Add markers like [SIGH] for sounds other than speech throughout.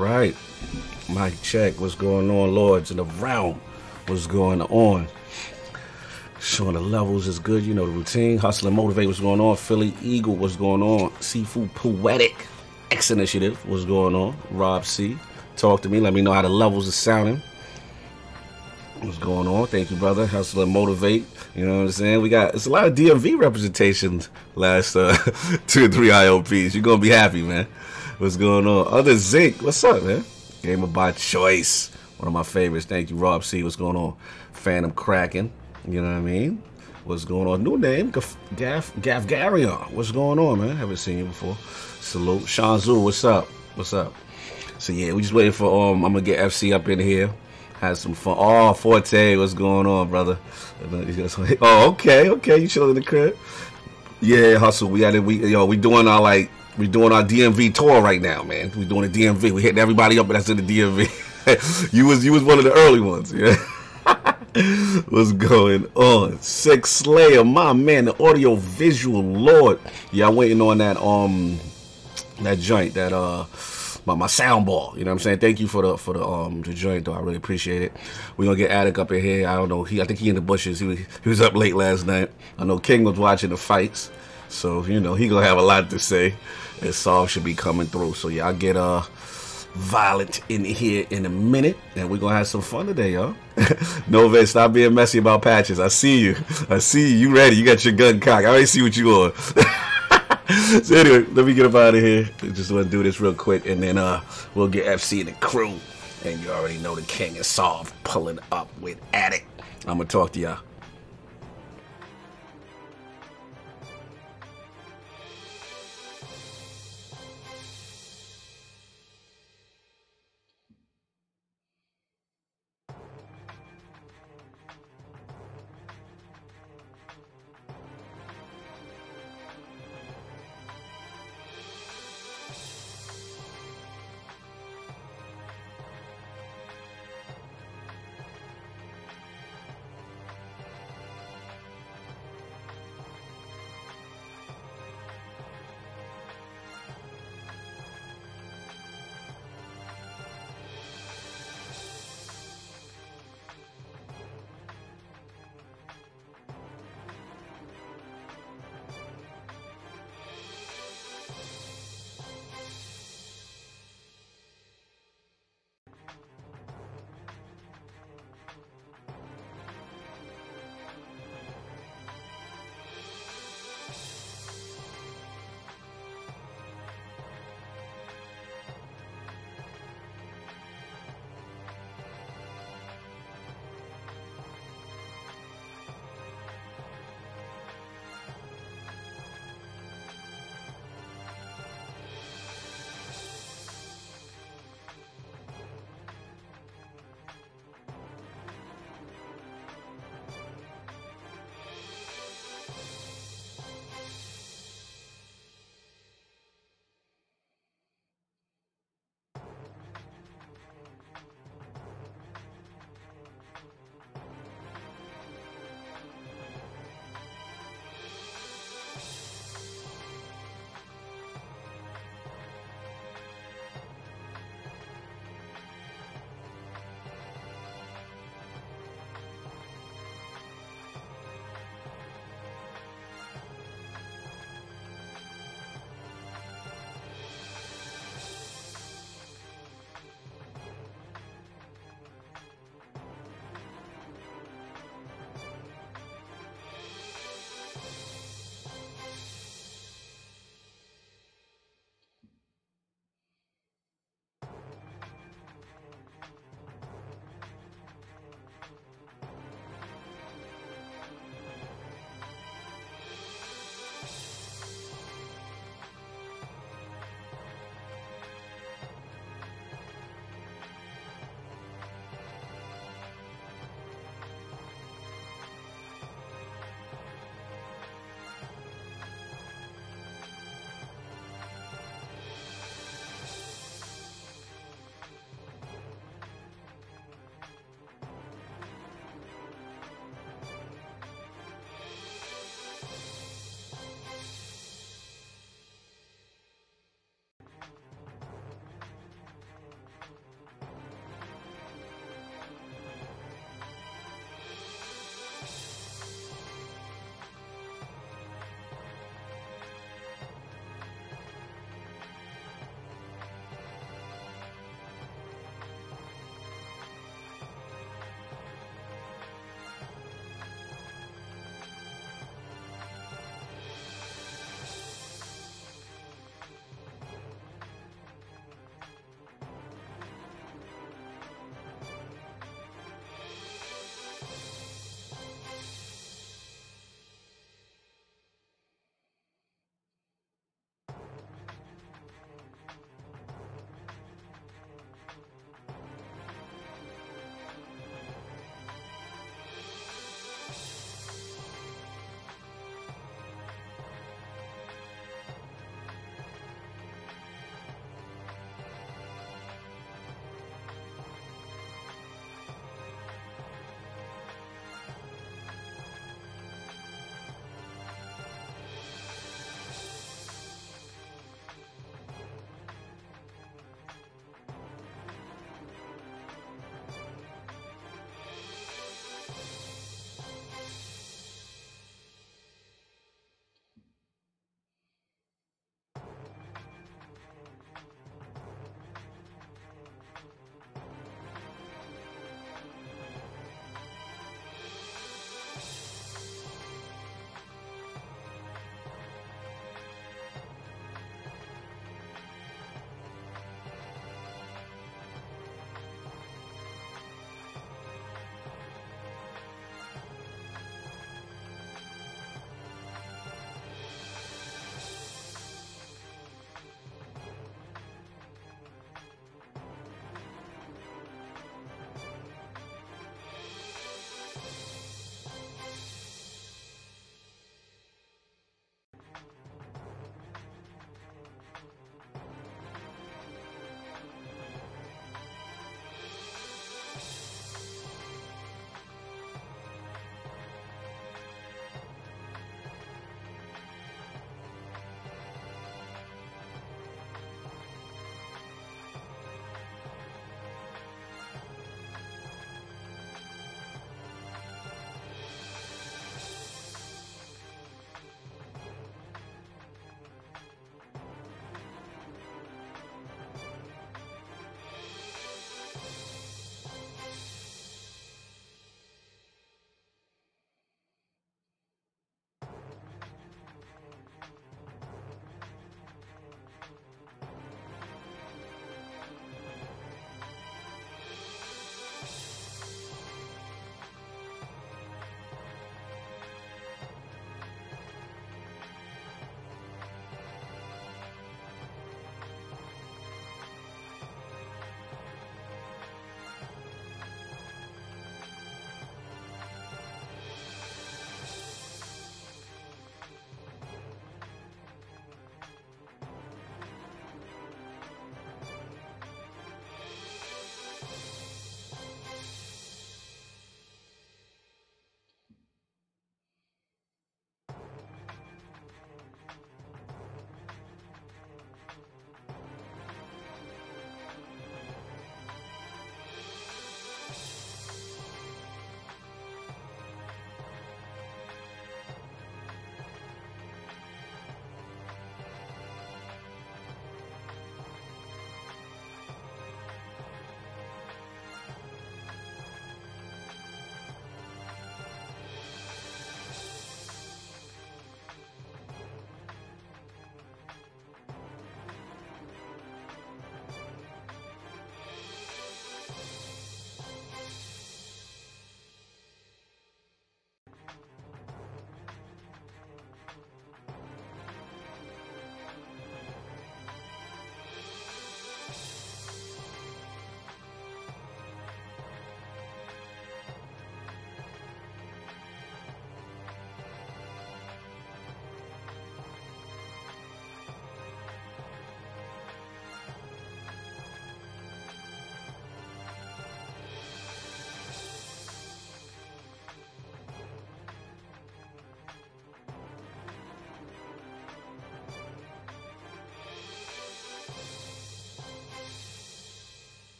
right. Mike check. What's going on, Lords in the realm? What's going on? Showing the levels is good. You know the routine. Hustle and motivate. What's going on? Philly Eagle. What's going on? Seafood Poetic. X Initiative. What's going on? Rob C. Talk to me. Let me know how the levels are sounding. What's going on? Thank you, brother. Hustle and motivate. You know what I'm saying? We got it's a lot of DMV representations last uh, [LAUGHS] two or three ILPs. You're gonna be happy, man. What's going on? Other Zinc, what's up, man? Game of by choice. One of my favorites. Thank you, Rob C. What's going on? Phantom Kraken. You know what I mean? What's going on? New name, Gaff Gaff Garion. What's going on, man? Haven't seen you before. Salute. Sean Zhu, what's up? What's up? So yeah, we just waiting for um I'm gonna get FC up in here. Had some fun. Oh, Forte, what's going on, brother? [LAUGHS] Oh, okay, okay. You chilling in the crib? Yeah, hustle. We had it. We yo, we doing our like we doing our DMV tour right now, man. We doing a DMV. We hitting everybody up, that's in the DMV. [LAUGHS] you was you was one of the early ones, yeah. [LAUGHS] What's going on? Six Slayer, my man, the audio visual lord. Yeah, I'm waiting on that um that joint, that uh my, my sound ball. You know what I'm saying? Thank you for the for the um the joint though. I really appreciate it. We're gonna get Attic up in here. I don't know. He I think he in the bushes. He was, he was up late last night. I know King was watching the fights. So, you know, he gonna have a lot to say. And Saul should be coming through. So y'all get uh Violent in here in a minute, and we're gonna have some fun today, y'all. [LAUGHS] Nove, stop being messy about patches. I see you. I see you. You ready? You got your gun cocked. I already see what you on. [LAUGHS] so anyway, let me get up out of here. Just want to do this real quick, and then uh we'll get FC and the crew. And you already know the king is soft pulling up with Attic. I'm gonna talk to y'all.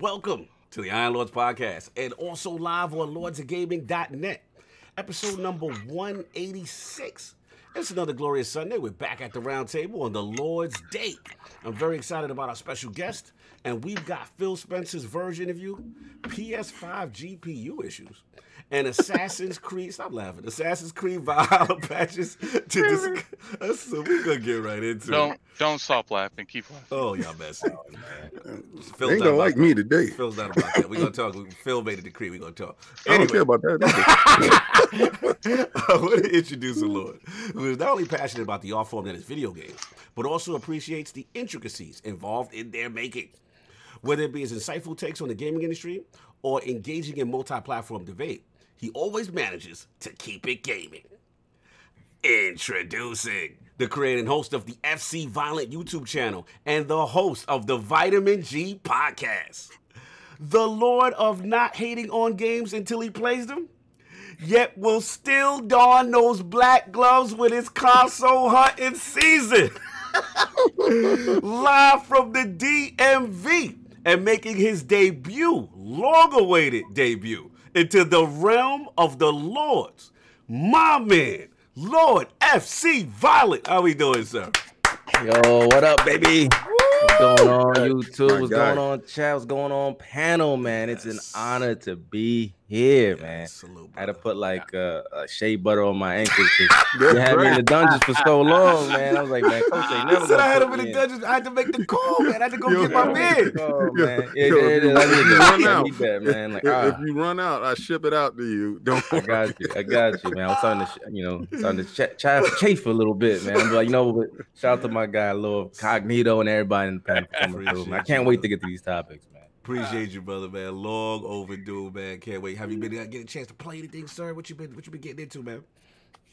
Welcome to the Iron Lords podcast and also live on lordsofgaming.net. Episode number 186. It's another glorious Sunday. We're back at the round table on the Lord's Day. I'm very excited about our special guest, and we've got Phil Spencer's Verge interview, PS5 GPU issues, and Assassin's Creed. Stop laughing. Assassin's Creed Valhalla [LAUGHS] patches to discuss. [LAUGHS] So we're gonna get right into it. Don't don't stop laughing. Keep laughing. Oh, y'all messy. They ain't gonna like me today. Phil's not about that. We're gonna talk. Phil made a decree. We're gonna talk. I don't care about that. [LAUGHS] I want to introduce the Lord, who is not only passionate about the art form that is video games, but also appreciates the intricacies involved in their making. Whether it be his insightful takes on the gaming industry or engaging in multi-platform debate, he always manages to keep it gaming. Introducing the creator and host of the FC Violent YouTube channel and the host of the Vitamin G podcast. The Lord of not hating on games until he plays them, yet will still don those black gloves when it's console hunting season. Live from the DMV and making his debut, long awaited debut, into the realm of the Lords. My man, Lord FC Violent. How we doing, sir? Yo, what up, baby? What's going on, YouTube? My What's guy. going on, chat? What's going on, panel, man? It's an honor to be here, Yeah, man. salute, I had to put like uh, uh, shea butter on my ankles [LAUGHS] because That's you had me in the dungeons for so long, [LAUGHS] man. I was like, man, coach ain't I never said I had him in the dungeons. I had to make the call, man. I had to go Yo, get my yo, bid. Oh, [LAUGHS] man. Yeah, Yo, there it is. I if you run out- that, man. Like, If, ah, if you run out, I ship it out to you. Don't I got you. I got you, man. I'm starting to, sh- you know, starting to ch- ch- chafe a little bit, man. I'm like, you know, but shout out to my guy, Lord Cognito, and everybody in the panel for coming through. man. I can't you, wait brother. to get to these topics, man. Appreciate you, brother, man. Long overdue, man. Can't wait. Have you been uh, get a chance to play anything, sir? What you been What you been getting into, man?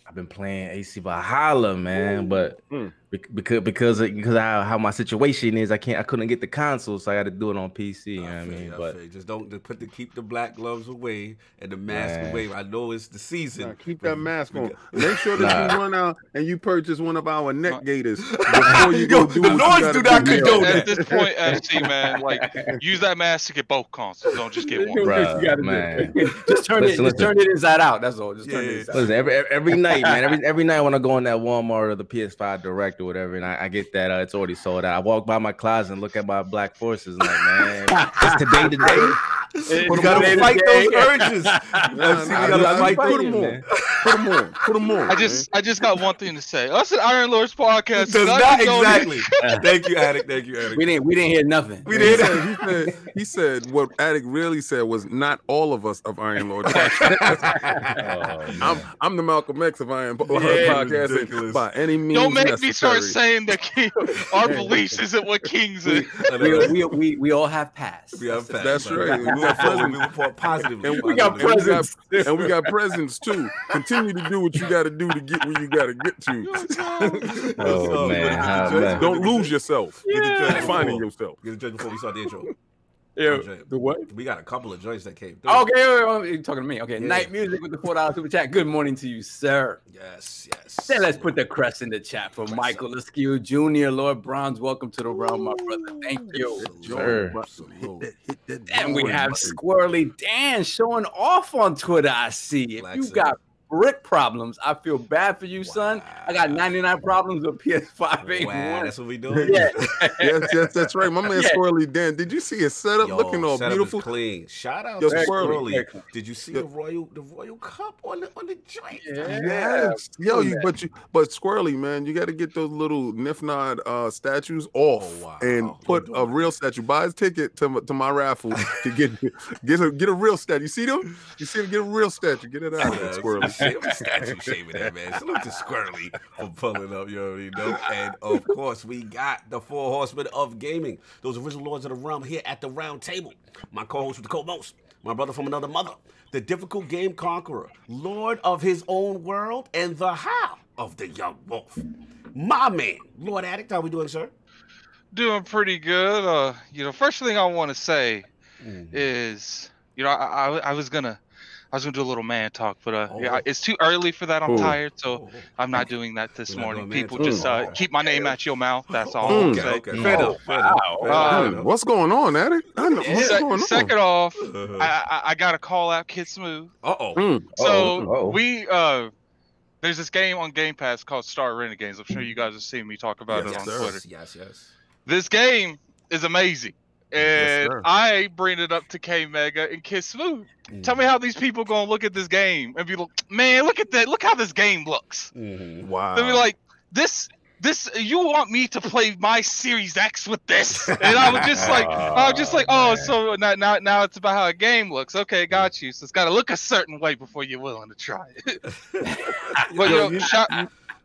I've been playing AC Valhalla, man, but Hmm. bec- because because of, because of how, how my situation is, I can't I couldn't get the console, so I got to do it on PC. You know what I feel mean? you, I But feel just don't just put the keep the black gloves away and the mask Man. away. I know it's the season. Nah, keep that mask on. Make sure that Nah. you run out and you purchase one of our neck gaiters [LAUGHS] before you go Yo, do the what you Lords gotta do not condone that. At this point, FC [LAUGHS] man, like use that mask to get both consoles. Don't just get [LAUGHS] one. Bruh, You man. just turn Listen, it, just turn it inside out. That's all. Just turn Yeah. it inside. Listen, every every night, man. Every every night when I go on that Walmart or the PS5 Direct or whatever, and I, I get that uh, it's already sold out. I walk by my closet and look at my Black Forces, and like, man, it's today today. You gotta fight those urges. [LAUGHS] Nah, FC, we nah, gotta nah, fight put them man. on. Put them on. Put them on. I just I just got one thing to say. Us at Iron Lords podcast Does not not exactly. [LAUGHS] Thank you, Addict. Thank you, Addict. We didn't. We didn't hear nothing. We He did. said, he said he said what Attic really said was not all of us of Iron Lord. [LAUGHS] Oh, I'm. I'm the Malcolm X of Iron Yeah, podcast ridiculous. by any means Don't make necessary. me start saying that king, our beliefs isn't what kings is. I We, we, we, we all have past. We have facts, That's right. We [LAUGHS] move forward. We move forward positively. And We got and we got, presents. [LAUGHS] and we got presents too. Continue to do what you got to do to get where you got to get to. [LAUGHS] Oh, man. How, man. Don't lose yourself. Get the judge Finding before- yourself. Get the judge before we start the intro. Yeah. The what? We got a couple of joints that came through. Okay, wait, wait, wait, you're talking to me. Okay, Yeah. night music with the four dollar super chat. Good morning to you, sir. Yes, yes. Then let's put the crest in the chat for Michael Askew Jr. Lord Bronze. Welcome to the realm, my brother. Thank you. Sir. Salute. Hit that And we have button. Squirrely Dan showing off on Twitter. I see. If you got brick problems. I feel bad for you, son. I got 99 problems with PS5 ain't Wow, that's what we doing. Yeah. yes, yes, that's right. My man [LAUGHS] Yeah. Squirrely Dan. Did you see his setup Yo, looking all setup is beautiful? clean. Shout out Yo, to Squirrely. Squirrely. Did you see Yo. the royal the royal cup on the on the joint? Yeah. Yes. Yo, you but you but Squirrely, man, you got to get those little Nifnod uh statues off Oh, wow. and What put a real statue. Buy his ticket to, my- to my raffle to get [LAUGHS] get a get a real statue. You see them? You see them? Get a real statue. Get it out of there, Statue shaming that man. Salute to Squirrely for pulling up, you already know. And of course, we got the four horsemen of gaming, those original lords of the realm here at the round table. My co-host with the co-most, my brother from another mother, the difficult game conqueror, lord of his own world, and the how of the young wolf. My man, Lord Addict, how we doing, sir? Doing pretty good. Uh, you know, first thing I want to say Mm. is, you know, I, I, I was gonna, I was gonna do a little man talk, but uh, yeah, Oh. it's too early for that. I'm Oh. tired, so Oh, oh. I'm not [LAUGHS] doing that this We're morning. People just uh, Oh. keep my name out your mouth. That's all. Oh, I'm okay, okay. Fair enough. Fair enough. Fair Uh, enough. Man, what's going on, Addict? I what's Se- going on? second off, Uh-huh. I, I, I gotta call out Kid Smooth. Uh-oh. Mm. So Uh-oh. we uh, there's this game on Game Pass called Star Renegades. I'm sure you guys have seen me talk about Yes, it on sir. Twitter. Yes, yes. This game is amazing. Yes, And sir. I bring it up to K Mega and Kid Smooth. Tell me how these people gonna look at this game and be like, man, look at that, look how this game looks. Mhm. Wow. They'll be like, this, this, you want me to play my Series X with this? And I was just [LAUGHS] like, I was just like, oh, so now, now, now it's about how a game looks. Okay, got you. So it's got to look a certain way before you're willing to try it. [LAUGHS] But Yo, yo, you- shout,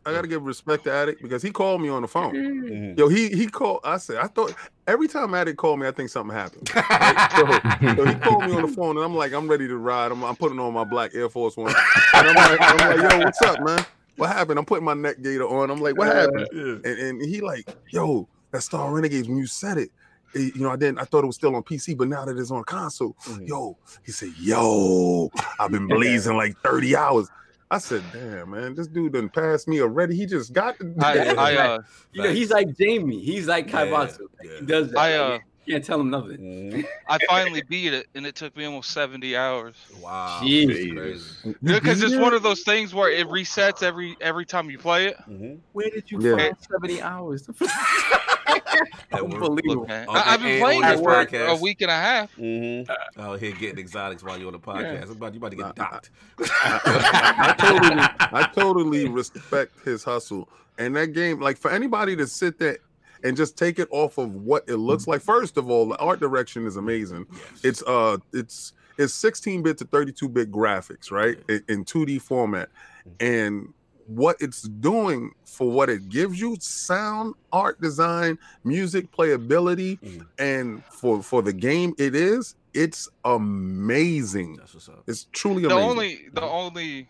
I gotta give respect to Addict because he called me on the phone. Mhm. Yo, he he called. I said, I thought every time Addict called me, I think something happened. Right? So, so he [LAUGHS] called me on the phone, and I'm like, I'm ready to ride. I'm, I'm putting on my black Air Force One, and I'm like, I'm like, yo, what's up, man? What happened? I'm putting my neck gaiter on. I'm like, what happened? Yeah. And, and he like, yo, that Star Renegades. When you said it, it- you know, I didn't. I thought it was still on PC, but now that it's on console, Mhm. yo, he said, yo, I've been [LAUGHS] blazing like 30 hours. I said, damn, man, this dude done passed me already. He just got the I, [LAUGHS] I, uh, [LAUGHS] You know, he's like Jamie. He's like Yeah, Kaibatsu. yeah. He does that. I, uh, you can't tell him nothing. Mhm. I finally beat it, and it took me almost 70 hours. Wow. Jeez. That's crazy. Because it's one of [LAUGHS] those things where it resets every every time you play it. Mhm. Where did you Yeah. find 70 hours? [LAUGHS] Unbelievable. Okay, I, have been playing it this for podcast. a week and a half. Mhm. Out here getting exotics while you're on the podcast. I'm about, you about to get docked. I totally, I [LAUGHS] totally respect his hustle. And that game, like for anybody to sit there and just take it off of what it looks like. First of all, the art direction is amazing. Yes. It's uh, it's it's 16 bit to 32 bit graphics, right, in, in 2D format, and what it's doing for what it gives you sound art design music playability Mhm. and for for the game it is it's amazing That's what's up. it's truly The amazing only the only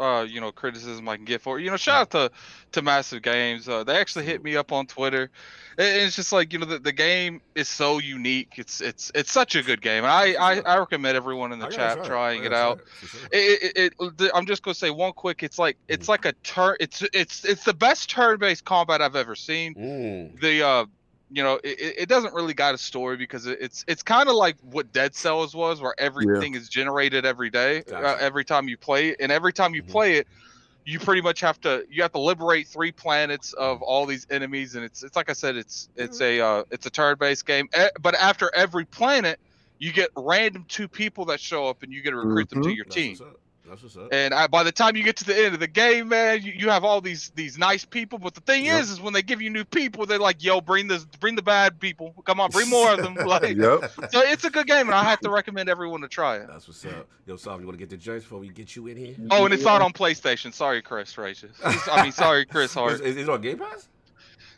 uh you know criticism I can get for it, you know shout out to to Massive Games. Uh, they actually hit me up on Twitter. And it's just like you know the, the game is so unique. It's it's it's such a good game. And I I, I recommend everyone in the chat try trying it out. it, sure. It, it, it, I'm just gonna say one quick. It's like it's like a turn. It's it's it's the best turn-based combat I've ever seen. Mm. The uh, you know, it, it- it doesn't really got a story because it, it's it's kind of like what Dead Cells was, where everything is generated every day, uh, every time you play it, and every time you Mhm. play it, you pretty much have to you have to liberate three planets of all these enemies, and it's it's like I said, it's it's a uh, it's a turn-based game. Eh, But after every planet, you get random two people that show up, and you get to recruit them to Mhm. your That's team. That's what's up. And I, by the time you get to the end of the game, man, you, you have all these these nice people. But the thing Yep. is, is when they give you new people, they're like, "Yo, bring this, bring the bad people. Come on, bring more of them." [LAUGHS] Like, yep so it's a good game, and I have to recommend everyone to try it. That's what's up. Yo, Sav, you want to get the joints before we get you in here? Oh, and it's not on PlayStation. Sorry, Chris Righteous. I mean, sorry, Chris [LAUGHS] Is, Hart. is it on Game Pass?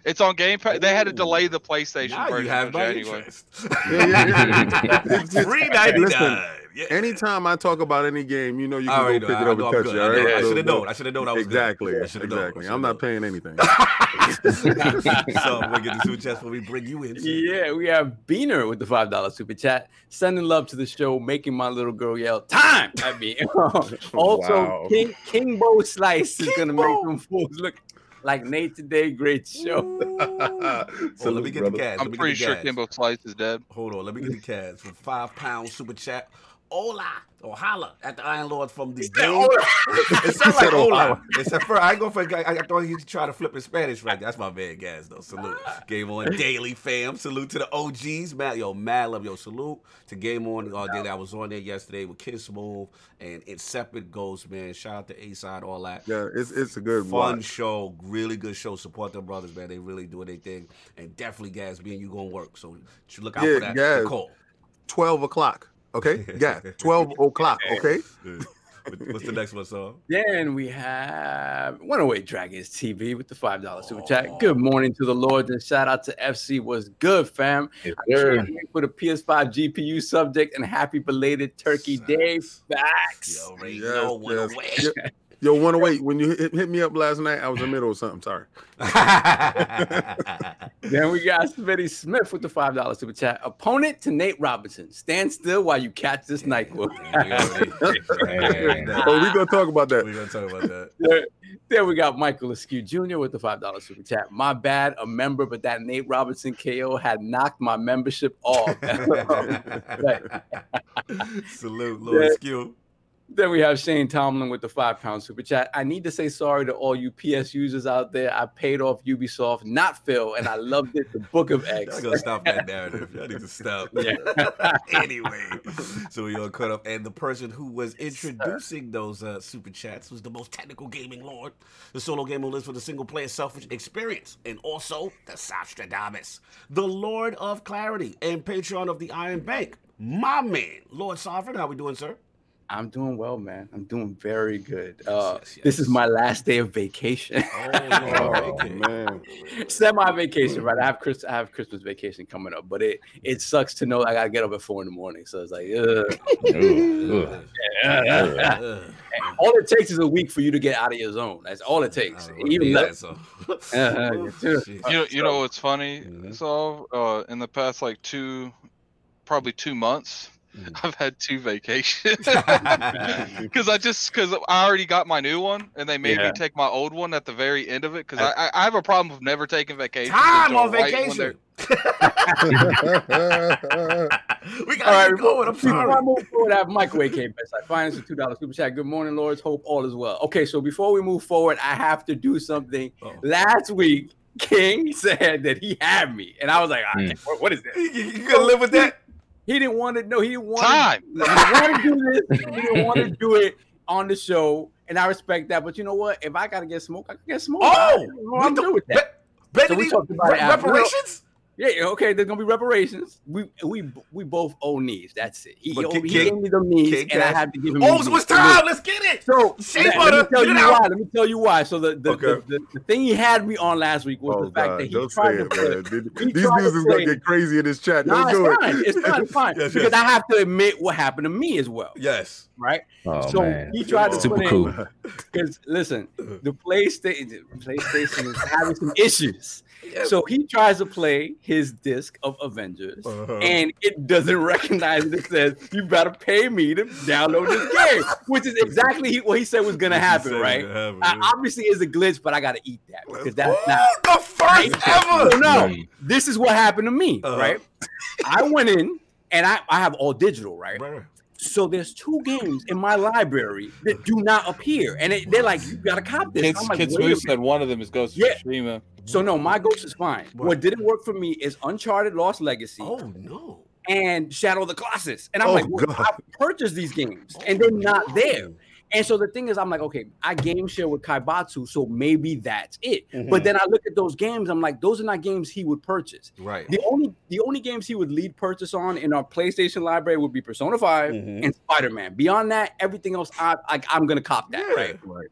It's on Game Pass. They had to delay the PlayStation Now version you have in my January. interest. Yeah, yeah, yeah. It's just- [LAUGHS] Three ninety Listen, nine. Yeah. anytime i talk about any game you know you I can go know. pick it up know and touch good. it I right I So, should have known. I should have known. I was exactly good. I should have known. exactly I i'm not paying anything [LAUGHS] [LAUGHS] so we're gonna get the two chats before we bring you in. Yeah, we have Beaner with the five dollar super chat, sending love to the show, making my little girl yell "time" at me. also, Wow. King King Bo Slice is gonna make them fools look like Nate today. Great show. [LAUGHS] So let me get the cash. I'm pretty sure. Kimbo Slice is dead. Hold on, let me get the cash for five pounds super chat. Hola or holla at the Iron Lord from the game. [LAUGHS] it sounds like said hola. hola. It's at first I ain't gonna forget. I, I thought he tried to flip in Spanish right. That's my man, Gaz. Though salute. Ah. Game on daily, fam. Salute to the OGs, man. Yo, mad love. Yo, salute to Game on all day. I was on there yesterday with Kid Smooth and Incepted Ghost, man. Shout out to A Side, all that. Yeah, it's it's a good one. Fun watch. show, really good show. Support them brothers, man. They really doing their thing, and definitely, Gaz, me and you gonna work. So you look out Yeah, for that. Gaz. call. Twelve o'clock. Okay, [LAUGHS] yeah, twelve o'clock. Okay, What's the next one, song? [LAUGHS] Then we have 108 Dragons TV with the $5 super chat. Good morning to the Lords and shout out to FC. Was good, fam. Yes, I sir. for the PS5 GPU subject and happy belated Turkey Day. Facts. You already Yes, know one yes. Away. Yeah. yo, wanna wait? When you hit, hit me up last night, I was in the middle of something. Sorry. [LAUGHS] Then we got Smitty Smith with the $5 super chat. Opponent to Nate Robinson. Stand still while you catch this night. We already- [LAUGHS] Oh, we gonna talk about that. We're gonna talk about that. There, there we got Michael Askew Jr. with the $5 super chat. My bad, a member, but that Nate Robinson KO had knocked my membership off. [LAUGHS] Salute, Lord Yeah. Then we have Shane Tomlin with the five pound super chat. I need to say sorry to all you PS users out there. I paid off Ubisoft, not Phil, and I loved it. The Book of X. Y'all gotta stop that narrative. Y'all need to stop. [LAUGHS] Yeah. [LAUGHS] anyway, so we all caught up, and the person who was introducing those uh, super chats was the most technical gaming lord, the solo gamer lives for the single player selfish experience, and also the Sostradamus, the Lord of Clarity, and patron of the Iron Bank, my man, Lord Sovereign. How we doing, sir? I'm doing well, man. I'm doing very good. [LAUGHS] Uh, yes, This is my last day of vacation. Oh, [LAUGHS] Oh man, Semi vacation, right? I have Chris, I have Christmas vacation coming up, but it it sucks to know I gotta get up at four in the morning. So it's like, ugh. Ooh, ooh. [LAUGHS] All it takes is a week for you to get out of your zone. That's all it takes. Even that, so. Uh-huh, yeah, too. shit. You know, you know what's funny? Mhm. So, uh, in the past like two, probably two months, Mhm. I've had two vacations [LAUGHS] [LAUGHS] because I just because I already got my new one and they made Yeah. me take my old one at the very end of it because I, I I have a problem with never taking vacation. Time on vacation. we gotta All right, get going. I'm sorry. Before I sorry. move forward, I have Microwave came best. I finance a two dollars super chat. Good morning, Lords. Hope all is well. Okay, so before we move forward, I have to do something. Oh. Last week, King [LAUGHS] said that he had me, and I was like, "I Mm. what- what is this? You, you gonna live with that? He didn't want to. No, he didn't want Time. To, [LAUGHS] he didn't want to do this. He didn't want to do it on the show, and I respect that. But you know what? If I gotta get smoke, I can get smoke. Oh, I'm good with that. Bet So we talked about re- it after. reparations? Yeah, yeah, okay. There's gonna be reparations. We we we both owe knees. That's it. He, But owed- he King- gave me the knees, King and I Cash- had to give him. Oh, his so it's time. Let's get it. So Shea let, butter, let me tell you out. why. Let me tell you why. So the the, Okay. the, the, the thing he had me on last week was oh the fact god, that he don't say tried to it, put. man. he These tried dudes is gonna get crazy in this chat. Nah, Don't it's do it. fine. It's fine. It's fine. [LAUGHS] Yes, because yes. I have to admit what happened to me as well, Yes. right? Oh so man, he tried to super put cool. in [LAUGHS] because listen, the PlayStation PlayStation is having some issues. So he tries to play his disc of Avengers, Uh-huh. and it doesn't [LAUGHS] recognize it. It says you better pay me to download this game, which is exactly what he said was going to happen, right? happen, yeah. obviously, it's a glitch, but I got to eat that because that's Ooh, not. the first ever. So no, this is what happened to me, Uh-huh. right? I went in and I, I have all digital, right? Right. So there's two games in my library that do not appear, and it, they're like, "You got to cop this." Kids, I'm like, Kids "Wait a Moose minute." said one of them is Ghost Yeah. of Tsushima. So no, my Ghost is fine. Right. What didn't work for me is Uncharted Lost Legacy Oh no. and Shadow of the Colossus, and I'm Oh, like, well. I purchased these games, and they're not there. And so the thing is, I'm like, okay, I game share with Kaibatsu, so maybe that's it. Mm-hmm. But then I look at those games, I'm like, those are not games he would purchase. Right. The only the only games he would lead purchase on in our PlayStation library would be Persona 5 Mhm. and Spider Man. Beyond that, everything else, I, I I'm gonna cop that. Yeah. Right. Right.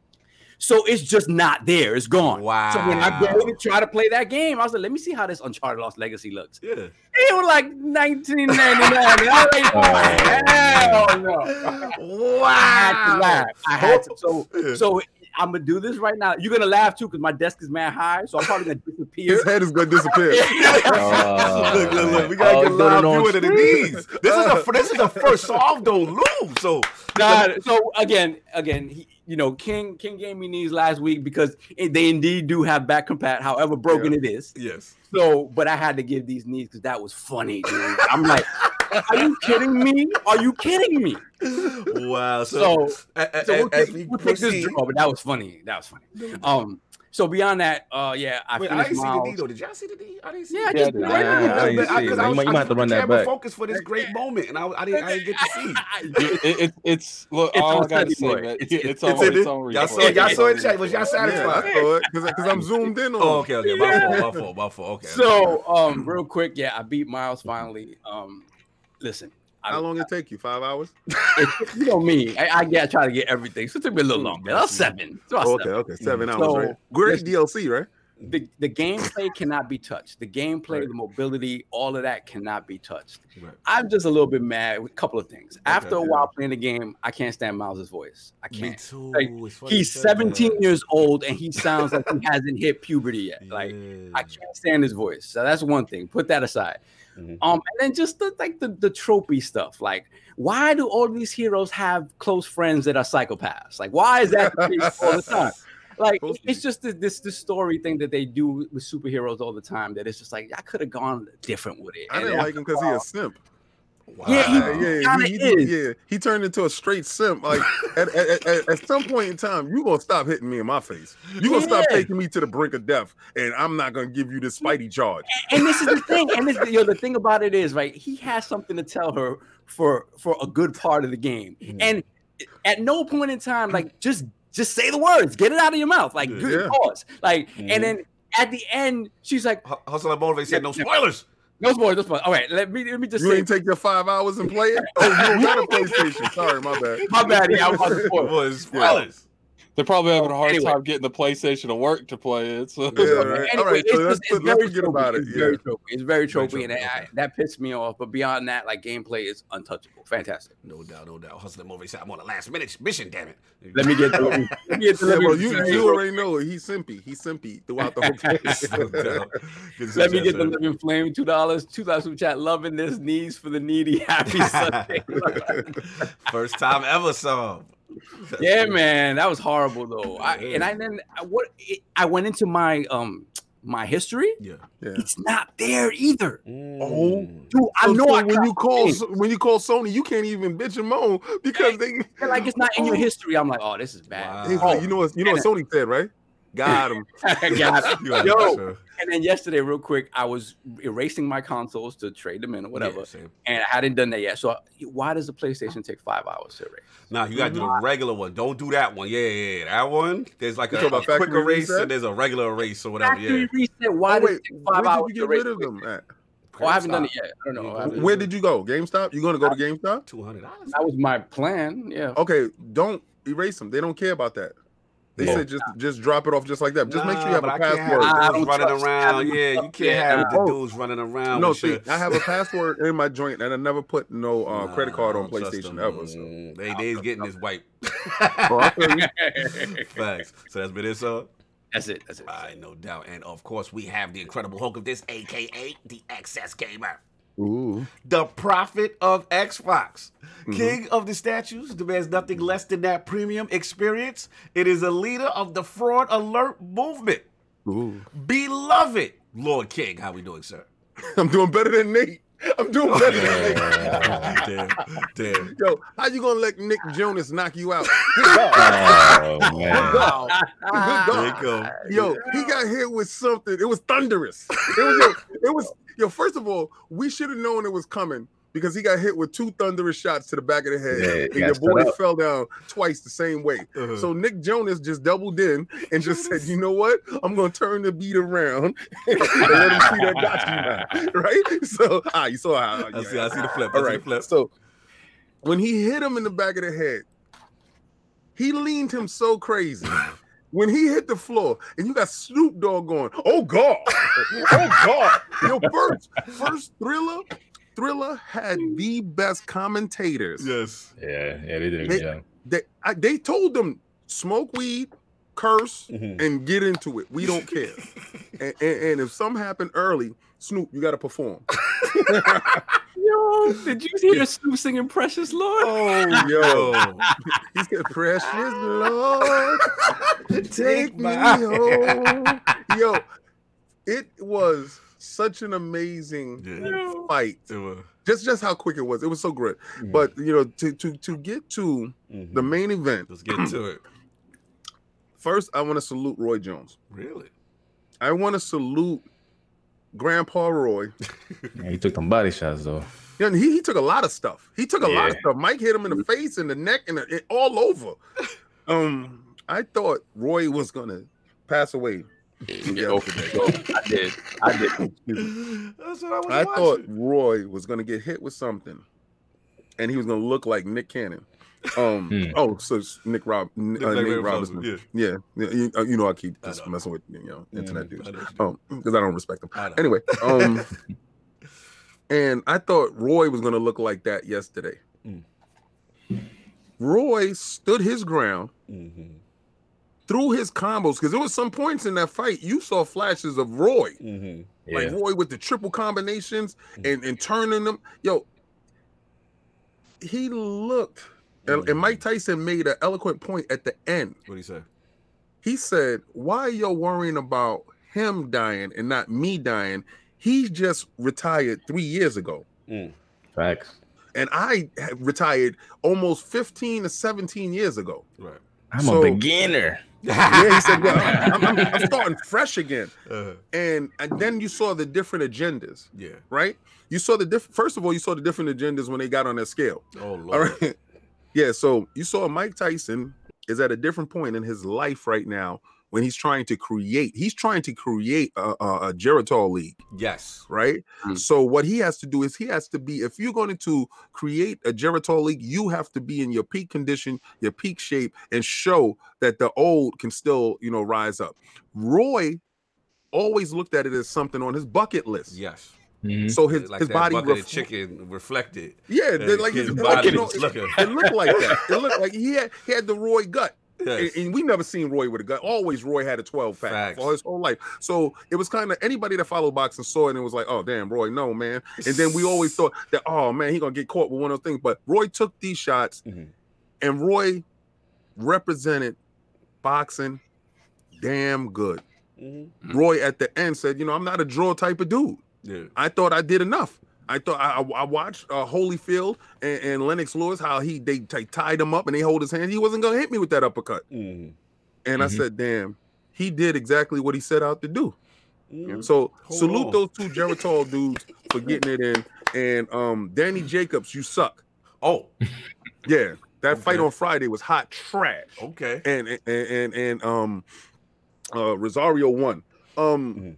So it's just not there. It's gone. Wow. So when I go to try to play that game, I was like, let me see how this Uncharted Lost Legacy looks. Yeah. It was like 1999. I was like, Oh. hell no. Wow. I had to laugh. I had to. So, Yeah. so I'm gonna do this right now. You're gonna laugh too because my desk is mad high, so I'm probably gonna disappear. His head is gonna disappear. [LAUGHS] Oh, look, look, look. We gotta Oh, get doing live it on viewing of these. This is a this is the first solve don't lose. So God, so again, again, he, you know, King King gave me these last week because it, they indeed do have back compat, however broken it is. yes. So, but I had to give these knees because that was funny, dude. I'm like, Are you kidding me? Are you kidding me? wow. So, So, a- a- so we'll, as take, we we'll take this draw, but that was funny. That was funny. Um, so beyond that, uh, yeah, I Wait, I didn't see the D though. Did y'all see the D? I didn't see. Yeah, I it. just Yeah, right I there. didn't see 'cause I You was- might- you might have to run that camera back. Focus for this great moment, and I, I didn't, I didn't get to see. [LAUGHS] it, it, it's look. It's all I gotta say, man, It's- it's, it's- on. it's in It's it. on. Y'all replay. saw, y'all saw it, chat. Was y'all satisfied? saw it because I'm zoomed in on. Oh, okay, okay. My fault, my fault, my fault. Okay. So, um, real quick, yeah, I beat Miles finally. Um, listen, I, How long it take you? Five hours? it, you know me, I, I get I try to get everything, so it took me a little mm, longer. That was seven. About Oh, okay, seven. okay, seven mm. hours, So, right? Great. DLC, right? The the gameplay cannot be touched. The gameplay, Right. the mobility, all of that cannot be touched. Right. I'm just a little bit mad with a couple of things. After a yeah. while playing the game, I can't stand Miles' voice. I can't. Me too. Like, It's funny you He's 17 that. years old and he sounds like he hasn't hit puberty yet. Like I can't stand his voice. So that's one thing. Put that aside. Mhm. Um, and then just the like the the tropey stuff. Like, why do all these heroes have close friends that are psychopaths? Like, why is that the case all the time? [LAUGHS] Like, it's just this, this this story thing that they do with superheroes all the time. That it's just like I could have gone different with it. I And didn't like him because he is a simp. Yeah, he- yeah, kinda he, he, yeah, he turned into a straight simp. Like at, at, at, at some point in time, you gonna stop hitting me in my face. You gonna stop taking me to the brink of death, and I'm not gonna give you this Spidey charge. and this is the thing. And this, you know, the thing about it is, right? He has something to tell her for for a good part of the game, Mhm. and at no point in time, like just just say the words, get it out of your mouth, like good Yeah. cause, like, Mhm. and then at the end, she's like, Hu- Hustle and motivate said no spoilers. No spoilers, no spoilers. All right, let me let me just You say, ain't take your five hours and play it. [LAUGHS] Oh, you don't got a PlayStation. Sorry, my bad. my bad, yeah, I'm about to spoilers. They're probably having a hard Anyway. time getting the PlayStation to work to play it. So. Yeah, right. Anyway, right, it's, so let's, just, it's let's very forget tropey. about it. It's Yeah. very tropey. It's very Very tropey, and tropey, I, that pissed me off. But beyond that, like gameplay is untouchable. Fantastic. No doubt, no doubt. Hustle and motivate said I'm on the last minute mission. Damn it. Let me get. Let let me [LAUGHS] get. Yeah, Let me, you, you already know. He's simpy. He's simpy throughout the whole [LAUGHS] No place. doubt. Good Let me get the living flame. Two dollars. Two dollars super chat. Loving this. Knees for the needy. Happy [LAUGHS] Sunday. First time ever song. Yeah, man, that was horrible though. I, and I then I- what it, I went into my um my history. Yeah. Yeah. It's not there either. Oh. Dude, I So- know so I when you call games. when you call Sony, you can't even bitch and moan because they, feel like it's not in your history. I'm like, oh, this is bad. they Wow. you know what you know what Sony said, right? [LAUGHS] Got him. Got it. Yo, and then yesterday, real quick, I was erasing my consoles to trade them in or whatever, Yeah, same. and I hadn't done that yet. So why does the PlayStation take five hours to erase? Nah, you gotta do the regular one. Don't do that one. Yeah, yeah, yeah. That one. There's like a, a quick factory erase reset? and there's a regular erase or whatever. Factory Yeah. reset. Why Oh, does it take five hours did you to get rid erase of them at? Oh, I haven't done it yet. I don't know. Mm-hmm. I haven't- Where did you go? GameStop? You gonna go to GameStop? Two hundred dollars. That was my plan. Yeah. Okay, don't erase them. They don't care about that. They Yeah. said just just drop it off just like that. Just make sure you have a password. I Have don't dudes running trust around. Yeah, you can't Yeah. have the Oh. dudes running around. no, with see, your- I have a password in my joint, and I never put no uh, Nah, credit card on PlayStation them. ever. So. Mm, They they's getting this wipe. I feel you. [LAUGHS] Facts. So that's been it, sir. That's it. That's it. All right, no doubt. And of course, we have the Incredible Hulk of this, aka the XS Gamer. Ooh. The prophet of Xbox. Mm-hmm. King of the statues demands nothing less than that premium experience. It is a leader of the fraud alert movement. Ooh. Beloved Lord King. How we doing, sir? I'm doing better than Nate. I'm doing better than Nate. damn, damn. Yo, how you gonna let Nick Jonas knock you out? [LAUGHS] Oh man. Wow. Good God. you go. Yo, he got hit with something. It was thunderous. It was yo, it was yo. First of all, we should have known it was coming because he got hit with two thunderous shots to the back of the head, Yeah, and he your boy up. fell down twice the same way. Uh-huh. So Nick Jonas just doubled in and just said, "You know what? I'm gonna turn the beat around [LAUGHS] and let him see that got you now." Right? So ah, you saw how I see, I see the flip. I All see right. the flip. So when he hit him in the back of the head, he leaned him so crazy. [LAUGHS] When he hit the floor, and you got Snoop Dogg going, "Oh God, oh God!" Your first, first thriller, thriller had the best commentators. Yes. Yeah, yeah, they did a They- good job. They, I, they told them smoke weed, curse, Mhm. and get into it. We don't care. [LAUGHS] and, and, and if something happened early, Snoop, you got to perform. [LAUGHS] Yo, did you hear Snoop singing "Precious Lord"? Oh, yo. [LAUGHS] He said, Precious Lord, take me home. [LAUGHS] Yo, it was such an amazing Yeah. fight. It was- just just how quick it was. It was so great. Mhm. But you know, to to to get to Mhm. the main event, Let's get to it. first I want to salute Roy Jones. Really? I want to salute Grandpa Roy. [LAUGHS] Yeah, he took them body shots though. You know, he, he took a lot of stuff. He took a lot of stuff. Mike hit him in the face and the neck and the, it, all over. [LAUGHS] Um, I thought Roy was gonna pass away. Yeah, [LAUGHS] I did. I did. That's what I was I thought. Roy was gonna get hit with something, and he was gonna look like Nick Cannon. Um, Hmm. oh, so Nick Rob, uh, Nate Like Ray Robinson. Yeah. Yeah, yeah. You, uh, you know, I keep just know. messing with you know internet Mhm. dudes. I know what you Um, because I don't respect them. I know. Anyway, um, [LAUGHS] and I thought Roy was gonna look like that yesterday. Mm. Roy stood his ground Mhm. through his combos because there was some points in that fight you saw flashes of Roy, Mhm. like Roy with the triple combinations Mm. and, and turning them. Yo, he looked, and, and Mike Tyson made an eloquent point at the end. What do you say? He said, "Why are you worrying about him dying and not me dying? He just retired three years ago." Mm. Facts. and I had retired almost 15 to 17 years ago. Right. I'm So- a beginner. Yeah, he said, "Well, I'm, I'm- I'm starting fresh again." Uh, And and then you saw the different agendas, yeah. right? You saw the different. First of all, you saw the different agendas when they got on that scale. Oh lord. All right. Yeah. So you saw Mike Tyson is at a different point in his life right now when he's trying to create. He's trying to create a, a, a Geritol league. Yes. right? Mm. So what he has to do is he has to be if you're going to create a Geritol league, you have to be in your peak condition, your peak shape, and show that the old can still, you know, rise up. Roy always looked at it as something on his bucket list. Yes. Mhm. So his, like his that body bucket of ref- chicken reflected. yeah, they're like his his, body like, you know, was it, it looked like that. It looked like he had he had the Roy gut. Yes. And, and we never seen Roy with a gun. Always Roy had a 12 pack Facts. for his whole life. So it was kind of anybody that followed boxing saw it and it was like, oh damn, Roy, no man. And then we always thought that, oh man, he gonna get caught with one of those things. But Roy took these shots Mhm. and Roy represented boxing damn good. Mhm. Roy at the end said, you know, I'm not a draw type of dude. Yeah. I thought I did enough. I thought I, I- I watched uh, Holyfield and, and Lennox Lewis how he they, they tied him up and they hold his hand. He wasn't gonna hit me with that uppercut. Mhm. And I Mhm. said, damn, he did exactly what he set out to do. Mhm. So Hold salute on. those two Geritol dudes for getting it in. And um Danny Jacobs, you suck. Oh. [LAUGHS] Yeah, that fight on Friday was hot trash. Okay. And and and, and um uh Rosario won. Um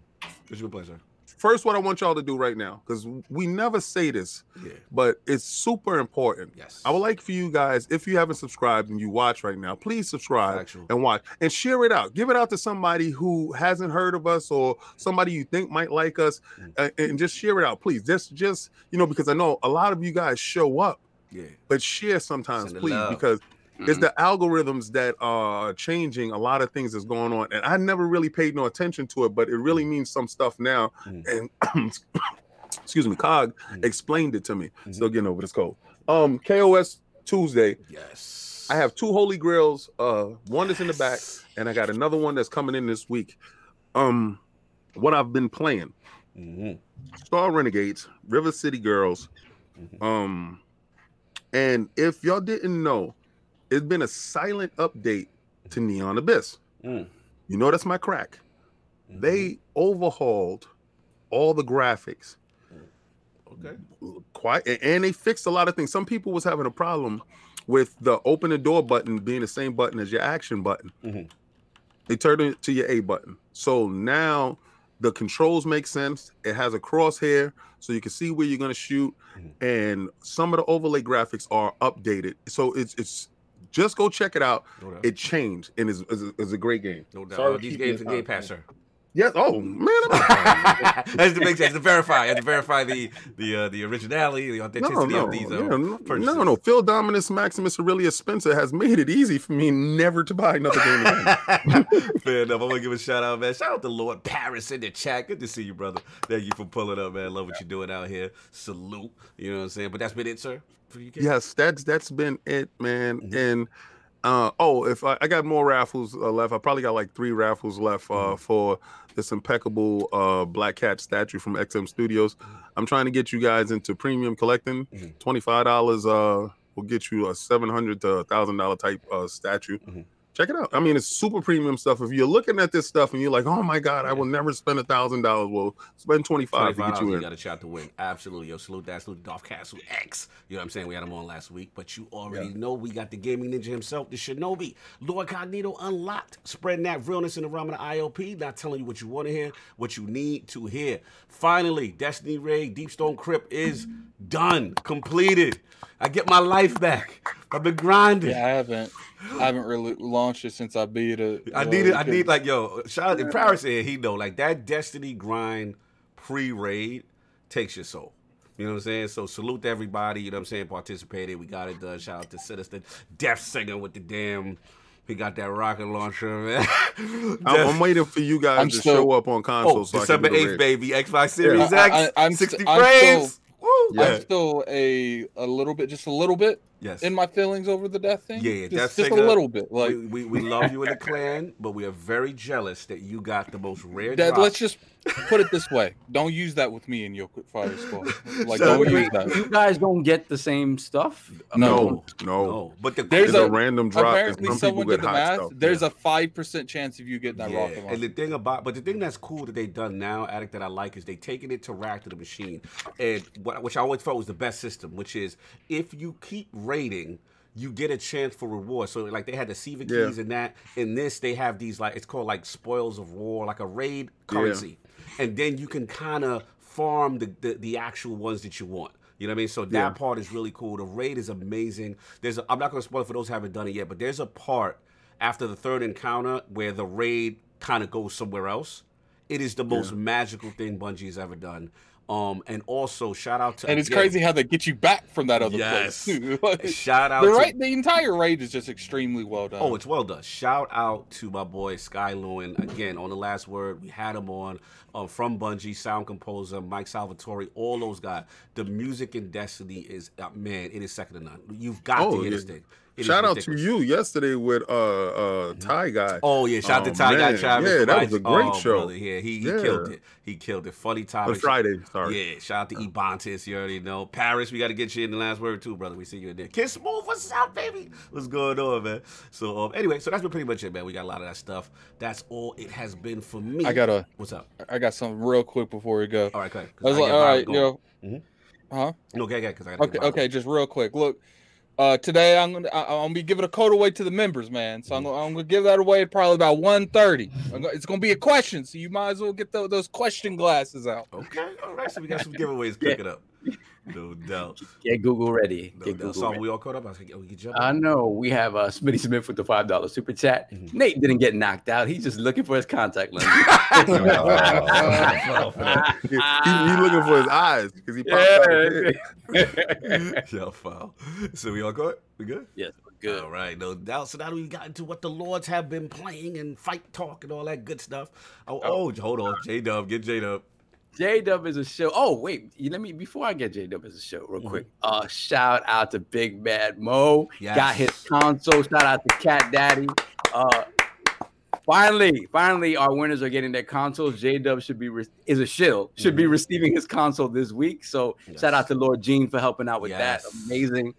What's your pleasure? First what I want y'all to do right now, because we never say this, Yeah. but it's super important. Yes. I would like for you guys, if you haven't subscribed and you watch right now, please subscribe and watch and share it out. Give it out to somebody who hasn't heard of us or somebody you think might like us, Mm. uh, and just share it out, please. Just, just you know, because I know a lot of you guys show up, Yeah. but share sometimes, Send please, because Mm-hmm. it's the algorithms that are changing a lot of things that's going on, and I never really paid no attention to it, but it really means some stuff now. Mm. And [COUGHS] excuse me, Cog Mm. explained it to me. Still getting over this cold. Um, KOS Tuesday. Yes. I have two holy grails. Uh, one is in the back, and I got another one that's coming in this week. Um, what I've been playing: Mhm. Star Renegades, River City Girls. Mhm. Um, and if y'all didn't know, it's been a silent update to Neon Abyss. Mm. You know that's my crack. Mhm. They overhauled all the graphics Okay. quite and they fixed a lot of things. Some people was having a problem with the open the door button being the same button as your action button. Mhm. They turned it to your A button. So now the controls make sense. It has a crosshair so you can see where you're going to shoot Mhm. and some of the overlay graphics are updated. So it's it's just go check it out. No. It changed and is is a, is a great game. no doubt. Sorry these keep games you are Game up, Pass, sir. Yes. Oh man. That's the big sense. To verify, and to verify the the uh, the originality, the authenticity no, of these. yeah, Uh, no, purchases. no, no. Phil Dominus Maximus Aurelius Spencer has made it easy for me never to buy another game again. [LAUGHS] Fair enough. I'm gonna give a shout out, man. Shout out to Lord Paris in the chat. Good to see you, brother. Thank you for pulling up, man. Love what you're doing out here. Salute. You know what I'm saying? But that's been it, sir. For you yes, that's that's been it, man. Mhm. And Uh, oh, if I, I got more raffles uh, left, I probably got like three raffles left uh, Mhm. for this impeccable uh, Black Cat statue from XM Studios. I'm trying to get you guys into premium collecting. Mhm. Twenty five dollars uh, will get you a seven hundred to thousand dollar type uh, statue. Mhm. Check it out. I mean, it's super premium stuff. If you're looking at this stuff and you're like, "Oh my god, I will never spend a thousand dollars," well, spend twenty five to $25, get you you got a shot to win. Absolutely. Yo, salute that. Salute Dolph Castle X. You know what I'm saying? We had him on last week, but you already know we got the gaming ninja himself, the Shinobi. Lord Cognito Unlocked. Spreading that realness in the realm of the ILP. Not telling you what you want to hear, what you need to hear. Finally, Destiny Raid Deep Stone Crypt is done, completed. I get my life back. I've been grinding. Yeah, I haven't. I haven't really launched it since I beat it. I Uh, need it. I need like yo. Shout out to Paris here. He know like that Destiny grind pre raid takes your soul. You know what I'm saying? So salute to everybody. You know what I'm saying? Participated. We got it done. Shout out to Citizen Death Singer with the damn. He got that rocket launcher, [LAUGHS] man. I'm, I'm waiting for you guys I'm to still- show up on console. oh, so December I can do the 8th, raid. baby. Xbox Series I- X. I- I'm 60 st- I'm frames. Woo. Yeah. I'm still a a little bit, just a little bit Yes. in my feelings over the death thing. Yeah, yeah, just, Death just a little bit. Like we, we, we love you in the clan, but we are very jealous that you got the most rare. Dad, let's just put it this way: don't use that with me in your quick fire squad. [LAUGHS] Like, So- don't Wait, use that. you guys don't get the same stuff. No, no. No, but the There's It's a, a- random drop. Apparently, some someone did the math. stuff. There's Yeah. a five percent chance of you getting that Yeah, rocket and the thing about, but the thing that's cool that they've done now, Addict, that I like is they taking it to rack to the machine, and what which I always felt was the best system, which is if you keep rating, you get a chance for reward. So like they had the Siva Yeah. keys and that. In this, they have these like it's called like spoils of war, like a raid currency, and then you can kind of farm the, the the actual ones that you want. You know what I mean? So that Yeah. part is really cool. The raid is amazing. There's a, I'm not going to spoil it for those who haven't done it yet, but there's a part after the third encounter where the raid kind of goes somewhere else. It is the most magical thing Bungie's ever done. Um, and also shout out to and it's again, crazy how they get you back from that other Yes. place. too. [LAUGHS] Like, Shout out the to right, the entire raid is just extremely well done. Oh, it's well done. Shout out to my boy Sky Lewin again on the last word. We had him on um, from Bungie, sound composer Mike Salvatori, all those guys. The music in Destiny is uh, man, it is second to none. You've got Oh, to hear yeah. this thing. It is Shout out to you yesterday with uh uh Ty guy. Oh yeah, shout out Oh, to Ty Guy. Travis. Yeah, that was a great Oh, show. Brother. Yeah, he, he Yeah. killed it. He killed it. Funny On topic. Friday, sorry. Yeah, shout out to Ebontis. You already know. Paris, we got to get you in the last word too, brother. We see you in there. Kiss move, what's up, baby? What's going on, man? So um, anyway, so that's been pretty much it, man. We got a lot of that stuff. That's all it has been for me. I got a. What's up? I got something real quick before we go. All right, go ahead. 'cause I was I like, get all vibe right, going. yo, Mhm. huh? No, okay, okay, because I got Okay, okay, just real quick. Look, uh, today I'm gonna I, I'm gonna be giving a code away to the members, man. So I'm gonna, I'm gonna give that away probably about 1:30. It's gonna be a question, so you might as well get tho- those question glasses out. Okay, all right. So we got some giveaways cooking up. No doubt. Get Google ready. No Get. Google So ready. we all caught up. I was like, oh, we can jump. I know we have uh, Smitty Smith with the five dollar super chat. Mhm. Nate didn't get knocked out. He's just looking for his contact lens. [LAUGHS] [LAUGHS] he, he looking for his eyes because he popped out. his head. Yo, [LAUGHS] foul. So we all good? We good? yes, we're good. All right, no doubt. So now we got into what the Lords have been playing and fight talk and all that good stuff. Oh, oh, hold on, J Dub, get J Dub. J Dub is a show. Oh wait, let me before I get J Dub as a show real Mhm. quick. Uh, shout out to Big Bad Mo. Yes. Got his console. Shout out to Cat Daddy. Uh, finally, finally, our winners are getting their consoles. J Dub should be re- is a shill. Should be Mhm. receiving his console this week. So shout out to Lord Gene for helping out with that. Amazing.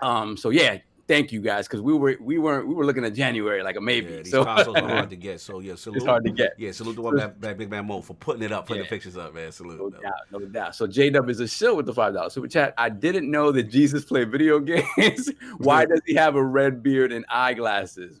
Um. So yeah, thank you guys because we were we weren't we were looking at January like a maybe. Yeah, these so consoles are hard to [LAUGHS] get. So yeah, salute. it's hard to get. Yeah, salute the one Big Man Mo for putting it up, putting Yeah. the pictures up, man. Salute. No though. doubt, no doubt. So J Dub is a shill with the five dollars super chat. I didn't know that Jesus played video [LAUGHS] games. Why [LAUGHS] does he have a red beard and eyeglasses?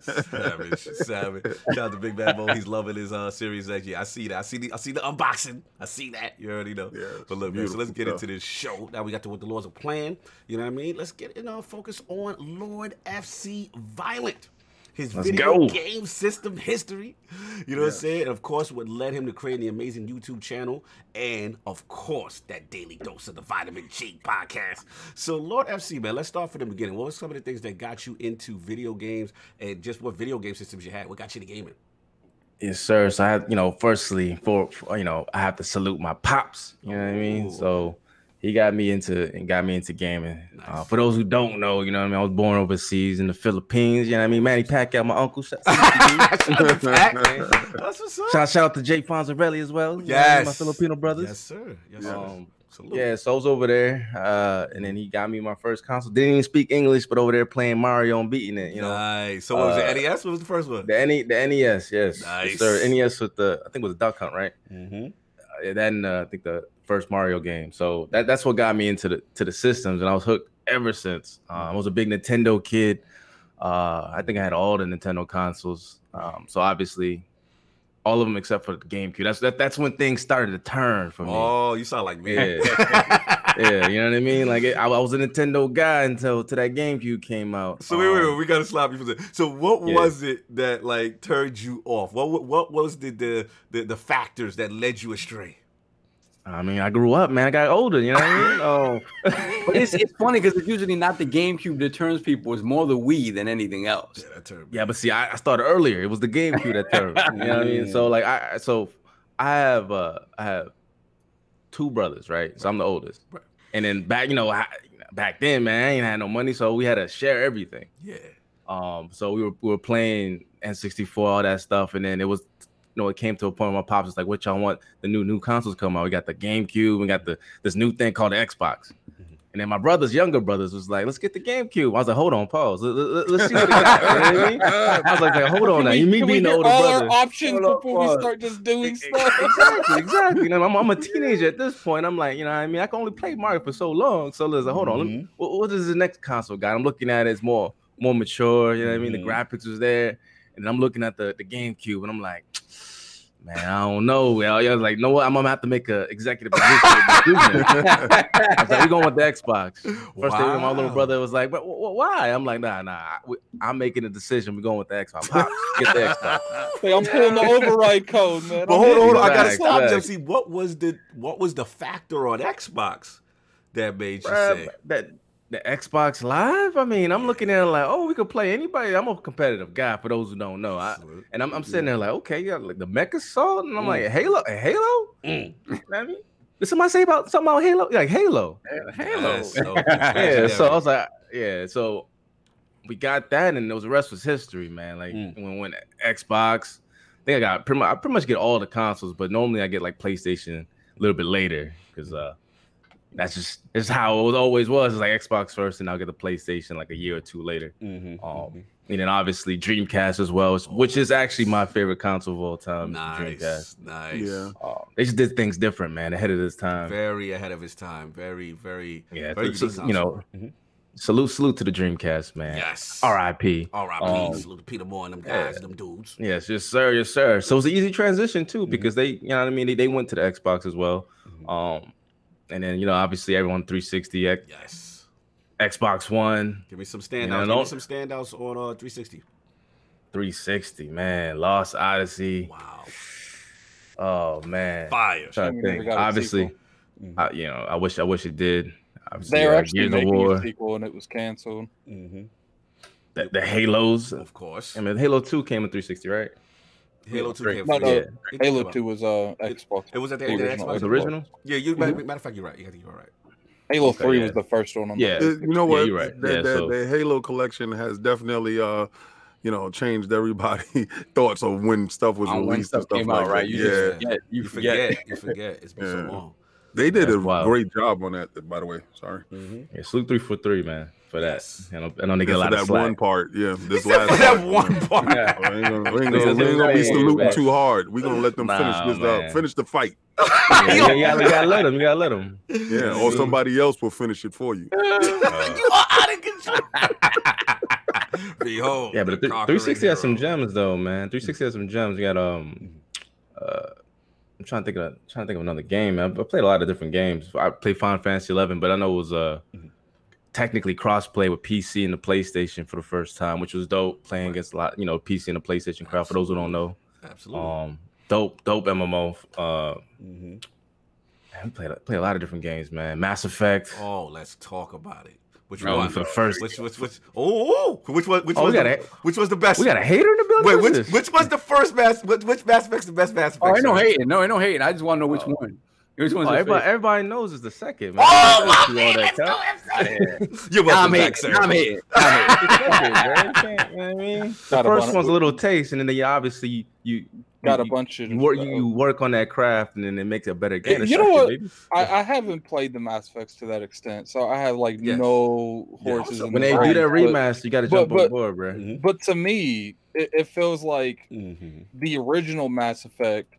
savage, savage. Shout out to Big Bad Mo. He's loving his uh series next year. I see that. I see the I see the unboxing. I see that. You already know. Yeah, but look, man. So let's get into this show. Now we got to what the laws are playing. You know what I mean? Let's get in focus on Lord FC Violent. His Let's video go. game system history. You know what I'm saying? And of course, what led him to creating the amazing YouTube channel. And of course, that daily dose of the Vitamin G podcast. So, Lord FC, man, let's start from the beginning. What were some of the things that got you into video games and just what video game systems you had? What got you to gaming? Yes, sir. So I had, you know, firstly, for, for you know, I have to salute my pops. You know what I mean? So he got me into and got me into gaming. Uh, for those who don't know, you know what I mean. I was born overseas in the Philippines. You know what I mean. Manny Pacquiao, my uncle. Shout, Shout out to Pac. [LAUGHS] That's what's up. shout, shout out to Jay Fonzarelli as well. you know what I mean, Yes. my Filipino brothers. Yes, sir. Yes, sir. Um, Salute. Yeah, so I was over there, uh, and then he got me my first console. Didn't even speak English, but over there playing Mario and beating it. You know, nice. So what was uh, it? NES? What was the first one? the NE, the NES, yes, yes, Nice. sir. NES with the I think it was a Duck Hunt, right? Mm-hmm. Uh, then uh, I think the first Mario game. So that, that's what got me into the to the systems, and I was hooked ever since. Uh, I was a big Nintendo kid. Uh, I think I had all the Nintendo consoles. Um, so obviously, all of them except for the GameCube. That's that, that's when things started to turn for me. Oh, you sound like me. yeah, [LAUGHS] yeah you know what I mean. Like it, I, I was a Nintendo guy until to that GameCube came out. So wait, wait, wait, Um, we gotta stop you for that. So what Yeah. was it that like turned you off? What what, what was the, the the the factors that led you astray? I mean, I grew up, man. I got older. You know what I mean? Oh, [LAUGHS] But it's, it's funny because it's usually not the GameCube that turns people; it's more the Wii than anything else. Yeah, that turned yeah, but see, I, I started earlier. It was the GameCube that turned. you know what I mean? So [LAUGHS] like, I so I have uh I have two brothers, right? So I'm the oldest. Right. And then back, you know, I, back then, man, I ain't had no money, so we had to share everything. Yeah. Um, so we were we were playing N64, all that stuff, and then it was, you know, it came to a point where my pops was like, "What y'all want? The new new consoles come out. We got the GameCube, we got the this new thing called the Xbox." And then my brothers, younger brothers, was like, "Let's get the GameCube." I was like, "Hold on, pause. Let, us see what it got." You know what I mean? I was like, like, "Hold on now. You mean we being the get older all brother." our options Hold up, before we start just doing [LAUGHS] stuff? Exactly, exactly. You know, I'm, I'm a teenager at this point. I'm like, you know, what I mean, I can only play Mario for so long. So listen, hold on. Let me, what, what is the next console got? I'm looking at it. It's more more mature. You know what I mean? Mhm. The graphics was there, and I'm looking at the the GameCube, and I'm like. [SNIFFS] Man, I don't know. Yo, I was like, no, what? I'm gonna have to make an executive decision. [LAUGHS] I was like, we going with the Xbox. First thing, my little brother was like, but wh- wh- why? I'm like, nah, nah. I- we- I'm making a decision. We're going with the Xbox. Pops, get the Xbox. [LAUGHS] Hey, I'm pulling the override code, man. But I'm hold on, hold on. I gotta Facts, stop, facts. Jesse. What was the what was the factor on Xbox that made you Bruh, say? that the Xbox Live. I mean, I'm looking at it like, oh, we could play anybody. I'm a competitive guy. For those who don't know, I, and I'm, I'm sitting there like, okay, yeah, like the MechAssault, and I'm like, Halo, Halo. Mm. You know what I mean, did somebody say about something about Halo? Like Halo, Halo. So- [LAUGHS] yeah. So I was like, yeah. So we got that, and the rest was history, man. Like Mm. when when Xbox, I think I got pretty much, I pretty much get all the consoles, but normally I get like PlayStation a little bit later because uh that's just it's how it was always was. It's like Xbox first, and I'll get the PlayStation like a year or two later. Mhm, Um, and then obviously Dreamcast as well, which is actually my favorite console of all time. is the Dreamcast. Nice, nice. Yeah. Um, they just did things different, man, ahead of his time. Very ahead of his time. Very, very. yeah, very so- unique you know, console. Mhm. salute, salute to the Dreamcast, man. Yes. R.I.P. R.I.P. Um, Salute to Peter Moore and them yeah. guys, them dudes. Yes, yes, sir, yes, sir. So it's an easy transition too Mm-hmm. because they, you know what I mean. They, they went to the Xbox as well, Mhm. um, and then you know obviously everyone 360, X, Yes. Xbox One, Give me some Yeah, standouts. Give me some standouts on uh 360. 360, man, Lost Odyssey. Wow. Oh man, Fire. trying to think. Obviously, I, you know, I wish I wish it did. Obviously, They were uh, actually Gears of making War, a sequel and it was canceled. Mhm. the, the Halos. Of course. I mean, Halo Two came in 360, right? Halo 2 came No, first. no, Yeah. Halo 2 was uh Xbox. It was at the, The the original Xbox. Was original? Yeah, you Mhm. matter, matter of fact, you're right. You think you're right. Halo Okay, 3 yeah. was the first one on Yeah. the You know Yeah, what? you're right. The, Yeah, the- so- the Halo collection has definitely, uh, you know, changed everybody' [LAUGHS] thoughts of when stuff was On when released and stuff came like out, right? You yeah, just forget. You, You forget. forget. you forget. It's been so long. they did That's a wild. great job on that. By the way, sorry. Mm-hmm. Yeah, salute three for three, man, for that. Yes. You know, I know they get Yeah, a for lot of that slack. one part, yeah. This For last that part, one yeah. part. Yeah. We ain't gonna, we ain't gonna, we ain't gonna be saluting too hard. We're gonna let them Nah, finish this man. up, finish the fight. [LAUGHS] Yeah, yeah, you, gotta, you gotta let them. You gotta let them. Yeah, or somebody else will finish it for you. [LAUGHS] you are out of control. Behold. Yeah, but the the 360 has some gems though, man. 360 has some gems. You got um, uh, I'm trying to think of trying to think of another game. man. I played a lot of different games. I played Final Fantasy 11, but I know it was uh. Technically cross-play with PC and the PlayStation for the first time, which was dope. Playing against a lot, you know, PC and the PlayStation crowd. For those who don't know, Absolutely. um, dope, dope MMO. Uh, Mhm. I played played a lot of different games, man. Mass Effect. Oh, let's talk about it. Which Oh, one? for the first- Which which which? Oh, oh, which one? Which Oh, we was got the, a which was the best? we got a hater in the building. Wait, What's which this? which was the first Mass? Which, which Mass Effect's the best Mass Effect? Oh, I know sir? hating. No, I know hating. I just want to know which Oh. one. Which Oh, one's your everybody, favorite? everybody knows it's the second. Man. Oh, my do man, let's go, cup. You're I'm welcome here. back, sir. I'm here. I'm here. It's the man. You know what I mean? The first one's a little taste, and then you obviously you Got a bunch of. you work you, you work on that craft, and then it makes a better game. You know what? I, I haven't played the Mass Effects to that extent, so I have like Yes. no Yeah. horses. in When the they do race, that but- remaster, you got to but- jump on board, bro. Mhm, But to me, it, it feels like mhm. the original Mass Effect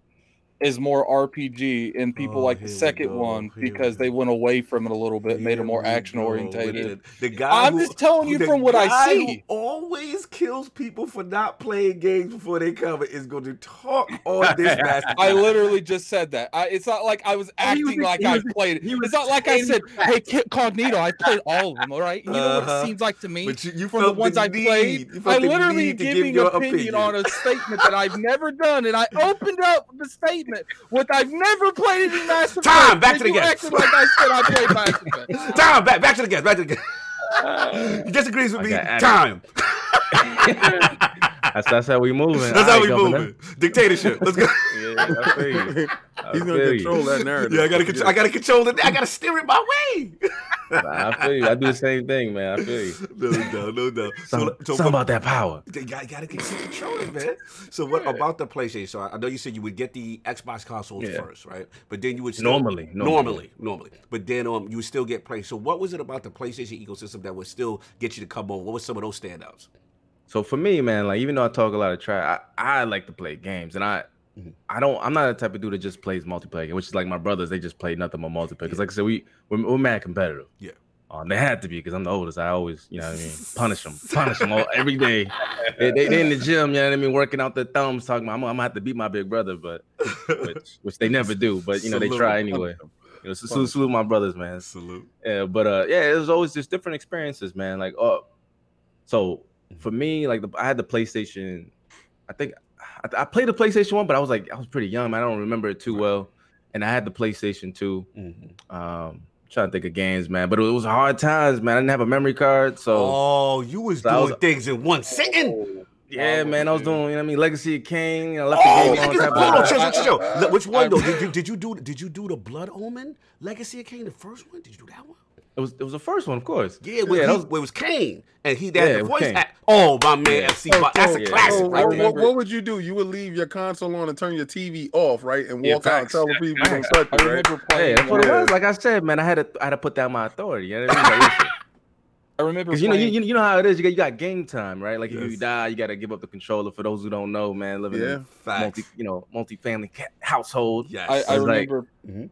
is more RPG, and people Oh, like the second go, one here because they went away from it a little bit, made it more action go orientated. The, the guy I'm who- just telling you from what I guy who see. always kills people for not playing games before they come is going to talk on this master. [LAUGHS] I literally just said that. I, it's not like I was he was- acting like I played it. he was It's not like I said, "Hey, Ki- Cognito, I played all of them." All right, you know what Uh-huh. it seems like to me. But you, you from the felt ones I need- played, I the literally need give giving your opinion, on a statement that I've never done, and I [LAUGHS] opened up the statement with "I've never played any Mass Effect." Time, back to the you game. like I said I played Mass Effect. Time back, back to the guest, back to the guest. he [LAUGHS] disagrees with I me. Time. [LAUGHS] [LAUGHS] That's that's how we moving. That's All how right, we Governor. moving. Dictatorship. Let's go. Yeah, I feel you. I He's gonna feel you. control that narrative. Yeah, I gotta, control, I gotta control it. I gotta steer it my way. Nah, I feel you. I do the same thing, man. I feel you. no doubt, no doubt. Something, so, so something about that power. You gotta, gotta get some control, man. [LAUGHS] So what about the PlayStation? So I I know you said you would get the Xbox consoles Yeah. first, right? But then you would still, Normally, normally, normally. normally, But then um, you would still get play. So what was it about the PlayStation ecosystem that would still get you to come on? What was some of those standouts? So for me, man, like even though I talk a lot of trash, I, I like to play games, and I, Mhm. I don't. I'm not the type of dude that just plays multiplayer, which is like my brothers. They just play nothing but multiplayer. Because like I said, we we're, we're mad competitive. Yeah. Um, they had to be because I'm the oldest. I always, you know what I mean, punish them, [LAUGHS] punish them all, every day. They, they, they in the gym, you know what I mean, working out their thumbs, talking about I'm, I'm gonna have to beat my big brother, but which, [LAUGHS] which they never do. But you know they try anyway. [LAUGHS] You know, so salute, salute my brothers, man. Salute. Yeah, but uh, yeah, it was always just different experiences, man. Like, oh, so for me, like the, I had the PlayStation. I think I, I played the PlayStation one, but I was like, I was pretty young, man. I don't remember it too well. And I had the PlayStation two. Mhm. Um, trying to think of games, man. But it was hard times, man. I didn't have a memory card, so oh, you was So doing was- things in one sitting. yeah, Oh, man. I was doing, you know, what I mean, Legacy of Kain. I left Oh, the game on hold. Which one though? Did you did you do did you do the Blood Omen Legacy of Kain, the first one? Did you do that one? It was it was the first one, of course. Yeah, where, yeah, he, that was, where it was Kain and he Yeah, the voice Kain. act. Oh my man, Yeah. FC, Bo- that's a Yeah. classic So right what, there. what, what would you do? You would leave your console on and turn your TV off, right, and Yeah, walk out and tell the people you don't touch it, right? Hey, that's what it was. Like I said, man, I had to I had to put down my authority. You know what I mean? Like, [LAUGHS] I remember Because you know, you, you know how it is. You got, you got game time, right? Like if you die, you got to give up the controller. For those who don't know, man, living Yeah. in Facts. multi, you know, multi-family household. Yes. I, I It's like- remember. Mm-hmm.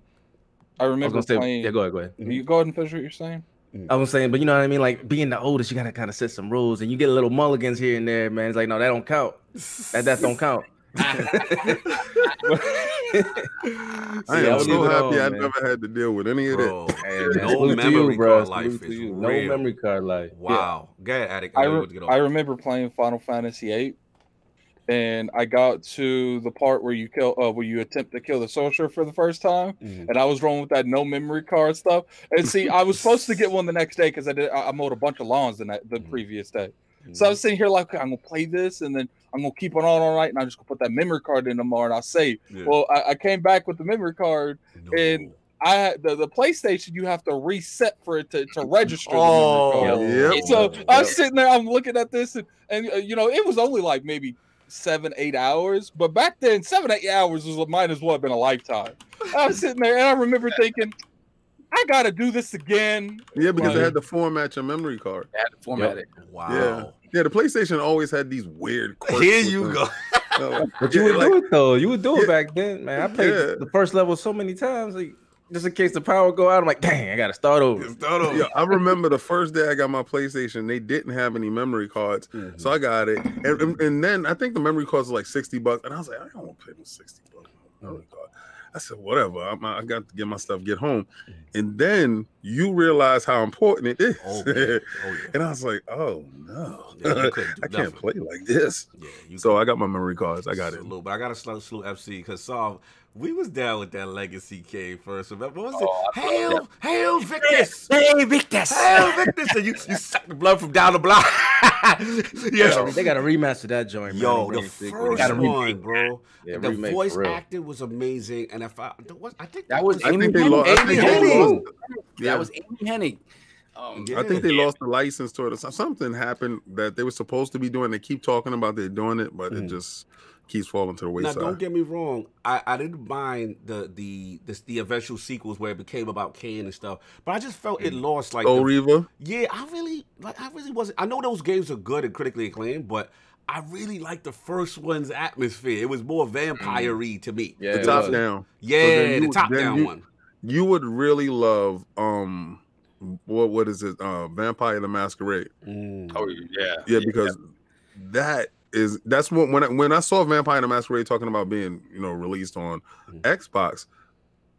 I I was remember gonna say, playing. yeah, go ahead, go ahead. You go ahead and finish what you're saying. Mm-hmm. I was saying, but you know what I mean. Like being the oldest, you gotta kind of set some rules, and you get a little mulligans here and there, man. It's like, no, that don't count. That that don't count. [LAUGHS] [LAUGHS] I am was so moving happy I man. never had to deal with any of that. Bro, Hey, [LAUGHS] man, no memory you, bro. card life is you. No real. memory card life. Wow. Go ahead, Attic. I, re- to get. I remember playing Final Fantasy VIII, and I got to the part where you kill, uh, where you attempt to kill the sorcerer for the first time, Mhm. and I was rolling with that no memory card stuff. And see, I was supposed to get one the next day because I did. I I mowed a bunch of lawns the, night, the Mhm. previous day. So I was sitting here like, okay, I'm gonna play this, and then I'm gonna keep it on all night, and I'm just gonna put that memory card in tomorrow, and I'll save. Yeah. Well, I, I came back with the memory card. No. and I had the, the PlayStation. You have to reset for it to, to register. the memory Oh, card. Yep. So Yep. I'm sitting there, I'm looking at this, and, and uh, you know, it was only like maybe seven, eight hours. But back then, seven, eight hours was might as well have been a lifetime. I was sitting there, and I remember thinking, I got to do this again. Yeah, because they had to format your memory card. I had to format it. Wow. Yeah. Yeah, the PlayStation always had these weird. quirks Here you go. But you yeah, would like- do it though. You would do it Yeah. back then, man. I played Yeah. the first level so many times, like just in case the power go out. I'm like, dang, I gotta start over. Start over. Yeah, I remember the first day I got my PlayStation, they didn't have any memory cards. Mhm. So I got it. And, and, and then I think the memory cards were like 60 bucks. And I was like, I don't want to pay no 60 bucks. memory card. I said, whatever. I'm, I got to get my stuff, get home. And then you realize how important it is. Oh, man. Oh, [LAUGHS] yeah. and I was like, oh no. Yeah, you couldn't [LAUGHS] I can't nothing. play like this. Yeah, you So I got my memory cards. I got it. Salute, but I got to salute, salute FC because Saul, we was down with that legacy K first. Remember, what was Oh, it? Hail, hail Victus! Hey Victus! Hail Victus! And you, you suck the blood from down the block. [LAUGHS] yeah. They got to remaster that joint. man, Yo, the they first gotta remake one, it. bro. Yeah, the remake voice acting was amazing, and if I, the- what, I think That was I Amy think they Hennig. lost. I Amy think they Hennig. lost. Yeah. That was Amy Hennig. Um, Yeah. I think they lost the license to it. Something happened that they were supposed to be doing. They keep talking about they're doing it, but Mhm. it just keeps falling to the wayside. Now, wayside. don't get me wrong. I, I didn't mind the the the, the eventual sequels where it became about Kain and stuff, but I just felt it lost like oh, Reva. Yeah, I really like. I really wasn't. I know those games are good and critically acclaimed, but I really like the first one's atmosphere. It was more vampire-y to me. Yeah, the it top was. down. Yeah, then the top down you- one. You would really love um what what is it? Uh Vampire the Masquerade. Mm. oh yeah, Yeah, because that is that's what when I, when I saw Vampire in the Masquerade talking about being you know released on Mhm. Xbox,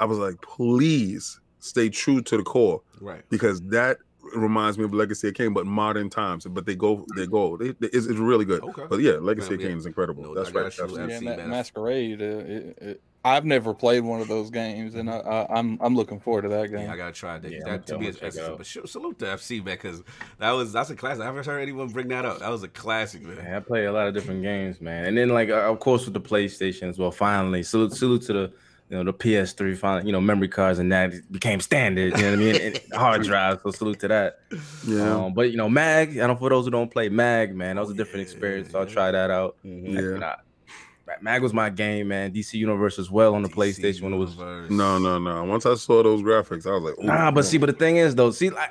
I was like, please stay true to the core Right. because that reminds me of Legacy of Kain, but modern times. But they go, they go, they, they- it's, it's really good. Okay. But yeah, Legacy of Yeah. Is incredible. No, That's I right. you. That's I've Yeah, right. and that that. Masquerade. Uh, it, it, I've never played one of those games, and I, I, I'm I'm looking forward to that game. Yeah, I gotta try that. Yeah, that to me is definitely check it excellent. But sh- salute to FC man, because that was that's a classic. I haven't heard anyone bring that up. That was a classic, man. Man, I play a lot of different games, man. And then like uh, of course with the PlayStation as well. Finally, salute salute to the you know the PS3. Finally, you know memory cards and that became standard. You know what I mean? And, and [LAUGHS] hard drives. So salute to that. Yeah. Um, but you know Mag. I don't for those who don't play Mag, man, that was a different Yeah, experience. So I'll try that out. Mhm. Yeah. You Mag was my game, man. DC Universe as well on the DC PlayStation when it was. Universe. No, no, no. Once I saw those graphics, I was like, ooh, Nah, but see, but the thing is though, see, like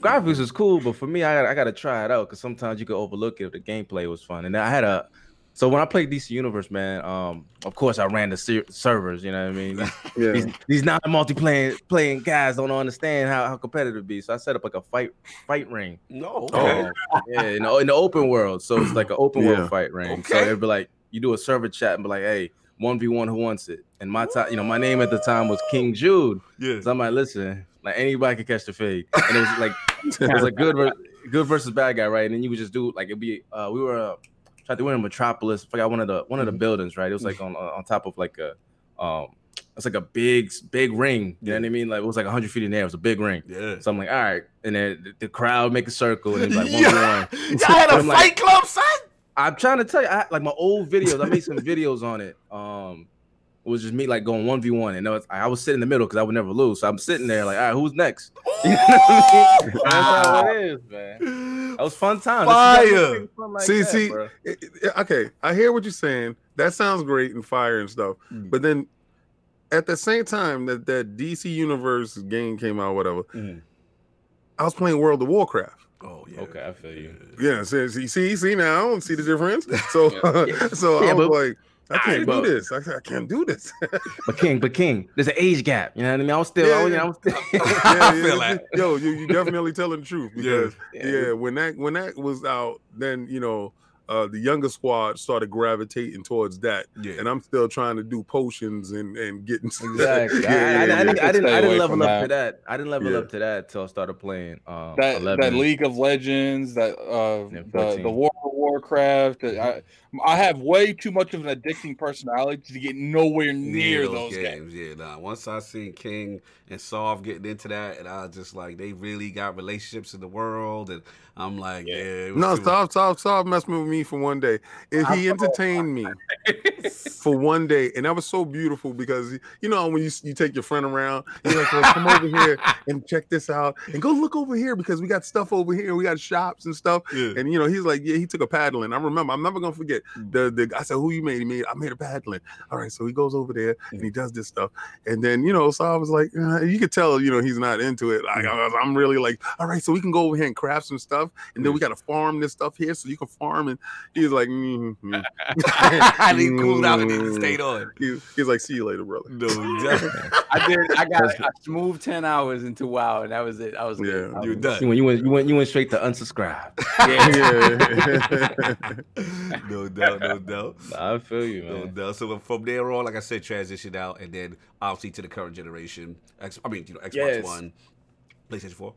graphics is cool, but for me, I gotta, I gotta try it out because sometimes you could overlook it if the gameplay was fun. And I had a, so when I played DC Universe, man, um, of course I ran the ser- servers. You know what I mean? yeah. [LAUGHS] These, these non multiplayer playing guys don't understand how, how competitive it be. So I set up like a fight fight ring. No. Oh. Okay. Um, yeah, in the, in the open world. So it's like an open Yeah. world fight ring. So it'd be like you do a server chat and be like, hey, one v one, who wants it? And my time, you know, my name at the time was King Jude. Yeah. So I'm like, listen, like anybody could catch the fade. And it was like [LAUGHS] it was like good good versus bad guy, right? And then you would just do like it'd be uh we were uh tried to win in Metropolis. I forgot one of the one of the buildings, right? It was like on on top of like a um it's like a big big ring. You know what I mean? Like it was like hundred feet in the air. It was a big ring. Yeah. So I'm like, all right. And then the, the crowd make a circle and it's like [LAUGHS] one Yeah. v one. [LAUGHS] Y'all had a I'm like- fight club, son. I'm trying to tell you, I, like my old videos, I made some videos on it. Um, it was just me like going one v one, and I was, I was sitting in the middle because I would never lose. So I'm sitting there like, all right, who's next? [LAUGHS] You know I mean? [LAUGHS] That's how it is, man. That was fun time. Fire. Fun See, that, see. It- it- okay, I hear what you're saying. That sounds great and fire and stuff. Mm. But then at the same time that that DC Universe game came out, whatever, Mm. I was playing World of Warcraft. Oh yeah. Okay, I feel you. Yeah, see, see, see, see now, see the difference. So, [LAUGHS] so Yeah, [LAUGHS] I was but- like, I can't but- do this. I, I can't do this. [LAUGHS] But King, but King, there's an age gap. You know what I mean? I was still, I was, you know, I was still. I feel that. Yo, you you definitely telling the truth Yeah. because yeah. when that when that was out, then you know uh the younger squad started gravitating towards that, Yeah. and I'm still trying to do potions and and getting Exactly. [LAUGHS] Yeah, I, I, yeah, I, didn't, I didn't, I didn't level from up to that. that. I didn't level Yeah. up to that until I started playing. Um, that 11. that League of Legends, that uh, the, 14. the World of Warcraft. I, I have way too much of an addicting personality to get nowhere near Yeah, those games. Yeah, nah. Once I seen King and Soft getting into that, and I was just like, they really got relationships in the world, and I'm like, yeah. it was No, too- stop, stop, stop messing with me for one day. If he entertained me [LAUGHS] for one day, and that was so beautiful because you know when you you take your friend around, you're like, well, come over here [LAUGHS] and check this out, and go look over here because we got stuff over here, we got shops and stuff. Yeah. And you know, he's like, yeah, he took a paddling. I remember, I'm never gonna forget Mm. the the. I said, who you made? He made. I made a paddling. All right, so he goes over there and he does this stuff, and then you know, so I was like, uh, you could tell, you know, he's not into it. Like I was, I'm really like, all right, so we can go over here and craft some stuff, and then we got to farm this stuff here, so you can farm. And he's like, mm I didn't cool out and he stayed on. [LAUGHS] He's, he's like, see you later, brother. No, [LAUGHS] definitely. I did. I got a smooth ten hours into WoW, and that was it. I was. Yeah, I you're done. You went, you went, you went, you went straight to unsubscribe. [LAUGHS] yeah. [LAUGHS] no doubt, no doubt. I feel you, No doubt. So from there on, like I said, transition out, and then obviously to the current generation. X, I mean, you know, Xbox Yes. One, PlayStation Four.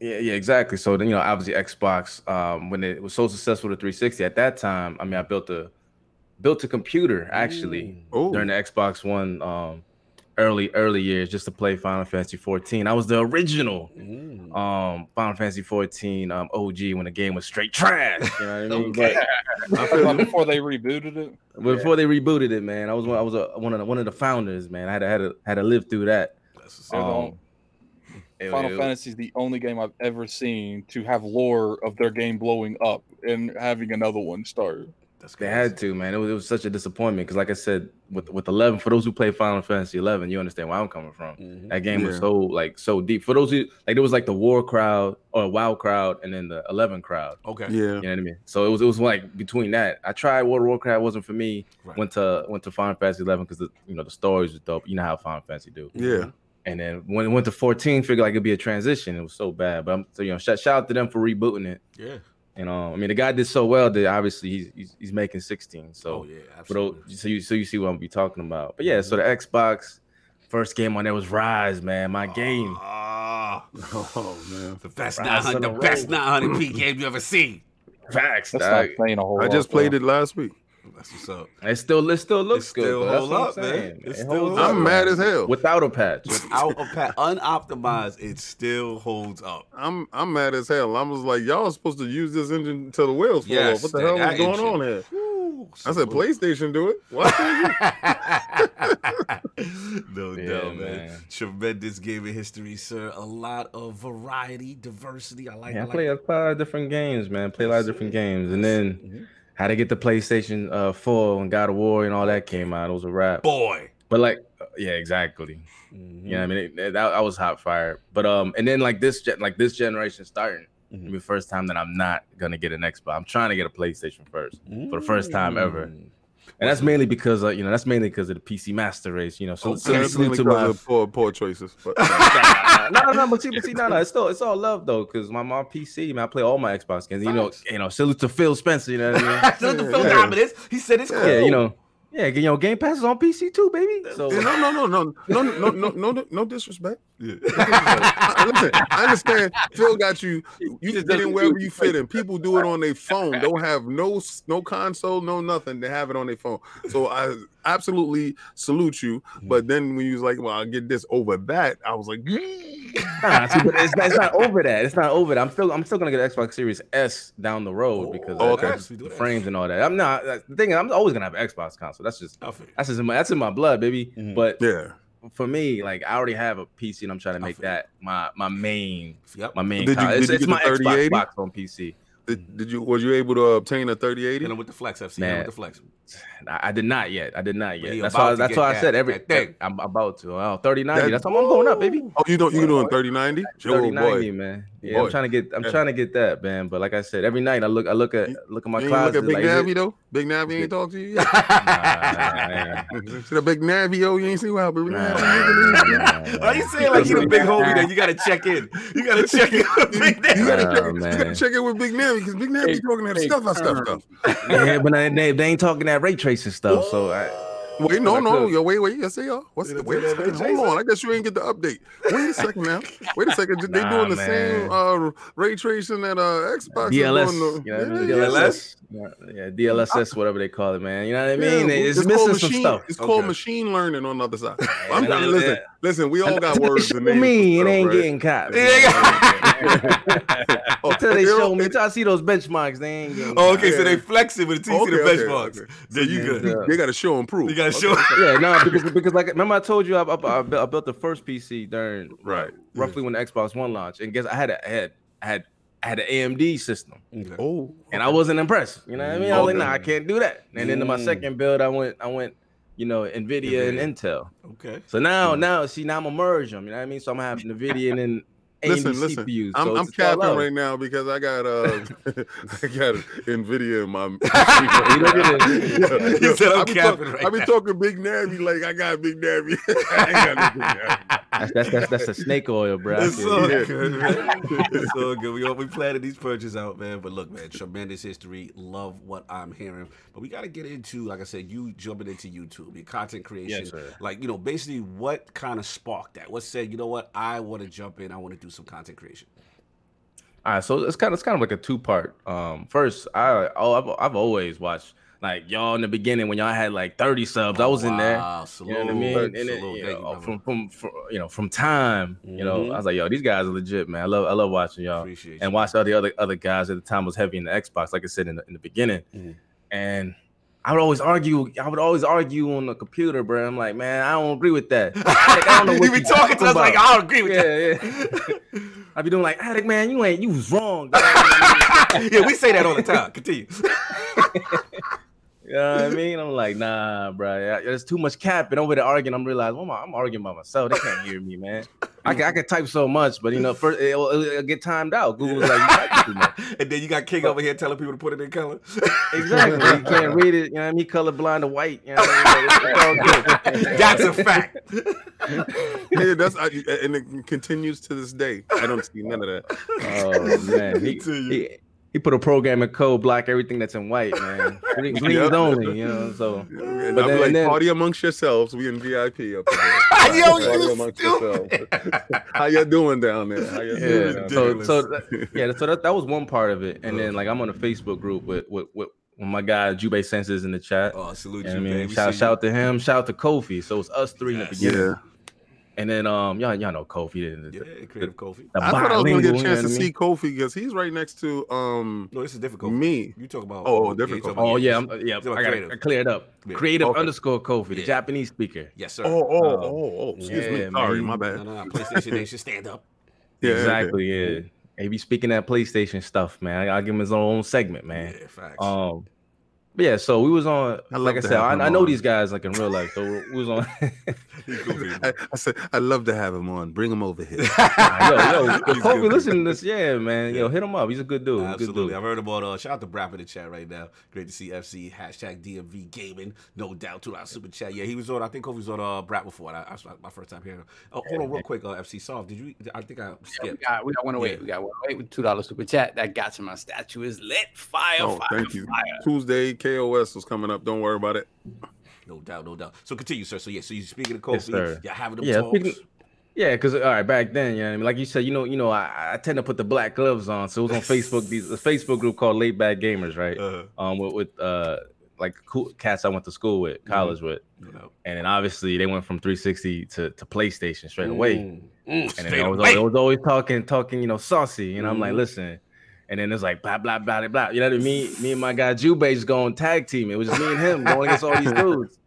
Yeah, yeah, exactly. So then, you know, obviously Xbox, um, when it was so successful, the 360 at that time, I mean, I built a built a computer actually Oh, during the Xbox One um early early years just to play Final Fantasy 14. I was the original Mm. um Final Fantasy 14 um OG when the game was straight trash. You know what I [LAUGHS] mean? Okay. But [LAUGHS] before they rebooted it. But before they rebooted it, man, I was one I was a, one of the one of the founders, man. I had to had to had to live through that. That's what's Yeah, up. Um, it- Final it- Fantasy is the only game I've ever seen to have lore of their game blowing up and having another one start. That's They had to, man. It was, it was such a disappointment because, like I said, with with eleven, for those who play Final Fantasy eleven, you understand where I'm coming from. Mhm. That game was so like so deep. For those who like, there was like the War crowd or WoW crowd, and then the eleven crowd. Okay. Yeah. You know what I mean? So it was it was like between that. I tried World of Warcraft, wasn't for me. Right. Went to went to Final Fantasy eleven because the you know the stories was dope. You know how Final Fantasy do. Yeah. And then when it went to fourteen, figured like it'd be a transition. It was so bad, but I'm so you know shout, shout out to them for rebooting it. Yeah. And um, I mean the guy did so well that obviously he's he's, he's making sixteen. So. oh yeah. For those, Absolutely. so you so you see what I'm be talking about. But yeah, so the Xbox first game on there was Ryse, man. My game. Ah, [LAUGHS] Oh man. the best Ryse 900, the the best 900p game you ever seen. Facts. That's dog. not saying a whole I just played it last week. That's what's up. It still it still looks It good. still though. Hold up, man. saying. It It still holds hold up, I'm mad man. as hell. Without a patch. Without a patch. unoptimized, it still holds up. I'm I'm mad as hell. I was like, y'all are supposed to use this engine until the wheels fall Yes, off. What the that- hell that is going engine. on here? Woo, I said, PlayStation do it. What? [LAUGHS] no Yeah, doubt, man. man. Tremendous gaming history, sir. A lot of variety, diversity. I like. Yeah, I I like play a lot of different games, man. Play a lot of different games, and then Mhm. Had to get the PlayStation uh, 4 and God of War and all that came out. It was a wrap. boy. But like, uh, yeah, exactly. Mhm. You know what I mean? It, it- that, I was hot fire. But um, and then like this, like this generation starting. Mhm. The first time that I'm not gonna get an Xbox. I'm trying to get a PlayStation first, for the first time ever. And that's mainly because uh, you know that's mainly because of the PC master race. You know, so Okay. so salute to my poor, poor choices. But no, no, no, but see, but see, no, no, it's still it's all love though, because my my PC, man, I play all my Xbox games. You know, you know, salute to Phil Spencer. You know what I mean? [LAUGHS] Salute to Phil yeah. Dominus. He said it's cool. yeah, you know, yeah, you know, Game Pass is on PC too, baby. So no, no, no, no, no, no, no, no, no, no disrespect. Yeah. I- [LAUGHS] Listen, I understand. Phil got you. You just fit in wherever you fit in. People do it on their phone. [LAUGHS] Don't have no no console, no nothing. They have it on their phone. So I absolutely salute you. But mm. then when you was like, "Well, I'll get this over that," I was like, Nah, see, but it's, not- it's not over that. It's not over that. I'm still I'm still gonna get an Xbox Series S down the road because Oh, okay. the- the frames and all that. I'm not the thing. is, I'm always gonna have an Xbox console. That's just I feel you. that's just in my that's in my blood, baby. Mhm. But "Yeah." for me, like I already have a PC and I'm trying to make that my my main Yep. my main. Did you- con- did it's you it's get my the Xbox box on PC. Did, did you was you able to obtain a 3080? And with the flex FC. Hit him Man. with the flex. I, I did not yet. I did not yet. he That's about why. to That's get why I that- said every. that thing. I'm about to. Oh, 3090. That- That's how I'm going up, baby. Oh, you don't you doing 3090? Oh, 3090, boy. man. Yeah, Boy. I'm trying to get. I'm Yeah. trying to get that, man. But like I said, every night I look. I look at look at my You ain't look at Big like, is Navi though. Big Navi ain't talk to you [LAUGHS] yet. Nah, See the Big Navi, yo, you ain't see what Big nah, Navi. nah, Are you saying like you the big homie that you gotta check in? You gotta check in with Big You gotta, Nah, check, you gotta check in with Big Navi because Big Navi Hey, talking that hey, stuff, that stuff, uh, stuff. yeah, but they, they, they ain't talking that ray tracing stuff. So I, Wait, no, no, yo, wait, wait, yes, they are. What's They the, wait a second, hold on. I guess you ain't get the update. Wait a second now. Wait a second. They Nah, doing the man. same uh ray tracing that uh Xbox is DLS, doing. you know, The, what I mean? yeah, DLS, yeah, yeah, DLSS, whatever they call it, man. You know what I yeah, mean? it's, called missing some machine, stuff. It's called Okay. machine learning on the other side. I'm Yeah, listen, yeah. listen. We all got words [LAUGHS] show and me, it ain't stuff, getting caught. Oh, Until they show me, until I see those benchmarks, they ain't getting. Oh, caught. okay, so they flex it, but until you see the Okay, okay, benchmarks, okay. then you good. They got to show and prove. You gotta yeah, no, [LAUGHS] because because like remember I told you I, I, I built, I built the first PC during Right. roughly when the Xbox One launched, and guess I had a I had I had I had an AMD system, Okay. Oh, and I wasn't impressed. You know what I mean? I was like, Okay. nah, I can't do that. And then in my Mm. second build, I went I went you know Nvidia, and Intel. Okay. So now now see now I'm gonna merge them. You know what I mean? So I'm gonna have Nvidia and then AMD Listen, listen. CPUs. I'm, so I'm it's- it's all capping love. right now because I got uh [LAUGHS] [LAUGHS] I got Nvidia in my. You [LAUGHS] look at it. You said I'm I be capping talk- right I be now. talking Big Navi like I got Big Navi. I ain't got no Big Navi. That's that's that's, that's a snake oil, bro. I It's feel all you. Yeah. good, man. It's all good. We all we planning these purchases out, man. But look, man, tremendous history. Love what I'm hearing. But we got to get into, like I said, you jumping into YouTube, your content creation. Yes, sir. Like you know, basically, what kind of sparked that? What said, you know what, I want to jump in. I want to do some content creation. All right, so it's kind of it's kind of like a two part. Um, first, I oh I've, I've always watched like y'all in the beginning when y'all had like 30 subs. I was in there. Wow, You know what I mean? And then, Salute. you know, you, from, from from you know from time, you know. I was like, yo, these guys are legit, man. I love I love watching y'all Appreciate and watch all the other other guys at the time was heavy in the Xbox, like I said in the, in the beginning. Mhm. And I would always argue. I would always argue on the computer, bro. I'm like, man, I don't agree with that. [LAUGHS] Like, I don't know what you be you talking to us talking like. I don't agree with Yeah, that. [LAUGHS] I'd be doing like, Attic, man, you ain't, you was wrong. [LAUGHS] dog." yeah, we say that all the time. Continue. you know what I mean? I'm like, nah, bro. Yeah, there's too much cap capping over there arguing. I'm realizing, well, I'm, I'm arguing by myself. They can't hear me, man. I can, I can type so much, but you know, first it'll, it'll get timed out. Google's like, you type too much. [LAUGHS] and then you got King over here telling people to put it in color. [LAUGHS] Exactly. You can't read it. You know what I mean? Colorblind to white. You know what I mean? It's- it's all good. [LAUGHS] That's a fact. yeah, that's I, and it continues to this day. I don't see none of that. Oh man, he, he, he put a program in code block everything that's in white, man. Green- [LAUGHS] Greens Yep. only, you know. So And But I'll then- like, then- party amongst yourselves. We in VIP up there. [LAUGHS] Yo, Party you amongst yourselves. [LAUGHS] How you doing down there? How you yeah, down so so that, yeah, so that, that was one part of it, and then like I'm on a Facebook group with with with, with my guy Jubei Sensei in the chat. Oh, salute You know I man. mean, We shout see shout to him, shout out to Kofi. So it's us three in the beginning, Yeah. And then um y'all y'all know Kofi, the, Yeah, creative Kofi. the I thought I was gonna get a chance to see? Kofi because he's right next to um No, this is difficult. me. You talk about Oh, yeah, different you talk Kofi. Oh yeah, I'm, yeah. you talk about I got to clear it up. Yeah. Creative Okay. underscore Kofi, the Yeah. Japanese speaker. Yes, sir. Oh, oh, Uh, oh, oh, excuse yeah, me. Sorry, he- my bad. no, no. PlayStation Nation, stand up. [LAUGHS] Yeah, exactly. Yeah. He be speaking that PlayStation stuff, man. I, will give him his own segment, man. Yeah, facts. Um, but yeah. So we was on. I like I said, I, I know these guys like in real life. So we was on. [LAUGHS] He cool people. [LAUGHS] I, I said I'd love to have him on. Bring him over here. yo, yo, [LAUGHS] He's Kobe, good. listen to this. [LAUGHS] Yeah, man. Yo, hit him up. He's a good dude. He's a good Absolutely. dude. I've heard about uh shout out to Brap in the chat right now. Great to see FC hashtag DMV gaming. No doubt to our super chat. Yeah, he was on I think Kofi was on uh Brap before. I, that's my- my first time hearing him. Oh, hold on real quick, uh FC Soft. Did you I think I Yeah, we skipped. got we got one away. Yeah. We got one away with two dollars super chat. That got to my statue is lit. Fire, Oh, fire, thank you. fire. Tuesday KOS was coming up. Don't worry about it. No doubt, no doubt. So continue, sir. So yeah, so you speaking of Kofi, Yes, sir. you're having them Yeah, talks. speaking- Yeah, because all right, back then, you know, I mean, like you said, you know, you know, I, I tend to put the black gloves on. So it was on Facebook, these a Facebook group called Late Back Gamers, right? Uh, Um, with, with uh, like cool cats I went to school with, college with, you and then obviously they went from 360 to, to PlayStation straight away. Mm, mm, And straight then I was, away. I was always talking, talking, you know, saucy. And I'm like, Mhm. listen. And then it's like blah blah blah blah blah. You know what I mean? Me and my guy Jube just going tag team. It was just me and him going against all these [LAUGHS] dudes.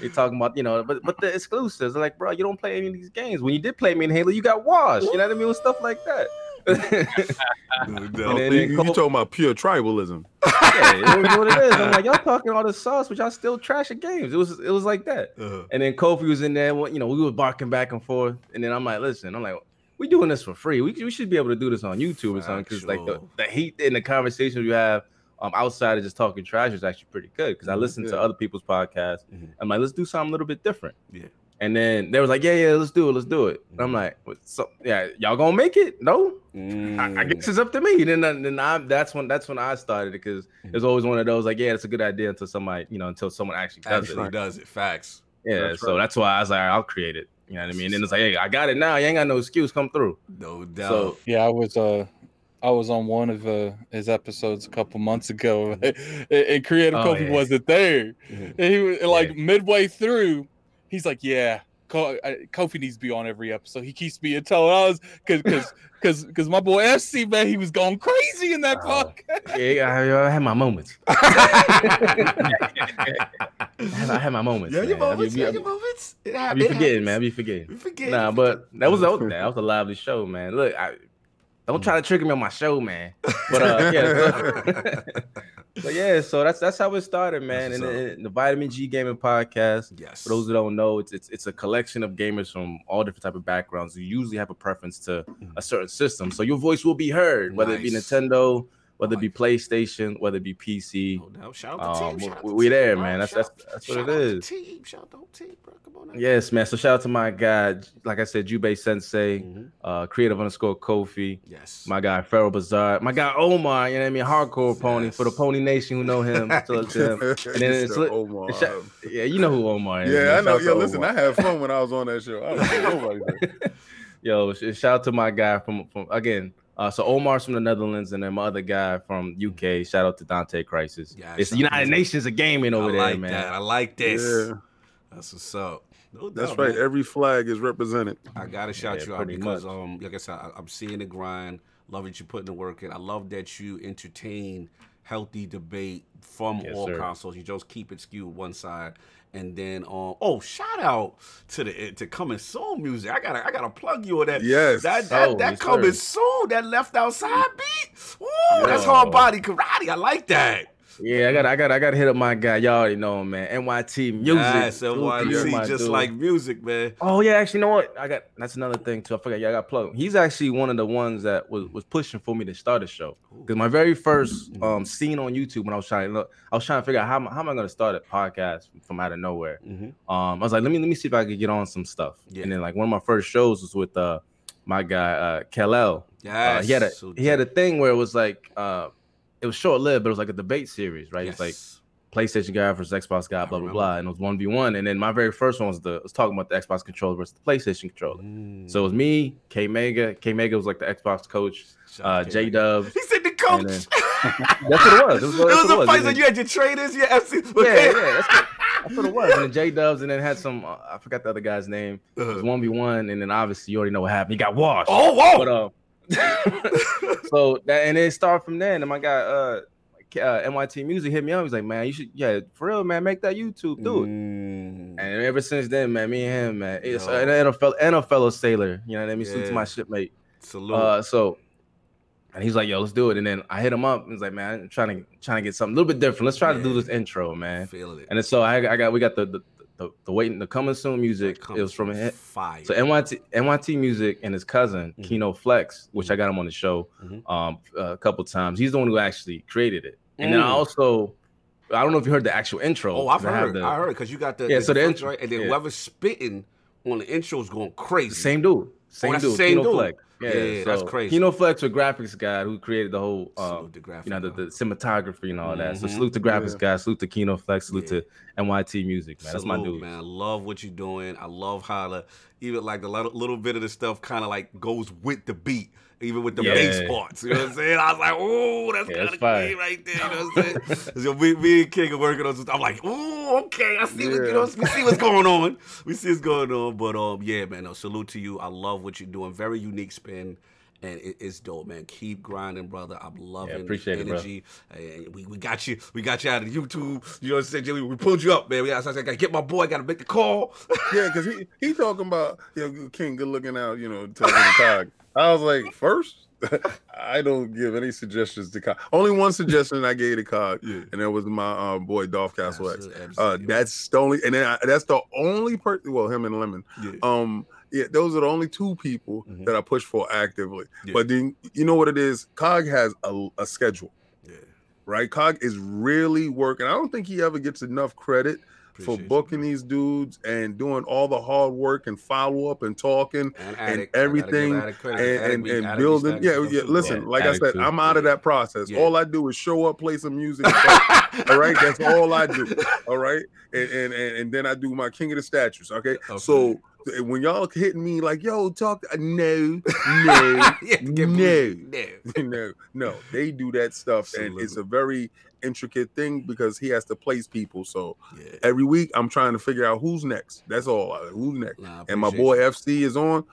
They talking about, you know, but but the exclusives. They're like, bro, you don't play any of these games. When you did play me in Halo, you got washed. You know what I mean? With stuff like that. [LAUGHS] [LAUGHS] No doubt. then- you, you Cole- talking about pure tribalism? yeah, it was what it is. I'm like, y'all talking all this sauce, but y'all still trashing games. It was it was like that. Uh, And then Kofi was in there. You know, we were barking back and forth. And then I'm like, listen, I'm like, we doing this for free. We, we should be able to do this on YouTube or something because like the, the heat in the conversations you have um outside of just talking trash is actually pretty good because I listen to other people's podcasts. Mhm. I'm like, let's do something a little bit different. Yeah. And then they was like, yeah, yeah, let's do it, let's do it. And I'm Mhm. like, "What- so yeah, y'all gonna make it? No, I, I mm. guess it's up to me. Then, then I, that's when that's when I started because Mhm. it's always one of those like, yeah, it's a good idea until somebody, you know, until someone actually does actually it. does it. Facts. Yeah, That's so right. that's why I was like, I'll create it. You know what I mean? And then it's like, hey, I got it now. You ain't got no excuse. Come through. No doubt. So Yeah, I was uh I was on one of uh, his episodes a couple months ago, [LAUGHS] and, and Creative Oh, Kofi yeah. wasn't there. Mhm. And he was like midway through, he's like, "Yeah, Ko- I- Kofi needs to be on every episode." He keeps being told I was because because because because my boy FC man, he was going crazy in that Oh. podcast. yeah, I, I had my moments. [LAUGHS] I had, I had my moments. Yeah, your man. I be- moments. be- Yeah, your moments. It I hap- be it forgetting, happens. man. I be forgetting. We forget. Nah, we but that was that, that was a lively show, man. Look, I don't try to trigger me on my show, man. But uh, yeah, [LAUGHS] so, [LAUGHS] but yeah, so that's that's how it started, man. And then the Vitamin G Gaming Podcast. yes. For those who don't know, it's, it's it's a collection of gamers from all different type of backgrounds. You usually have a preference to a certain system, so your voice will be heard, whether it be Nintendo, whether it be PlayStation, whether it be PC. No. Shout out the Um, team. we- out we- we team, there, bro. man. That's- Shout- that's- that's what out is. Team. Shout out team, bro. Come on. now. Yes, man. So shout out to my guy, like I said, Jubei Sensei, Mhm. uh, creative underscore Kofi, Yes. my guy Pharaoh Bazaar, my guy Omar. You know what I mean? Hardcore pony for the Pony Nation who know him. [LAUGHS] It's him. And then it's li- Omar. it's shout- yeah, you know who Omar is. Yeah, man. I know. Shout Yo, listen, Omar. I had fun when I was on that show. I don't think nobody. [LAUGHS] Yo, shout out to my guy from from again Uh, so Omar's from the Netherlands, and then my other guy from UK. Shout out to Dante Crisis. Yeah, it's the United. Nations of gaming over I there, man. that. I like this. Yeah, That's what's up. No that's doubt, right. man. Every flag is represented. I gotta shout Yeah, you out because, much. um, like I said, I, I'm seeing the grind. Love that you putting the work in. I love that you entertain healthy debate from Yes, all sir. consoles. You just keep it skewed one side, and then um, oh, shout out to the to coming soon music. I gotta I gotta plug you on that. Yes. that that, Oh, that yes, coming sir. soon. That left outside beat. Ooh, that's Yo. hard body karate. I like that. Yeah, I got, I got, I got to hit up my guy. Y'all already know him, man. NYT music. Yes, Salute to you, just dude. like music, man. Oh yeah, actually, you know what? I got that's another thing too. I forgot. Yeah, I got plugged. He's actually one of the ones that was was pushing for me to start a show. Because my very first um scene on YouTube when I was trying to look, I was trying to figure out how, am- how am I going to start a podcast from out of nowhere. Mm-hmm. Um, I was like, let me let me see if I could get on some stuff. Yeah. And then like one of my first shows was with uh my guy uh Kellel. Yeah, Uh, he had a he had a thing where it was like uh it was short lived, but it was like a debate series, right? It's like PlayStation guy versus Xbox guy, blah blah blah, and it was one v one. And then my very first one was the was talking about the Xbox controller versus the PlayStation controller. Mm. So it was me, K Mega. K Mega was like the Xbox coach. Uh, J Dubs. He said the coach. Then- [LAUGHS] That's what it was. It was, it was a it was. place And that you had your traders, your FC. yeah, [LAUGHS] yeah, that's what, that's what it was. And then J Dubs, and then had some. Uh, I forgot the other guy's name. It was Uh-huh. one v one, and then obviously you already know what happened. He got washed. Oh, whoa. But uh, [LAUGHS] so that and it started from there. And then my guy, uh, uh, NYT Music hit me up. He's like, man, you should, yeah, for real, man, make that YouTube, do it. Mm. And ever since then, man, me and him, man, it's Yo. and, and a fellow, and a fellow sailor, you know what I mean? Salute Yeah. to my shipmate. Salute. Uh, so, and he's like, yo, let's do it. And then I hit him up. and He's like, man, I'm trying to trying to get something a little bit different. Let's try to do this intro, man. Feeling it. And so I, I got we got the the the, the waiting the coming soon music. It was from fire. So NYT NYT Music and his cousin Mhm. Kino Flex, which I got him on the show Mhm. um a couple times. He's the one who actually created it. And then I Mm. also I don't know if you heard the actual intro. oh, I've 'cause I heard. the- I heard because you got the Yeah, the so the intro- right, and then yeah. whoever's spitting on the intro is going crazy. Same dude. Same that's the dude. same Kino dude. Flex. Yeah, Yeah, that's so crazy. Kino Flex, a graphics guy who created the whole uh, the graphic. you know, the, the cinematography and all that. So Mhm. salute to graphics Yeah. guys, salute to Kino Flex, salute Yeah. to NYT Music, man. That's my dude. man. I love what you're doing. I love how the even like the little, little bit of the stuff kind of like goes with the beat, even with the Yeah. bass parts. You know what I'm saying? I was like, oh, that's Yeah, kind of fire. clean right there. You know what I'm saying? [LAUGHS] so me, me and King are working on some stuff. I'm like, oh, okay. I see what you know. We see what's going on. We see what's going on. But um, yeah, man. No, salute to you. I love what you're doing. Very unique spin. And it, it's dope, man. Keep grinding, brother. I'm loving appreciate the it, bro. Hey, we, we got you. We got you out of YouTube. You know what I'm saying, Jimmy? We pulled you up, man. We I said, I gotta get my boy. I gotta make the call. Yeah, because he he talking about you know King good looking out, you know, taking the tag. [LAUGHS] I was like, first, [LAUGHS] I don't give any suggestions to Cog. Only one suggestion I gave to Cog, Yeah. and that was my um, boy Dolph Castle X. Uh, that's the only, and then I, that's the only person. Well, him and Lemon. yeah. Um, yeah, those are the only two people Mhm. that I push for actively. Yeah. But then you know what it is? Cog has a, a schedule, yeah. right? Cog is really working. I don't think he ever gets enough credit Appreciate you, booking bro. these dudes and doing all the hard work and follow up and talking and, and Addict, I gotta give everything and, and, be- and building. Yeah, yeah. Listen, Yeah, like I said. I'm out of that process. Yeah. All I do is show up, play some music. [LAUGHS] all right, that's all I do. All right, and, and and and then I do my King of the Statues. Okay, Okay. so when y'all hitting me like, "Yo, talk," uh, no, no, [LAUGHS] no. no. [LAUGHS] no, no, they do that stuff, and it's a very intricate thing because he has to place people. So Yeah. every week, I'm trying to figure out who's next. That's all. Who's next? Nah, And my boy you. FC is on.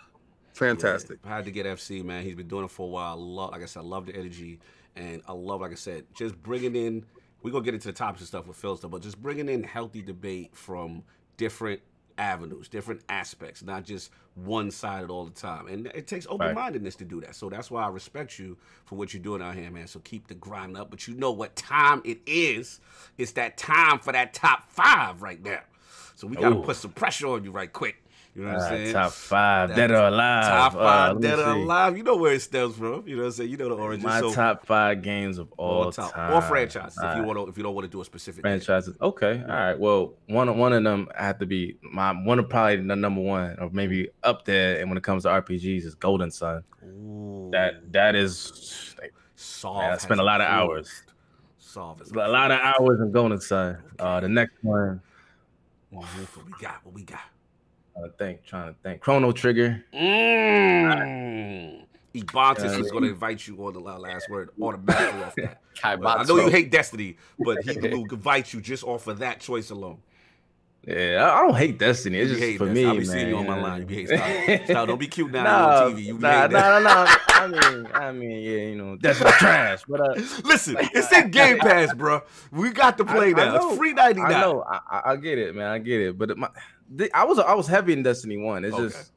Fantastic. Yeah, I had to get FC, man. He's been doing it for a while. I love, like I said, I love the energy, and I love, like I said, just bringing in. We're gonna get into the topics and stuff with Phil stuff, but just bringing in healthy debate from different avenues, different aspects, not just one sided all the time. And it takes open mindedness to do that. So that's why I respect you for what you're doing out here, man. So keep the grind up. But you know what time it is? It's that time for that top five right now. So we gotta put some pressure on you right quick. You know what I'm Uh, saying? top five, That- dead or alive. Top Uh, five me dead or alive. You know where it stems from. You know what I'm saying? You know the origin. My so, top five games of all, all time. time. Or franchises if you want to if you don't want to do a specific game. franchises. Okay, all right. Well, one one of them have to be my one of probably the number one, or maybe up there. And when it comes to RPGs, is Golden Sun. Ooh. That that is like, Solve man, I spent a lot of hours. Solve is a lot of hours in Golden Sun. Uh, the next one. What we got? What we got? I think, trying to think, Chrono Trigger. Mm. Ebontis Yeah. is going to invite you on the last word automatically off that. [LAUGHS] I know you hate Destiny, but he [LAUGHS] will invite you just off of that choice alone. Yeah, I I don't hate Destiny. It's You just hate for Destiny. me, I be man. seeing you on my line. You be hating Stop. Stop. Don't be cute now [LAUGHS] Nah, on TV. You be nah, hating nah, nah, I mean, I mean, yeah, you know, Destiny trash, but uh, Listen, it's in Game Pass, bro. We got to play I- I know. It's free ninety I know, I, I- I get it, man, I get it. But it, my, the, I was I was heavy in Destiny One. It's Okay. just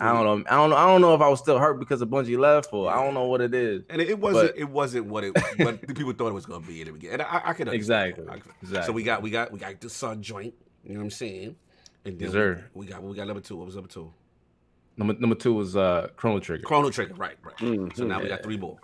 I don't know, I don't know, I don't know if I was still hurt because of Bungie left, or I don't know what it is. And it, it wasn't. But- it wasn't what it what the people thought it was going to be in the beginning. And I, I can understand Exactly. I- exactly. So we got we got we got the Sun joint. You know what I'm saying? And then Yes, we, we got we got number two. What was number two? Number number two was uh Chrono Trigger. Chrono Trigger. Right, right. Mhm. So now we got three more.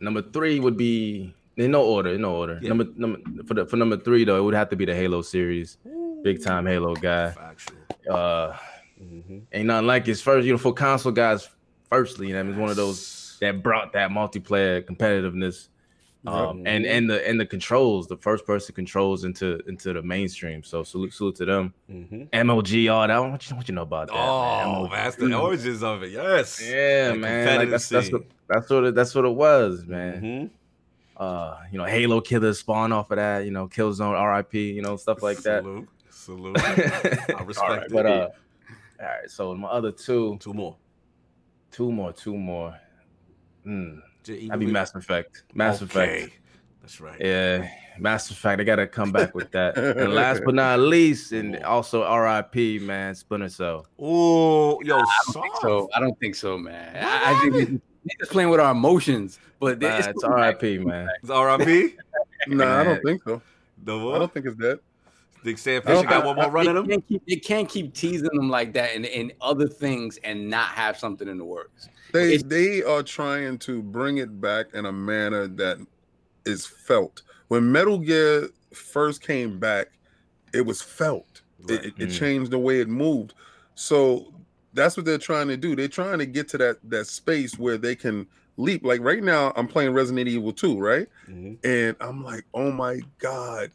Number three would be in no order, in no order. Yeah. Number number for the for number three though, it would have to be the Halo series. Big time Halo guy. Factual. Uh, hmm ain't nothing like his first. You know, for console guys, firstly, you know, I mean, it's one of those that brought that multiplayer competitiveness. Um, and and the and the controls, the first person controls into into the mainstream. So salute salute to them. hmm MLG, all that. What you, what you know about that? Oh, man? that's the origins of it. Yes. Yeah, That man. Like, that's that's what that's what it, that's what it was, man. Mhm. Uh, you know, Halo killers spawn off of that. You know, Killzone, RIP. You know, stuff like that. Salute. Salute. [LAUGHS] I respect it. but uh, all right. So my other two, two more. two more, two more. Hmm. J- That'd be Mass Effect. Mass Effect. That's right. Yeah, Mass Effect. I gotta come back with that. and [LAUGHS] last but not least, and also RIP, man, Splinter Cell. Oh, yo, think so. I don't think so, man. I, I think they- they're just playing with our emotions, but Nah, it's, it's RIP, man. It's [LAUGHS] RIP. Nah, I don't think so. No I don't think it's that. Think Sam Fisher got one more They run in him? can't, keep, they can't keep teasing them like that and, and other things and not have something in the works. They It's- they are trying to bring it back in a manner that is felt. When Metal Gear first came back, it was felt. It, Right. it, it Mm. changed the way it moved. So that's what they're trying to do. They're trying to get to that that space where they can leap. Like right now, I'm playing Resident Evil 2, right? Mhm. And I'm like, oh my god.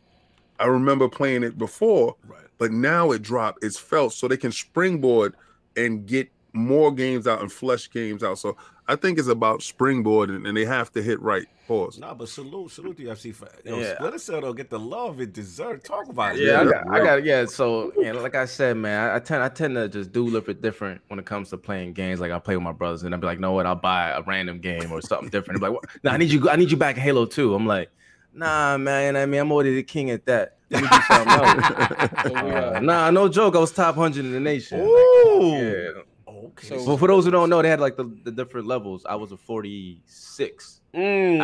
I remember playing it before, Right. but now it dropped. It's felt so they can springboard and get more games out and flesh games out. So I think it's about springboarding, and they have to hit right. Pause. Nah, but salute, salute the UFC for yo, Yeah. Splinter Cell don't get the love it deserves. Talk about it. Yeah, I got, I got, yeah. So, [LAUGHS] yeah, like I said, man, I, I tend, I tend to just do a little bit different when it comes to playing games. Like I play with my brothers, and I'll be like, no, what? I'll buy a random game or something different. They're like, what? Nah, I need you, I need you back in Halo 2. I'm like, nah, man. I mean, I'm already the king at that. Let me do something else. [LAUGHS] So Uh, nah, no joke. I was top hundred in the nation. Like, Ooh. yeah. Okay. So- Well, for those who don't know, they had like the, the different levels. I was a 46 out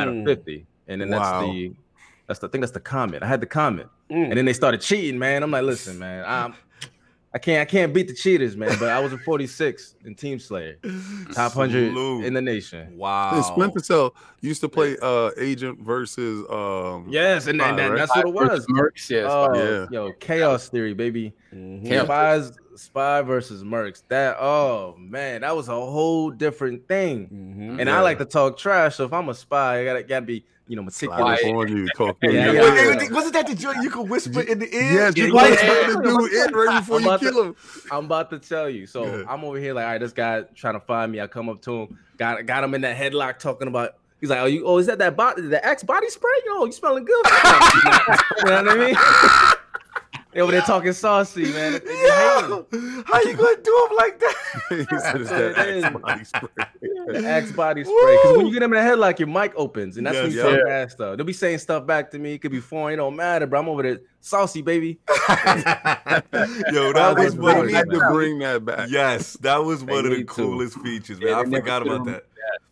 of Mm. 50, and then Wow. that's the that's the thing. that's the comment. I had the comment, Mm. and then they started cheating, man. I'm like, listen, man, I'm I can't I can't beat the cheaters, man. But I was a [LAUGHS] 46 in Team Slayer, top hundred in the nation. Wow. And Splinter Cell used to play uh Agent versus um Yes, and, and, Spy, and right? that's what it was. Mercs, yes. Oh, Yeah. yo, chaos theory, baby. Mhm. Yeah. Spies, spy versus mercs. That oh man, that was a whole different thing. Mhm. And Yeah. I like to talk trash. So if I'm a spy, I gotta gotta be you know meticulous. up on you. [LAUGHS] Yeah, yeah, yeah. Wasn't that the joint you could whisper in the ear? Yes, you Yeah, like yeah. to do it right [LAUGHS] before I'm you about kill to- him. I'm about to tell you. So Good. I'm over here like, all right, this guy trying to find me. I come up to him, got got him in that headlock, talking about. He's like, oh, you, oh, is that that body, the X body spray? Yo, you smelling good? [LAUGHS] you know what I mean? They over there talking saucy, man. They. Yo, how you gonna do him like that? [LAUGHS] he said it's That's what that it is. Axe body spray. The Axe body spray. Because when you get them in the headlock, your mic opens, and that's when Yes, you talk bad stuff. They'll be saying stuff back to me. It could be foreign. It don't matter, bro. I'm over there saucy, baby. [LAUGHS] Yo, that That was was They one of need the to bring that back. Yes, that was They one of the need to. coolest features, man. Yeah, I forgot about should've- that.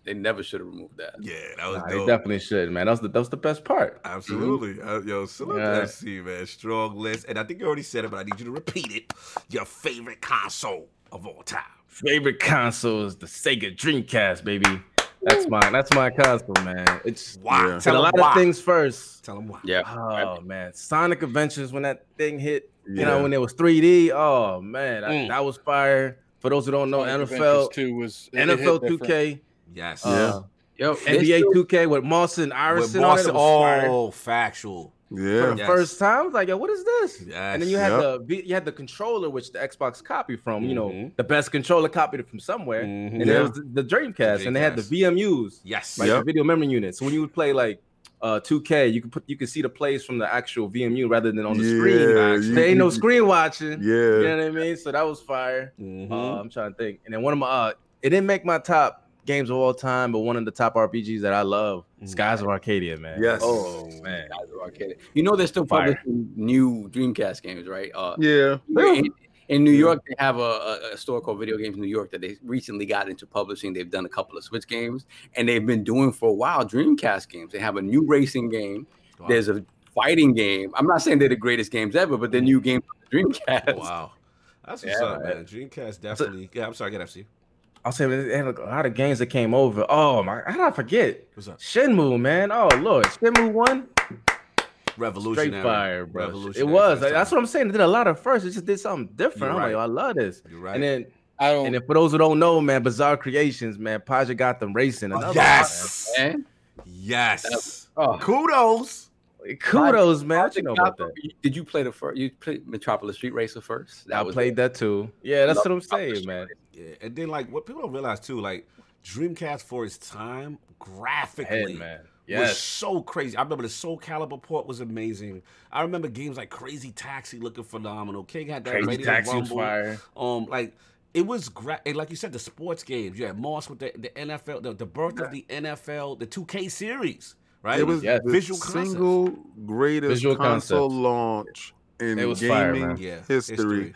They never should have removed that. Yeah, that was Nah, they definitely should, man. That was the that was the best part. Absolutely. Uh, yo, salute Yeah. to FC, man. Strong list. And I think you already said it, but I need you to repeat it. Your favorite console of all time. Favorite console is the Sega Dreamcast, baby. That's my that's my console, man. It's Why? Yeah. Tell a lot why. of things first. Tell them why. Yeah. Oh man, Sonic Adventures when that thing hit, Yeah. you know, when it was 3D. Oh man, that, Mm. that was fire. For those who don't know, Sonic NFL, Adventures 2 was it hit NFL different. 2K, Yes. uh, Yo, NBA NBA 2K with Moss and With Iverson on it. Marcel- it was fire. oh, factual. for the Yes. first time. I was like, yo, what is this? And then you had Yep. the you had the controller, which the Xbox copied from. You know, Mhm. the best controller copied it from somewhere. Mhm. And there Yeah. was the, the Dreamcast, and they had the VMUs, Yes. like Yep. the video memory units. So when you would play like uh 2K, you could put you could see the plays from the actual VMU rather than on the screen. Yeah, you- There ain't no screen watching. Yeah. You know what I mean? So that was fire. Mhm. Uh, I'm trying to think. And then one of my uh, it didn't make my top games of all time, but one of the top RPGs that I love, Mhm. Skies of Arcadia, man. Yes. Oh man. Skies of Arcadia. You know they're still Fire. publishing new Dreamcast games, right? Uh, Yeah. in, in New York, they have a, a, a store called Video Games New York that they recently got into publishing. They've done a couple of Switch games, and they've been doing for a while Dreamcast games. They have a new racing game. Wow. There's a fighting game. I'm not saying they're the greatest games ever, but they're new games for the Dreamcast. Wow. That's [LAUGHS] what's Yeah, up, man. man. Dreamcast definitely. Yeah, I'm sorry, get FC. I'll say they had a lot of games that came over. Oh my, how did I forget? What's up? Shenmue, man. Oh lord, Shenmue one, Revolutionary. straight fire, bro. It was. first That's what I'm saying. They did a lot of first. It just did something different. You're I'm right. like, oh, I love this. You're right. And then, I don't. and then for those who don't know, man, Bizarre Creations, man, Project Gotham Racing. Oh, another one, yes. Man. Yes. Oh. Kudos. Kudos, man. What you know about that? Did you play the first? You played Metropolis Street Racer first? I played that too. Yeah, that's what I'm saying, man. Yeah, and then like what people don't realize too, like Dreamcast for its time, graphically, Head, man. was so crazy. I remember the Soul Calibur port was amazing. I remember games like Crazy Taxi looking phenomenal. King had that Crazy Radio Taxi Rumble. fire. Um, like it was gra- and like you said, the sports games. You had Moss with the, the NFL, the, the birth of the NFL, the 2K series, right? It was Yes. the Visual concepts. single greatest Visual console concepts. launch in It was gaming fire, man. yeah, history.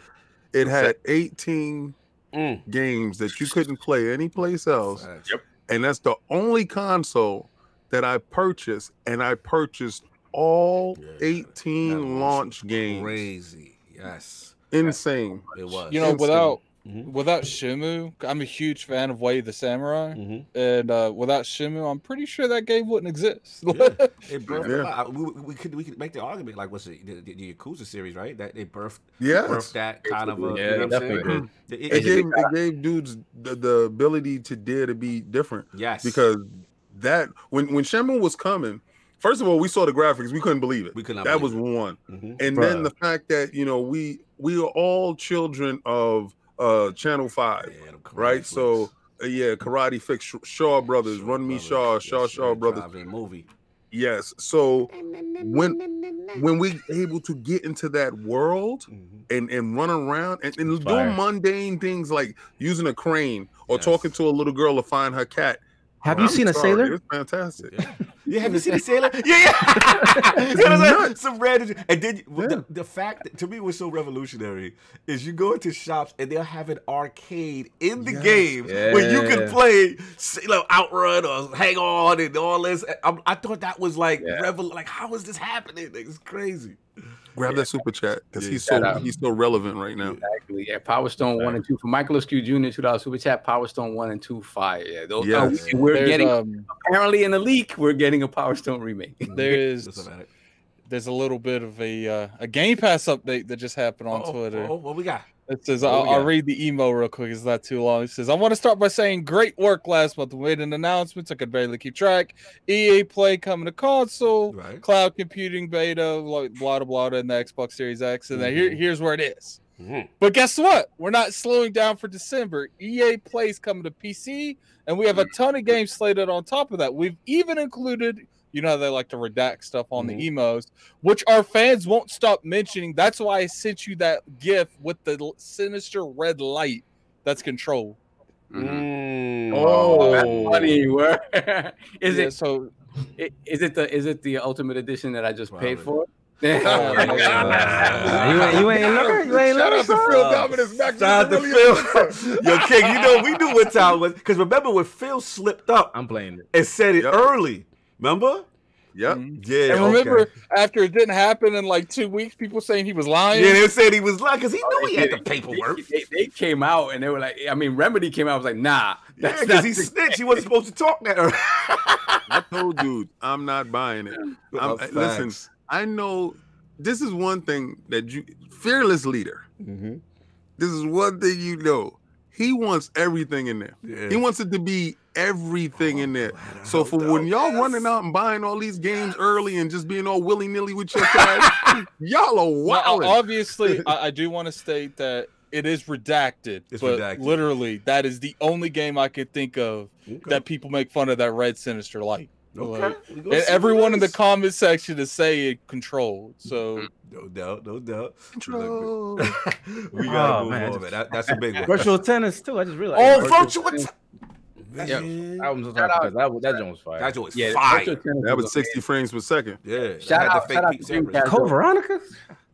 It had 18 Mm. games that you couldn't play anyplace else, Facts. and that's the only console that I purchased, and I purchased all Yeah, 18 launch games. Crazy. Yes, Insane. it was. you know, instant. without Mhm. without Shenmue, I'm a huge fan of Way of the Samurai, Mhm. and uh, without Shenmue, I'm pretty sure that game wouldn't exist. Yeah, [LAUGHS] it birthed Yeah. a lot. We, we could we could make the argument like what's the, the, the Yakuza series right that they birthed Yes. birthed that kind of a Yeah, you know what I'm definitely saying? did. It it- gave, it gave dudes the, the ability to dare to be different yes because that when when Shenmue was coming, first of all, we saw the graphics, we couldn't believe it. we could not that was believe one. it. Mhm. and Bruh. then the fact that you know we we are all children of uh channel 5 Yeah, them karate right so uh, yeah karate fix shaw brothers Shaw run me Brothers, shaw yes, shaw shaw Red brothers movie yes so when when we able to get into that world Mhm. and and run around and, and Fire. doing mundane things like using a crane or Yes. talking to a little girl to find her cat Have I'm you seen a sailor? it's fantastic Yeah. Yeah, have you seen the sailor? [LAUGHS] Yeah, yeah. [LAUGHS] You know what I'm saying? Some random, and then Yeah. the, the fact that to me was so revolutionary is you go into shops and they'll have an arcade in the Yes. game where you can Yeah. play Sailor Outrun or Hang On and all this. I, I thought that was like Yeah. revol- like how is this happening? It's crazy. Grab that super chat because Yeah, he's shout so out. he's so relevant right now Exactly. Yeah, Power Stone one and two for Michael Eskew Jr. Two dollars super chat. Power Stone one and two fire. Yeah, those. Yes. uh, we're There's, getting um, apparently in the leak. We're getting a Power Stone remake. [LAUGHS] there is What's up, Alec? there's a little bit of a uh, a Game Pass update that just happened on Oh, Twitter. Oh, what we got? It says, I'll, I'll read the email real quick. It's not too long. It says, I want to start by saying great work last month. We made an announcement. I could barely keep track. EA Play coming to console, Right. cloud computing beta, blah, blah, blah, and the Xbox Series X. And then here, Mhm. here's where it is. Mhm. But guess what? We're not slowing down for December. EA Play's coming to PC, and we have a ton of games slated on top of that. We've even included, you know, how they like to redact stuff on Mhm. the emos, which our fans won't stop mentioning. That's why I sent you that GIF with the sinister red light. That's control. Mm. Oh, that's funny. [LAUGHS] Where is Yeah, it? So Is it the is it the ultimate edition that I just paid for? [LAUGHS] Oh, my [LAUGHS] you ain't you ain't looking. You ain't Shout out looking. to son? Phil Uh, Dominus back Shout out to Phil. Yo, King, you know we knew what time it was because remember when Phil slipped up I'm playing it. and said it Yep. early. Remember? Yep. Yeah. and remember, okay. after it didn't happen in like two weeks, people saying he was lying. Yeah, they said he was lying because he knew Oh, he they had the paperwork. They, they came out and they were like, I mean, Remedy came out and was like, nah, Yeah, that's because not he snitched. He wasn't supposed to talk that early. [LAUGHS] I told you, I'm not buying it. I'm, Facts. listen, I know this is one thing that you fearless leader. Mhm. This is one thing you know. He wants everything in there. Yeah. He wants it to be everything in there. Oh, so for when y'all running out and buying all these games early and just being all willy nilly with your cash, [LAUGHS] y'all are Now, wild. obviously, [LAUGHS] I, I do want to state that it is redacted, It's but redacted. literally, that is the only game I could think of that people make fun of that Red Sinister light. Okay. Like, and everyone in the comment section is saying controlled. So No doubt, no doubt. Control. [LAUGHS] we gotta Oh, move man, on, just- man. That, that's a big one. Virtual tennis too. I just realized. Oh, virtual tennis. Tennis. Yeah. Man, I'm so Shout. That, that joint was fire. That joint was Yeah, fire. Virtual Tennis That was was 60 frames per second. Yeah. Shout that had out- the shout out to samples. Dreamcast. Code Veronica.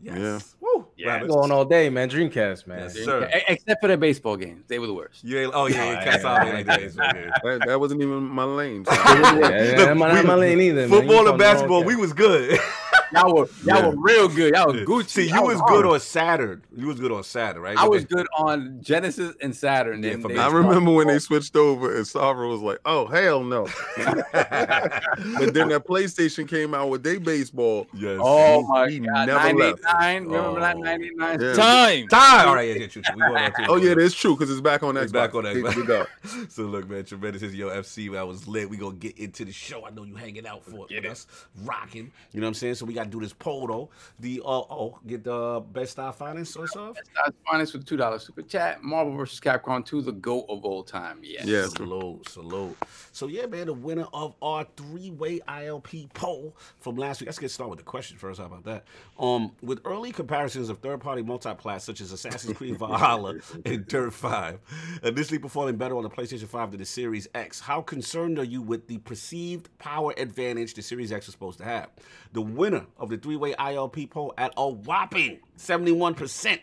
Yes. Yeah. Woo. Yeah. Rabbit. Going all day, man. Dreamcast, man. Yes, amazing. sir. E- Except for the baseball games, they were the worst. You ain't, oh, yeah, yeah, Oh, cats yeah, out like that. so, yeah. That, that wasn't even my lane. so- [LAUGHS] Yeah, yeah, Look, not we- my lane either. Football talking and basketball, we was good. [LAUGHS] Y'all were y'all Yeah. were real good. Y'all was Gucci. See, you Y'all was good on Saturn. You was good on Saturn, right? I But was good on Genesis and Saturn. Yeah, and for me. I remember when they switched over and Savra was like, "Oh hell no!" [LAUGHS] but then that PlayStation came out with their baseball. yes. Oh my He god, never left. 989. Remember that Oh. 989? Yeah. time. Time. All right, yeah, yeah, true, true. We going on to Oh yeah, that's true because it's back on Xbox. It's back on There Xbox. you go. [LAUGHS] so look, man, tremendous is your FC. I was lit. We gonna get into the show. I know you hanging out for it. with us, rocking. You know what I'm saying? So we gotta do this poll though. The uh oh, get the best style finance source off. Stars finest with two dollars super chat. Marvel vs. Capcom 2, the goat of all time. Yes. Yeah. Salute, salute. So yeah, man, the winner of our three-way ILP poll from last week. Let's get started with the question first. How about that? Um, with early comparisons of third-party multiplats such as Assassin's Creed Valhalla and Dirt 5, initially performing better on the PlayStation 5 than the Series X, how concerned are you with the perceived power advantage the Series X is supposed to have? The winner of the three-way ILP poll at a whopping 71%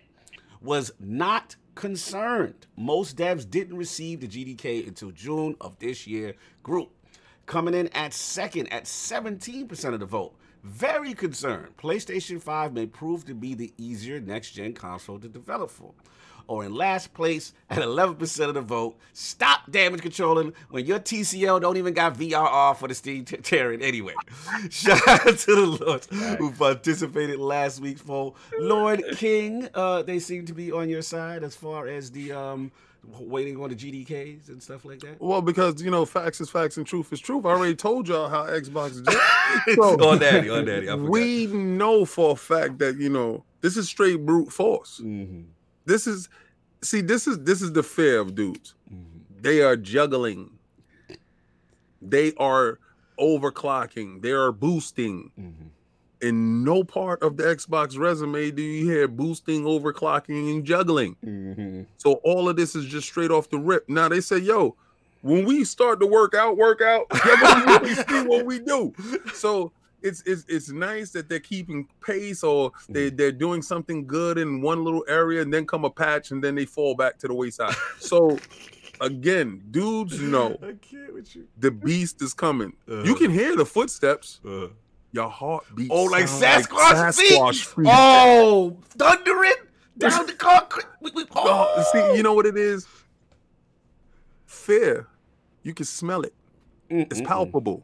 was not concerned. Most devs didn't receive the GDK until June of this year. Group coming in at second at 17% of the vote. Very concerned. PlayStation 5 may prove to be the easier next gen console to develop for. Or in last place at 11% of the vote. Stop damage controlling when your TCL don't even got VRR for the Steam t- tearing anyway. [LAUGHS] Shout out to the Lords who participated last week's poll. Lord King, uh, they seem to be on your side as far as the um, waiting on the GDKs and stuff like that. Well, because you know, facts is facts and truth is truth. I already told y'all how Xbox is. [LAUGHS] So, on daddy, on daddy. I we know for a fact that you know this is straight brute force. Mhm, This is see, this is this is the fear of dudes. mhm. They are juggling. They are overclocking. They are boosting. Mhm. In no part of the Xbox resume do you hear boosting, overclocking, and juggling. Mhm. So all of this is just straight off the rip. Now they say, yo, when we start to work out, work out, [LAUGHS] really see what we do. So it's it's it's nice that they're keeping pace or they, they're doing something good in one little area and then come a patch and then they fall back to the wayside. So again, dudes know [LAUGHS] I can't with you. the beast is coming. You Uh-huh. can hear the footsteps. Uh, Your heartbeat. Oh, like Sasquatch feet? Sasquatch feet. oh, thundering down the concrete. [LAUGHS] Oh, see, you know what it is? Fear. You can smell it. It's Mm-mm-mm. palpable.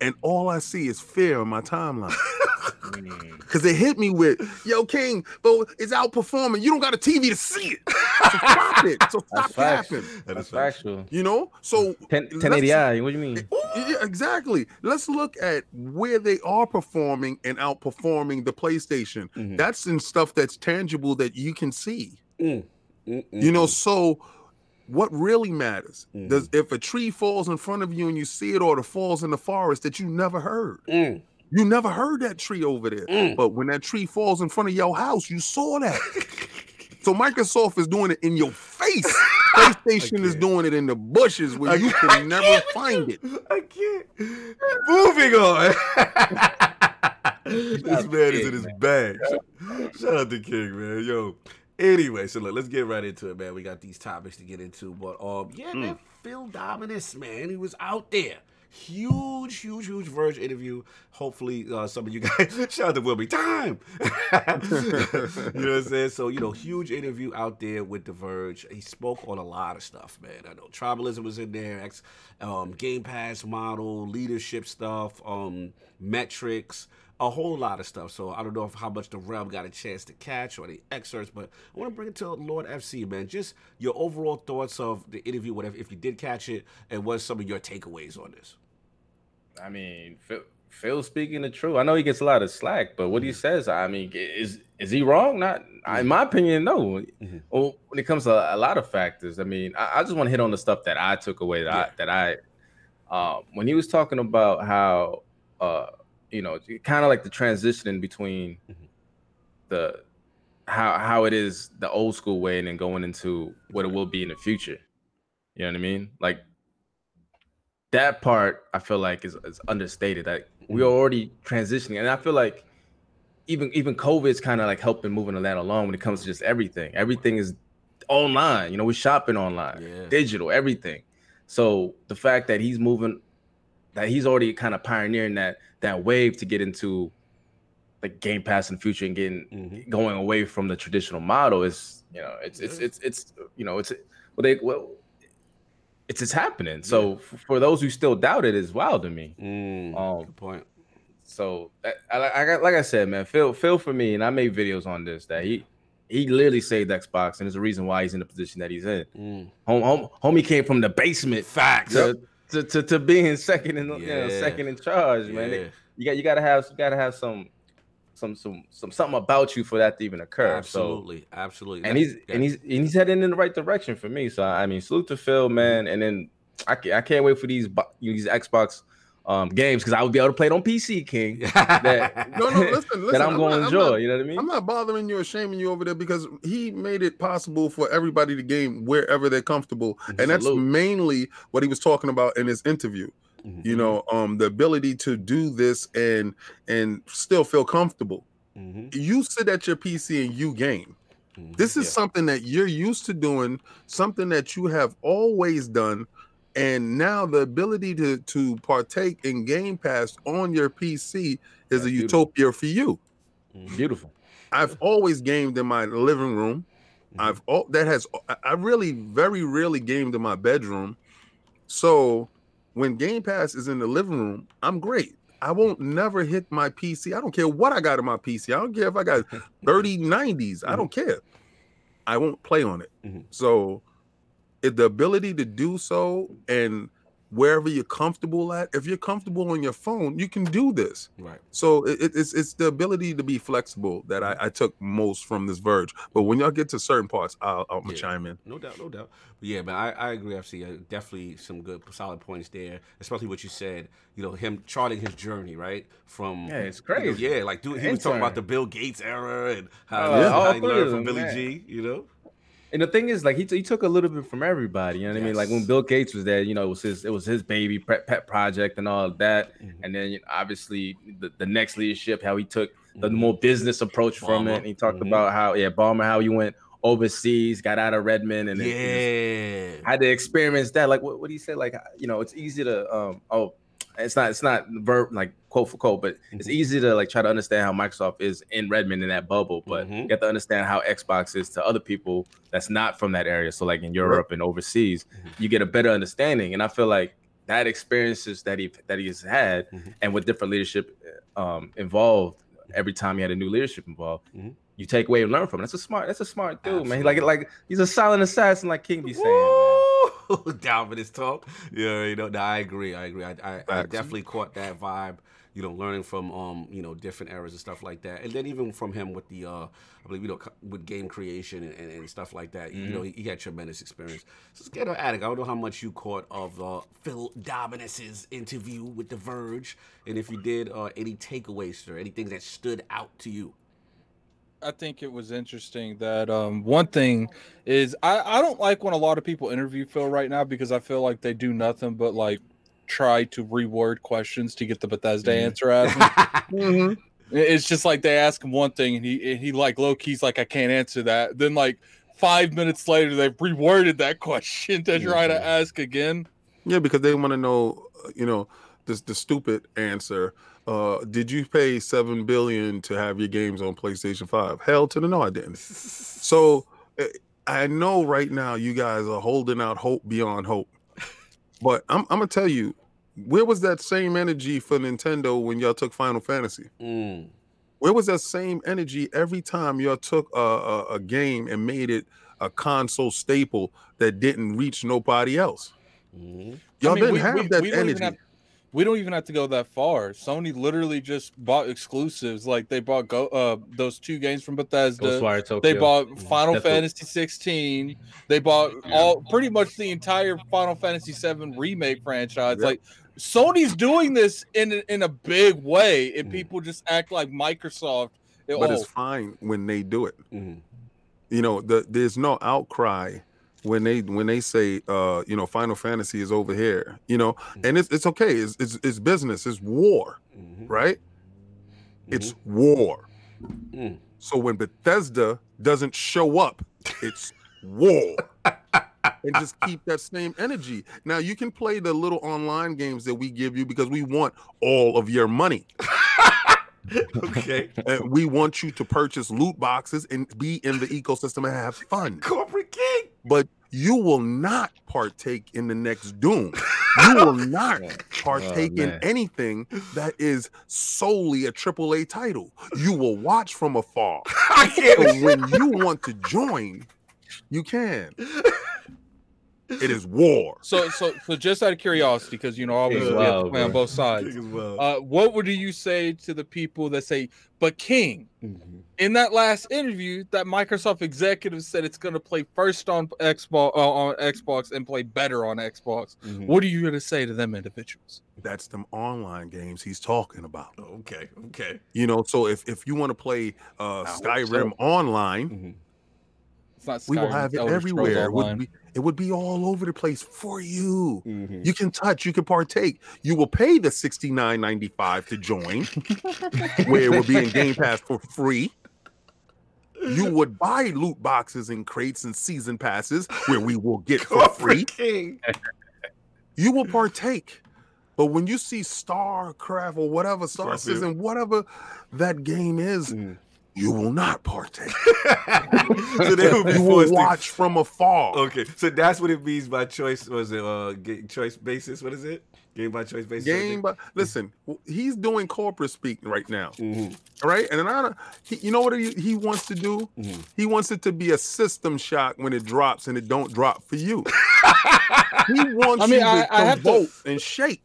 And all I see is fear on my timeline. [LAUGHS] Because it hit me with, yo, King, but it's outperforming. You don't got a TV to see it. So stop it. So stop That's capping. That That's is factual. You know? So 10, 1080i. What do you mean? Yeah, exactly. Let's look at where they are performing and outperforming the PlayStation. Mhm. That's in stuff that's tangible that you can see. Mm. You know, so what really matters Mhm. does if a tree falls in front of you and you see it, or it falls in the forest that you never heard. Mm. You never heard that tree over there, Mm. but when that tree falls in front of your house, you saw that. [LAUGHS] so Microsoft is doing it in your face. [LAUGHS] PlayStation is doing it in the bushes where you can't- never find it. I can't. Moving on. [LAUGHS] this man is in his bag. Shout out to King, man. Yo. Anyway, so look, let's get right into it, man. We got these topics to get into, but um, yeah, man, Phil Dominus, man, he was out there. Huge, huge, huge Verge interview. Hopefully, uh, some of you [LAUGHS] guys shout out to be Time. [LAUGHS] you know what I'm saying? So, you know, huge interview out there with The Verge. He spoke on a lot of stuff, man. I know tribalism was in there, X, um, Game Pass model, leadership stuff, um, metrics, a whole lot of stuff. So I don't know if how much the realm got a chance to catch or the excerpts, but I want to bring it to Lord FC, man. Just your overall thoughts of the interview, whatever, if you did catch it, and what some of your takeaways on this. I mean, Phil, Phil speaking the truth. I know he gets a lot of slack, but what he says, I mean, is is he wrong? Not in my opinion, no. Mhm. Well, when it comes to a lot of factors, I mean, I, I just want to hit on the stuff that I took away that Yeah. I that I um when he was talking about how uh you know kind of like the transitioning between Mhm. the how how it is the old school way and then going into what it will be in the future. You know what I mean? Like that part I feel like is, is understated. Like we're already transitioning, and I feel like even even COVID is kind of like helping moving that along when it comes to just everything. Everything is online. You know, we're shopping online, Yeah. digital, everything. So the fact that he's moving, that he's already kind of pioneering that that wave to get into like Game Pass in the future and getting Mhm. going away from the traditional model is you know it's it's it's it's you know it's well they well it's it's happening. So f- for those who still doubt it, is wild to me. Mm, Um, good point. so I, I, I got like I said, man, Phil Phil for me, and I made videos on this that he he literally saved Xbox, and there's a reason why he's in the position that he's in. Mm. Home, home homie came from the basement Facts. to, to, to, to being second in you know, second in charge, man. Yeah. You got you got to have you got to have some some some some something about you for that to even occur. So Absolutely, absolutely. and he's yeah. and he's and he's heading in the right direction for me. So I mean, salute to Phil, man. Mm-hmm. And then I can't, I can't wait for these these Xbox um, games because I would be able to play it on PC, King. [LAUGHS] That No, no, listen, listen. [LAUGHS] that I'm, I'm going to I'm enjoy. not- you know what I mean? I'm not bothering you or shaming you over there because he made it possible for everybody to game wherever they're comfortable, and that's mainly what he was talking about in his interview. Mhm. You know, um, the ability to do this and and still feel comfortable. Mhm. You sit at your PC and you game. Mhm. This is Yeah. something that you're used to doing, something that you have always done, and now the ability to to partake in Game Pass on your PC is That's a beautiful. utopia for you. Mhm. Beautiful. I've always gamed in my living room. Mhm. I've all that has I- really very rarely gamed in my bedroom. So when Game Pass is in the living room, I'm great. I won't never hit my PC. I don't care what I got in my PC. I don't care if I got [LAUGHS] 30 90s. I don't care. I won't play on it. Mhm. So the ability to do so and wherever you're comfortable at, if you're comfortable on your phone, you can do this. Right. So it, it- it's it's the ability to be flexible that I, I took most from this verge. But when y'all get to certain parts, I'll, I'm gonna Yeah. chime in. No doubt, no doubt. But yeah, but I, I agree. FC uh, definitely some good, solid points there. Especially what you said. You know, him charting his journey, right? From Yeah, it's you know, crazy. yeah, like dude, he was talking about the Bill Gates era and how, Oh, how he learned from Billy man. G. You know. And the thing is, like he, t- he took a little bit from everybody. You know what I mean? Like when Bill Gates was there, you know, it was his it was his baby pet, pet project and all of that. Mhm. And then you know, obviously the, the next leadership, how he took the Mhm. more business approach from it. And he talked Mhm. about how yeah, Ballmer, how he went overseas, got out of Redmond, and then he just yeah. had to experience that. Like what what he said, like you know, it's easy to um oh, it's not it's not verb like quote for quote, but it's Mhm. easy to like try to understand how Microsoft is in Redmond in that bubble, but Mhm. you have to understand how Xbox is to other people that's not from that area. So like in Europe and overseas, Mhm. you get a better understanding. And I feel like that experiences that he that he's had Mhm. and with different leadership um involved every time he had a new leadership involved. Mhm. You take away and learn from. it. That's a smart. That's a smart dude, man. Absolutely. Like, like he's a silent assassin, like King be saying. Man. [LAUGHS] Down with his talk. Yeah, you know, no, I agree. I agree. I, I, I definitely caught that vibe. You know, learning from um, you know, different eras and stuff like that, and then even from him with the, uh, I believe you know, with game creation and, and, and stuff like that. You know, he, he had tremendous experience. So let's get on Addict. I don't know how much you caught of uh, Phil Dominus's interview with The Verge, and if you did, uh, any takeaways, or anything that stood out to you. I think it was interesting that um, one thing is I, I don't like when a lot of people interview Phil right now because I feel like they do nothing but like try to reword questions to get the Bethesda Mhm. answer out. [LAUGHS] It- It's just like they ask him one thing and he and he like low key's like I can't answer that. Then like five minutes later they've reworded that [LAUGHS] question to try to Mhm. ask again. Yeah, because they want to know, uh, you know, this the stupid answer. Uh, did you pay seven billion to have your games on PlayStation Five? Hell to the no, I didn't. So uh, I know right now you guys are holding out hope beyond hope, but I'm, I'm gonna tell you, Where was that same energy for Nintendo when y'all took Final Fantasy? Mm. Where was that same energy every time y'all took a, a, a game and made it a console staple that didn't reach nobody else? Mhm. Y'all I mean, didn't we- have we- that we energy. have- we don't even have to go that far. Sony literally just bought exclusives. Like they bought go uh those two games from Bethesda. Ghostwire Tokyo. They bought Final Deathloop. Fantasy 16. They bought all pretty much the entire Final Fantasy 7 remake franchise. Yep. Like Sony's doing this in in a big way, and Mhm. people just act like Microsoft. but oh, it's fine when they do it. Mhm. You know, the, there's no outcry when they when they say uh you know Final Fantasy is over here, you know, and it's it's okay. It's it's, it's business. It's war, Mhm. right? It's war. Mm. So when Bethesda doesn't show up, it's war. and just keep that same energy. Now you can play the little online games that we give you because we want all of your money. [LAUGHS] okay. And we want you to purchase loot boxes and be in the ecosystem and have fun. Corporate king. But you will not partake in the next Doom. [LAUGHS] You will not oh, partake in anything that is solely a AAA title. You will watch from afar. [LAUGHS] I can't. So when you want to join, you can. It is war. so so so just out of curiosity, because you know obviously we have to play on both sides. well. Uh, what would you say to the people that say, "But King"? Mhm. in that last interview, that Microsoft executive said it's going to play first on Xbox uh, on Xbox and play better on Xbox. Mhm. What are you going to say to them individuals? That's them online games he's talking about. Okay. Okay. You know, so if, if you want to play uh hope Skyrim online, Mhm. It's not we will have it Elder everywhere. It would, be, it would be all over the place for you. Mhm. You can touch, you can partake. You will pay the $69.95 to join, where it will be in Game Pass for free. You [LAUGHS] would buy loot boxes and crates and season passes where we will get for free. You will partake. But when you see StarCraft or whatever, Star Citizen, whatever that game is, Mhm. You will not partake. [LAUGHS] so they would be You will forced to watch from afar. Okay, so that's what it means by choice. Was it uh ga- choice basis? What is it? Game by choice basis. Game, by. listen, he's doing corporate speak right now, hmm all right? And then I, don't- he, you know what he, he wants to do? Mhm. He wants it to be a system shock when it drops and it don't drop for you. [LAUGHS] he wants I mean, you I- to I have to- vote and shake.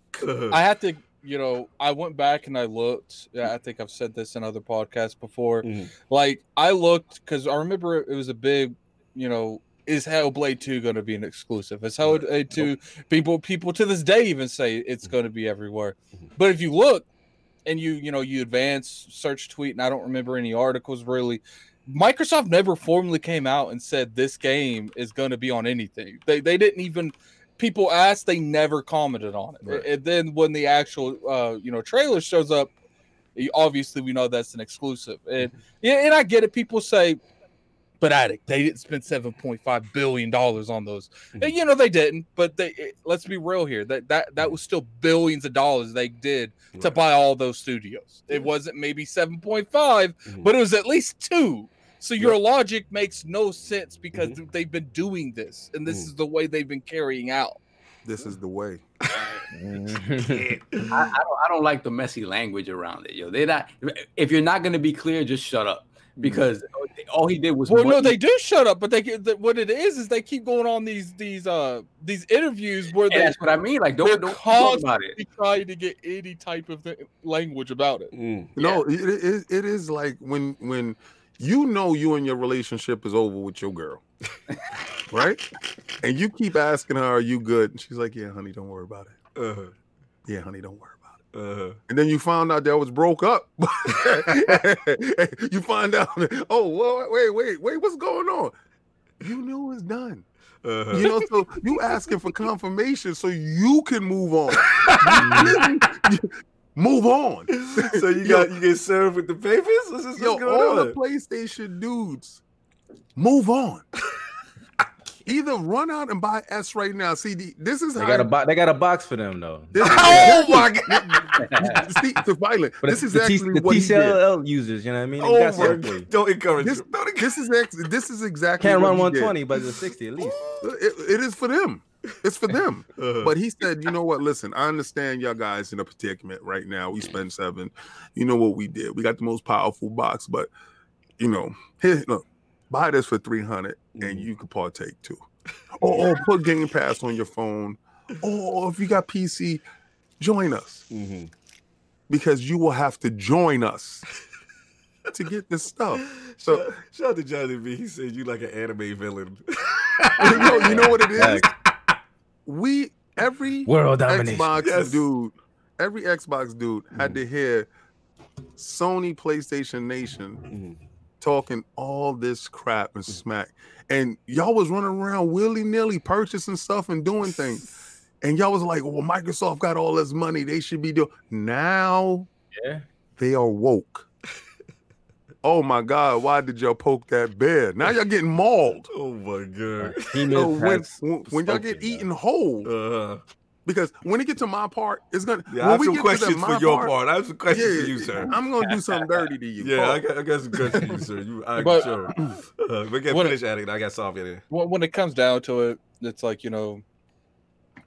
I have to, you know, I went back and I looked. Yeah, I think I've said this in other podcasts before. Mhm. Like I looked because I remember it was a big, you know, is Hellblade 2 going to be an exclusive? Is Hellblade 2 people people to this day even say it's going to be everywhere. Mhm. But if you look and you, you know, you advance search tweet and I don't remember any articles really Microsoft never formally came out and said this game is going to be on anything. They they didn't even people asked, they never commented on it. Right. And then when the actual uh, you know, trailer shows up, obviously we know that's an exclusive. And yeah, and I get it. People say, but Addict, they didn't spend seven point five billion dollars on those. Mhm. And, you know they didn't, but they it- let's be real here. That that that was still billions of dollars they did to buy all those studios. It wasn't maybe seven point five, Mhm. but it was at least two. So your logic makes no sense because they've been doing this, and this Mhm. is the way they've been carrying out. This is the way. [LAUGHS] I, I don't I don't like the messy language around it, yo. They're not if you're not gonna be clear, just shut up. Because all he did was Well, no, money- they do shut up, but they get the, what it is is they keep going on these these uh these interviews where they that's what I mean. Like, don't, don't talk about it. constantly trying to get any type of th- language about it. Mm. No, it, it, it is like when when you know you and your relationship is over with your girl, [LAUGHS] right? And you keep asking her, "Are you good?" And she's like, "Yeah, honey, don't worry about it. Uh-huh. Yeah, honey, don't worry about it." Uh-huh. And then you found out that was broke up. [LAUGHS] you find out, oh, well, wait, wait, wait, what's going on? You knew it was done. Uh-huh. You know, so you asking for confirmation so you can move on. [LAUGHS] move on. [LAUGHS] so you [LAUGHS] Yo. got you get served with the papers? What's, this, Yo, going all on? the PlayStation dudes, move on. [LAUGHS] Either run out and buy S right now. See, the, this is They how got a bo- they got a box for them though. this oh my god! see, to violent. But This is the, T- actually the what he did. TCL users, you know what I mean? Oh my something for you. god! Don't encourage This. Don't encourage this is ex- this is exactly Can't what run he did. 120, but it's 60 at least. It, it is for them. It's for them. [LAUGHS] Uh-huh. But he said, you know what? Listen, I understand y'all guys in a predicament right now. We spent seven. You know what we did? We got the most powerful box, but you know, here, look, buy this for 300 and Mhm. you can partake too. [LAUGHS] Or, or put Game Pass on your phone. Or if you got PC, join us Mhm. because you will have to join us [LAUGHS] to get this stuff. So shout, shout out to Johnny B. He said you like an anime villain. you know, you know what it is? We every World domination. Xbox Yes. dude, every Xbox dude had Mhm. to hear Sony PlayStation Nation Mhm. talking all this crap and smack. And y'all was running around willy-nilly purchasing stuff and doing things. And y'all was like, well, Microsoft got all this money. They should be doing now Yeah. they are woke. Oh my God, why did y'all poke that bear? Now y'all getting mauled. [LAUGHS] Oh my god. He So when, when, when y'all get bro. eaten whole, Uh, because when it gets to my part, it's gonna yeah, I when have we some get questions for your part. I have some questions yeah, for you, sir. I'm gonna do something dirty to you. [LAUGHS] Yeah, I Pause. got, I got some questions for you, sir. You, I But- sure. [CLEARS THROAT] Uh, but get What- finished at it. I got solved in it. when, when it comes down to it, it's like you know,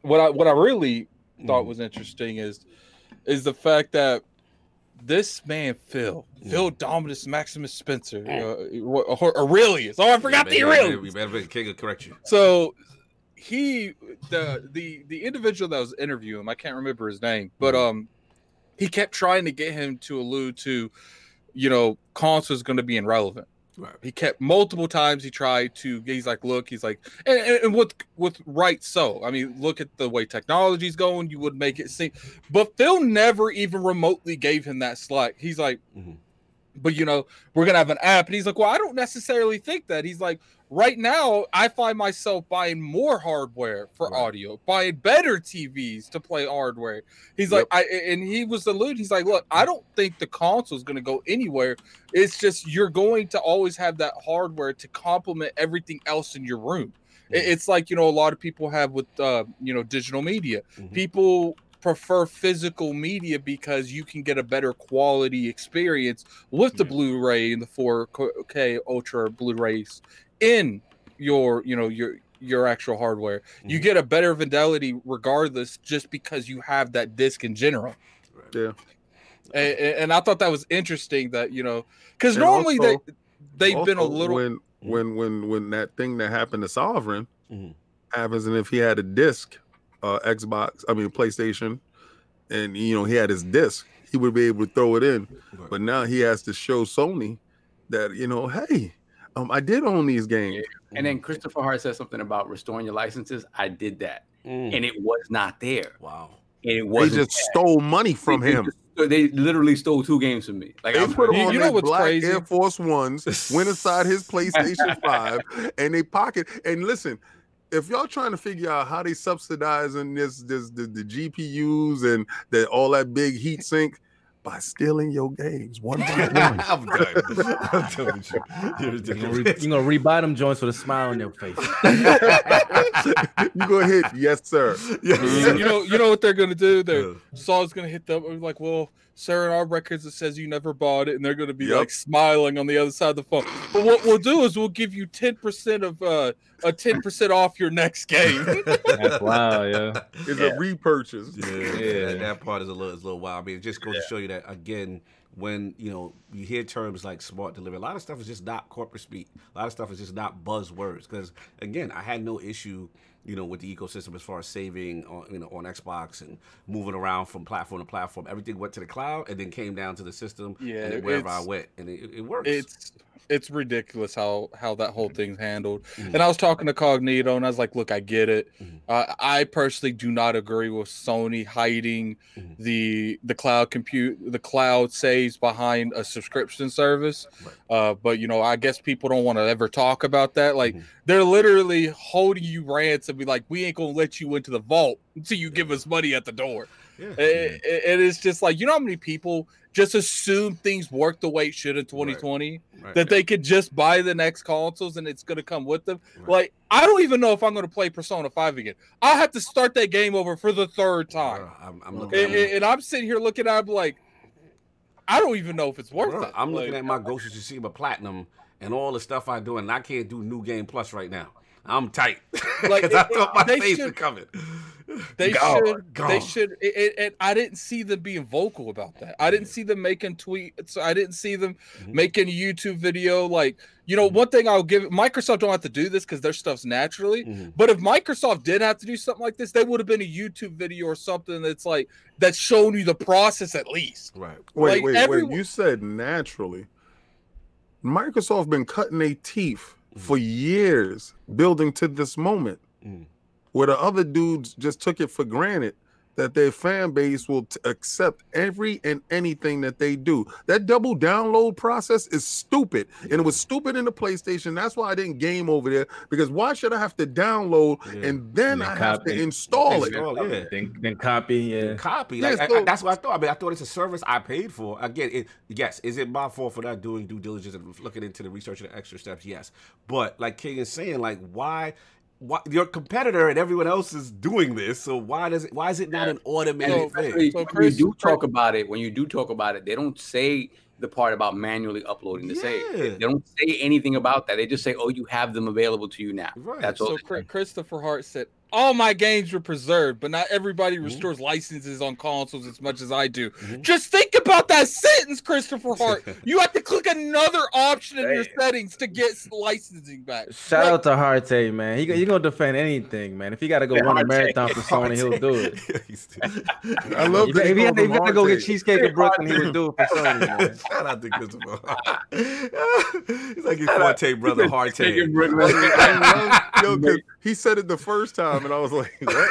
what I what I really thought Mhm. was interesting is is the fact that this man Phil Yeah. Phil Dominus Maximus Spencer uh, or Aurelius. Oh, I forgot the Yeah, man, yeah, Aurelius. We better King will correct you. So he the the the individual that was interviewing him, I can't remember his name, but Mhm. um he kept trying to get him to allude to, you know, consoles going to be irrelevant. Right. He kept multiple times. He tried to. He's like, look. He's like, and, and, and with with right so. I mean, look at the way technology's going. You would make it seem, but Phil never even remotely gave him that slack. He's like, Mhm. but you know, we're gonna have an app, and he's like, well, I don't necessarily think that. He's like, right now, I find myself buying more hardware for Right. audio, buying better TVs to play hardware. He's like, I and he was alluding. He's like, look, I don't think the console is going to go anywhere. It's just you're going to always have that hardware to complement everything else in your room. Mhm. It's like you know a lot of people have with uh, you know digital media. Mhm. People prefer physical media because you can get a better quality experience with the Yeah. Blu-ray and the 4K Ultra Blu-rays in your you know your your actual hardware. You Mhm. get a better fidelity regardless, just because you have that disc in general. Yeah. And, and I thought that was interesting that you know because normally also- they they've been a little when when when when that thing that happened to Sovereign Mhm. happens, and if he had a disc, uh, Xbox, I mean PlayStation, and you know he had his disc, he would be able to throw it in. Right. But now he has to show Sony that you know, hey, um, I did own these games. And then Christopher Hart said something about restoring your licenses. I did that, Mm. and it was not there. wow. And it They was just stole money from they, him. just- They literally stole two games from me. Like They I'm put on you know what's black crazy? Air Force Ones, went inside his PlayStation [LAUGHS] 5, and they pocket. And listen, if y'all trying to figure out how they subsidizing this, this the, the GPUs and the, all that big heat sink by stealing your games one by [LAUGHS] one. I'm done. I'm done with you. You're You're gonna, re- ridiculous. you gonna rebuy them joints with a smile on your face. [LAUGHS] you go hit, yes, sir. Yes. you know you know what they're gonna do. They're Yeah. Saul's gonna hit them and be like, well, sir, in our records it says you never bought it, and they're gonna be Yep. like smiling on the other side of the phone. But what we'll do is we'll give you ten percent of uh a ten percent off your next game. [LAUGHS] That's wow, yeah. It's a repurchase. Yeah, Yeah. That, that part is a little, is a little wild. I mean, it just goes to show you that again, when you know you hear terms like smart delivery, a lot of stuff is just not corporate speak. A lot of stuff is just not buzzwords. Because again, I had no issue, you know, with the ecosystem as far as saving on you know on Xbox and moving around from platform to platform. Everything went to the cloud and then came down to the system. Yeah, and wherever I went, and it, it works. it's it's ridiculous how how that whole thing's handled. Mhm. And I was talking to Cognito, and I was like, "Look, I get it. Mhm. Uh, I personally do not agree with Sony hiding Mhm. the the cloud compute the cloud saves behind a subscription service. Right. Uh, but you know, I guess people don't want to ever talk about that. Like Mhm. they're literally holding you ransom, and be like, "We ain't gonna let you into the vault until you give us money at the door." yeah. It- it- it is just like you know how many people just assume things work the way it should in 2020 Right. that they could just buy the next consoles and it's going to come with them. Right. Like I don't even know if I'm going to play Persona 5 again. I'll have to start that game over for the third time. Bruh, I'm, I'm looking. And, and- and I'm sitting here looking at it like I don't even know if it's worth Bruh, it. I'm looking at my Ghost of Tsushima Platinum and all the stuff I do, and I can't do New Game Plus right now. I'm tight. [LAUGHS] Like, Because I thought my they face should- was coming. They Gone, should. gone. They should. It, it, and I didn't see them being vocal about that. I didn't see them making tweets. I didn't see them Mhm. making a YouTube video. Like you know, one thing I'll give Microsoft don't have to do this because their stuff's naturally. Mhm. But if Microsoft did have to do something like this, they would have been a YouTube video or something that's like that's showing you the process at least. Right. Wait, Like, wait, everyone- wait. You said naturally. Microsoft been cutting their teeth for years building to this moment Mhm. where the other dudes just took it for granted that their fan base will t- accept every and anything that they do. That double download process is stupid. And it was stupid in the PlayStation. That's why I didn't game over there because why should I have to download Yeah. and then And then I have to install it? Install, yeah. Then, then copy. Yeah. Copy. Yeah, Like, I- I- that's what I thought. I mean, I thought it's a service I paid for. Again, it, yes, is it my fault for not doing due diligence and looking into the research and the extra steps? Yes, but like King is saying, like why, why your competitor and everyone else is doing this? So why does it? Why is it not an automated So- thing? Especially So when you do talk about it, when you do talk about it, they don't say the part about manually uploading the save. They, don't say anything about that. They just say, "Oh, you have them available to you now." Right. That's all. So they Chri- say. Christopher Hart said, "All my games were preserved, but not everybody Mhm. restores licenses on consoles as much as I do." Mhm. Just think about that sentence, Christopher [LAUGHS] Hart. you have to click another option in your settings to get licensing back. Shout Like, out to Harte, man. He, he gonna defend anything, man. If he got to go Yeah, run a marathon for Sony, he'll [LAUGHS] [LAUGHS] do it. I love If that he, he if he had, called to, he had to go get cheesecake in Brooklyn, he would do it for Sony, man. Shout out to Christopher. He's like his forte brother, Harte. Taking I love, yo, 'cause he said it the first time, and I was like, "What?"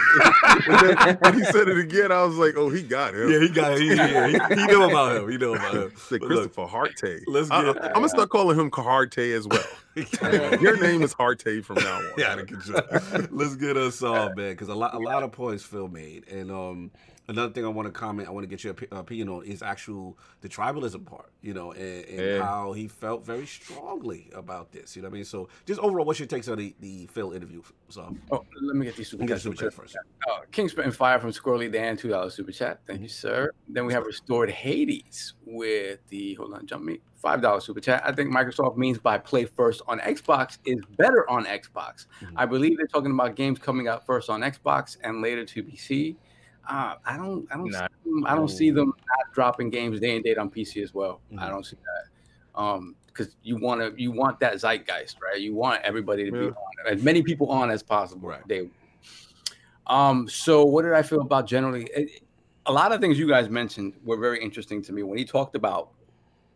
[LAUGHS] Then when he said it again, I was like, "Oh, he got him." Yeah, he got. He, yeah, he, he knew about him. He knew about him. [LAUGHS] Said But look, Christopher Harte. let's get. I, am gonna start calling him Harte as well. [LAUGHS] Your name is Harte from now on. yeah, out of control. Let's get us off, man, because a lot, a lot of points Phil made, and um, another thing I want to comment, I want to get your opinion on is actual the tribalism part, you know, and, and Yeah. how he felt very strongly about this. You know what I mean? So, just overall, what's your takes on the, the Phil interview? So, Oh, let me get these super we chats. super chat first. Uh, King Spitting Fire from Squirrely Dan, two dollars super chat. Thank you, sir. Then we have Restored Hades with the hold on, jump me five dollars super chat. I think Microsoft means by play first on Xbox is better on Xbox. Mhm. I believe they're talking about games coming out first on Xbox and later to PC. Uh, I don't, I don't, Nah. see them, I don't see them not dropping games day and date on PC as well. I Mhm. don't see that. Um, because you want to, you want that zeitgeist, right? You want everybody to be on, as many people on as possible. Right. Day um, so what did I feel about generally? It, a lot of things you guys mentioned were very interesting to me when he talked about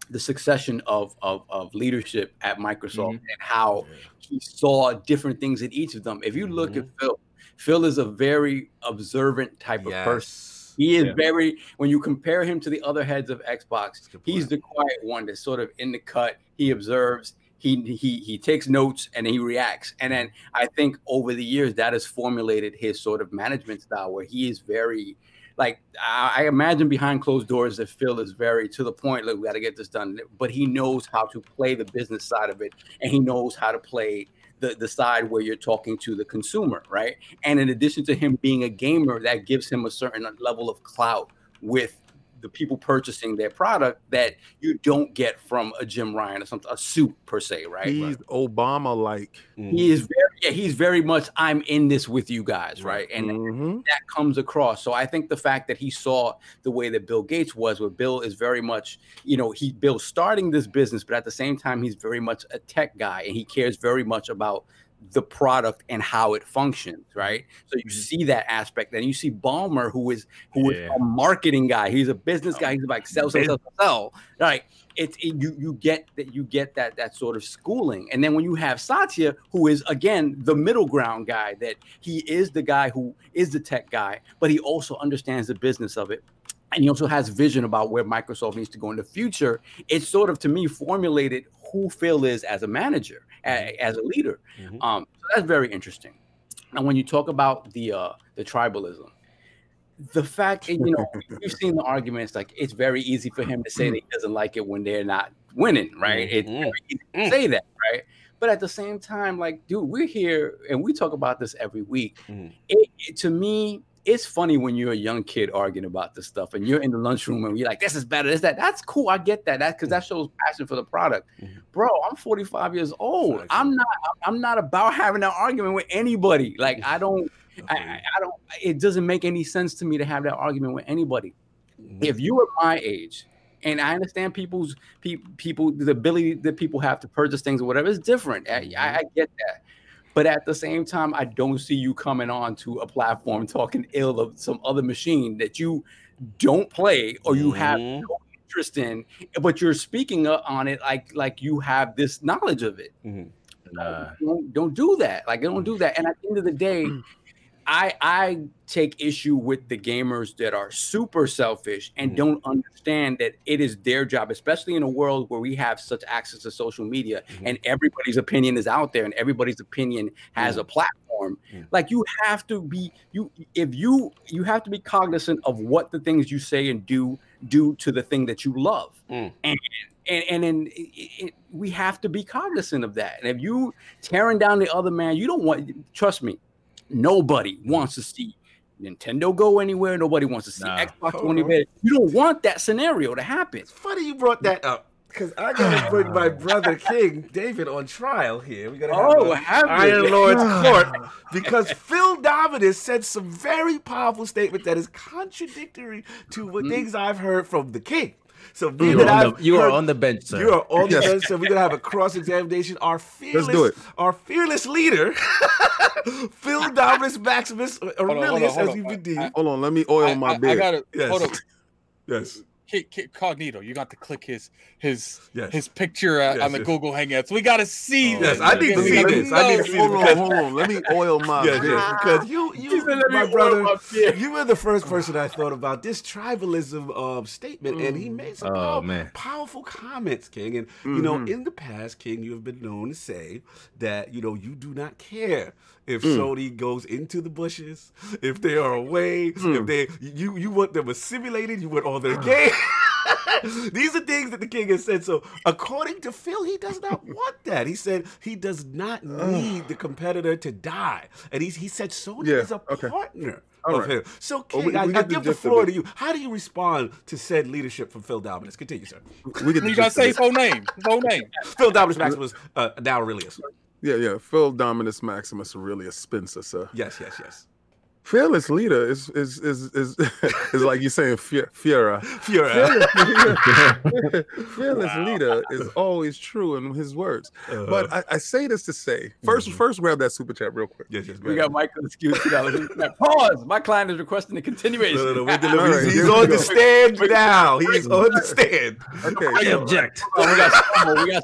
the succession of of, of leadership at Microsoft and how he saw different things in each of them. If you look at Phil, Phil is a very observant type of person. He is Yeah. very when you compare him to the other heads of Xbox, he's the quiet one that's sort of in the cut. He observes, he he he takes notes and he reacts. And then I think over the years that has formulated his sort of management style where he is very like I, I imagine behind closed doors that Phil is very to the point, look, we got to get this done. But he knows how to play the business side of it and he knows how to play the, the side where you're talking to the consumer, right? And in addition to him being a gamer, that gives him a certain level of clout with the people purchasing their product that you don't get from a Jim Ryan or something, a suit per se, right? He's Obama like. Mhm. He is very, yeah, he's very much, I'm in this with you guys, right? And Mhm. that comes across. So I think the fact that he saw the way that Bill Gates was, where Bill is very much, you know, he Bill's starting this business, but at the same time, he's very much a tech guy and he cares very much about the product and how it functions, right? So you mm-hmm. see that aspect. Then you see Ballmer, who is who is Yeah. a marketing guy. He's a business oh, guy. He's like sell, sell, sell, sell. Right? It's it, you you get that you get that that sort of schooling. And then when you have Satya, who is again the middle ground guy, that he is the guy who is the tech guy, but he also understands the business of it. And he also has vision about where Microsoft needs to go in the future. It's sort of to me formulated who Phil is as a manager, a- as a leader. Mhm. Um, so that's very interesting. And when you talk about the uh, the tribalism, the fact you know [LAUGHS] you've seen the arguments like it's very easy for him to say that he doesn't like it when they're not winning, right? It's Mhm. very easy to say that, right? But at the same time, like, dude, we're here and we talk about this every week. Mhm. It, it- to me, it's funny when you're a young kid arguing about this stuff and you're in the lunchroom and you're like, this is better, this, that. That's cool. I get that. That because that shows passion for the product. Mhm. Bro, I'm 45 years old. Exactly. I'm not, I'm not about having an argument with anybody. Like, I [LAUGHS] don't, I, I don't, it doesn't make any sense to me to have that argument with anybody. Mhm. If you were my age, and I understand people's pe- people the ability that people have to purchase things or whatever is different. I, I, I get that. But at the same time, I don't see you coming on to a platform talking ill of some other machine that you don't play or you have Mhm. no interest in, but you're speaking on it like like you have this knowledge of it. Mhm. Nah. Don't, don't do that. Like don't do that. And at the end of the day, I I take issue with the gamers that are super selfish and Mhm. don't understand that it is their job, especially in a world where we have such access to social media Mhm. and everybody's opinion is out there and everybody's opinion has Mm. a platform. Mm. Like you have to be you if you you have to be cognizant of what the things you say and do do to the thing that you love. Mm. And and and it, it, we have to be cognizant of that. And if you tearing down the other man, you don't want. Trust me, nobody wants to see Nintendo go anywhere. Nobody wants to see Nah. Xbox go Hold anywhere. You don't want that scenario to happen. It's funny you brought that up because I gotta bring my brother King David on trial here. We gotta have Oh, a have you? Iron Lord's court because Phil Dominus said some very powerful statement that is contradictory to what Mhm. things I've heard from the King. So being You, that are I've on the, you are on the bench, sir. you are on the Yes. bench, so we're gonna have a cross examination. Our fearless, do it. our fearless leader, [LAUGHS] Phil Dominus Maximus on, hold on, Aurelius, hold as on. you I- would deem. I- Hold on, let me oil I, my I, I beard. gotta Yes. hold on. Yes, Kid, kid, Cognito, you got to click his his yes. his picture uh, Yes, on the yes. Google Hangouts. We got to see Yes, this. I need to see this. I need to see know. this hold on, hold on. Let me oil my Yes, yes, because you, you, said, "Let my brother, you were the first person I thought about this tribalism um, statement, and he made some Oh, pow- man. powerful comments, King. And you know, Mhm. in the past, King, you have been known to say that you know you do not care if Mm. Sony goes into the bushes, if they are away, if Mm. they you you want them assimilated, you want all their games. [LAUGHS] These are things that the king has said. So, according to Phil, he does not [LAUGHS] want that. He said he does not need the competitor to die, and he he said Sony Yeah, is a okay. partner All of right. him. So, Well, King, we- I, I give the floor to you. How do you respond to said leadership from Phil Dominus? Continue, sir. We get You gotta say it. his whole name. full name. Phil Dominus Maximus uh, now Aurelius. Yeah, yeah. Phil Dominus Maximus Aurelius Spencer, sir. Yes, yes, yes. Fearless leader is is is is, [LAUGHS] is like you're saying Fiera. Fiora. Fearless, [LAUGHS] fearless leader is always true in his words. Uh, But I, I say this to say, 1st first grab that super chat real quick. yes, yes, We man. got Michael excuse two. Pause. My client is requesting a continuation. No, no, no, we're delivering. right, he's he's on go. the stand now. He's on the stand. Okay, I object. [LAUGHS] Oh, we got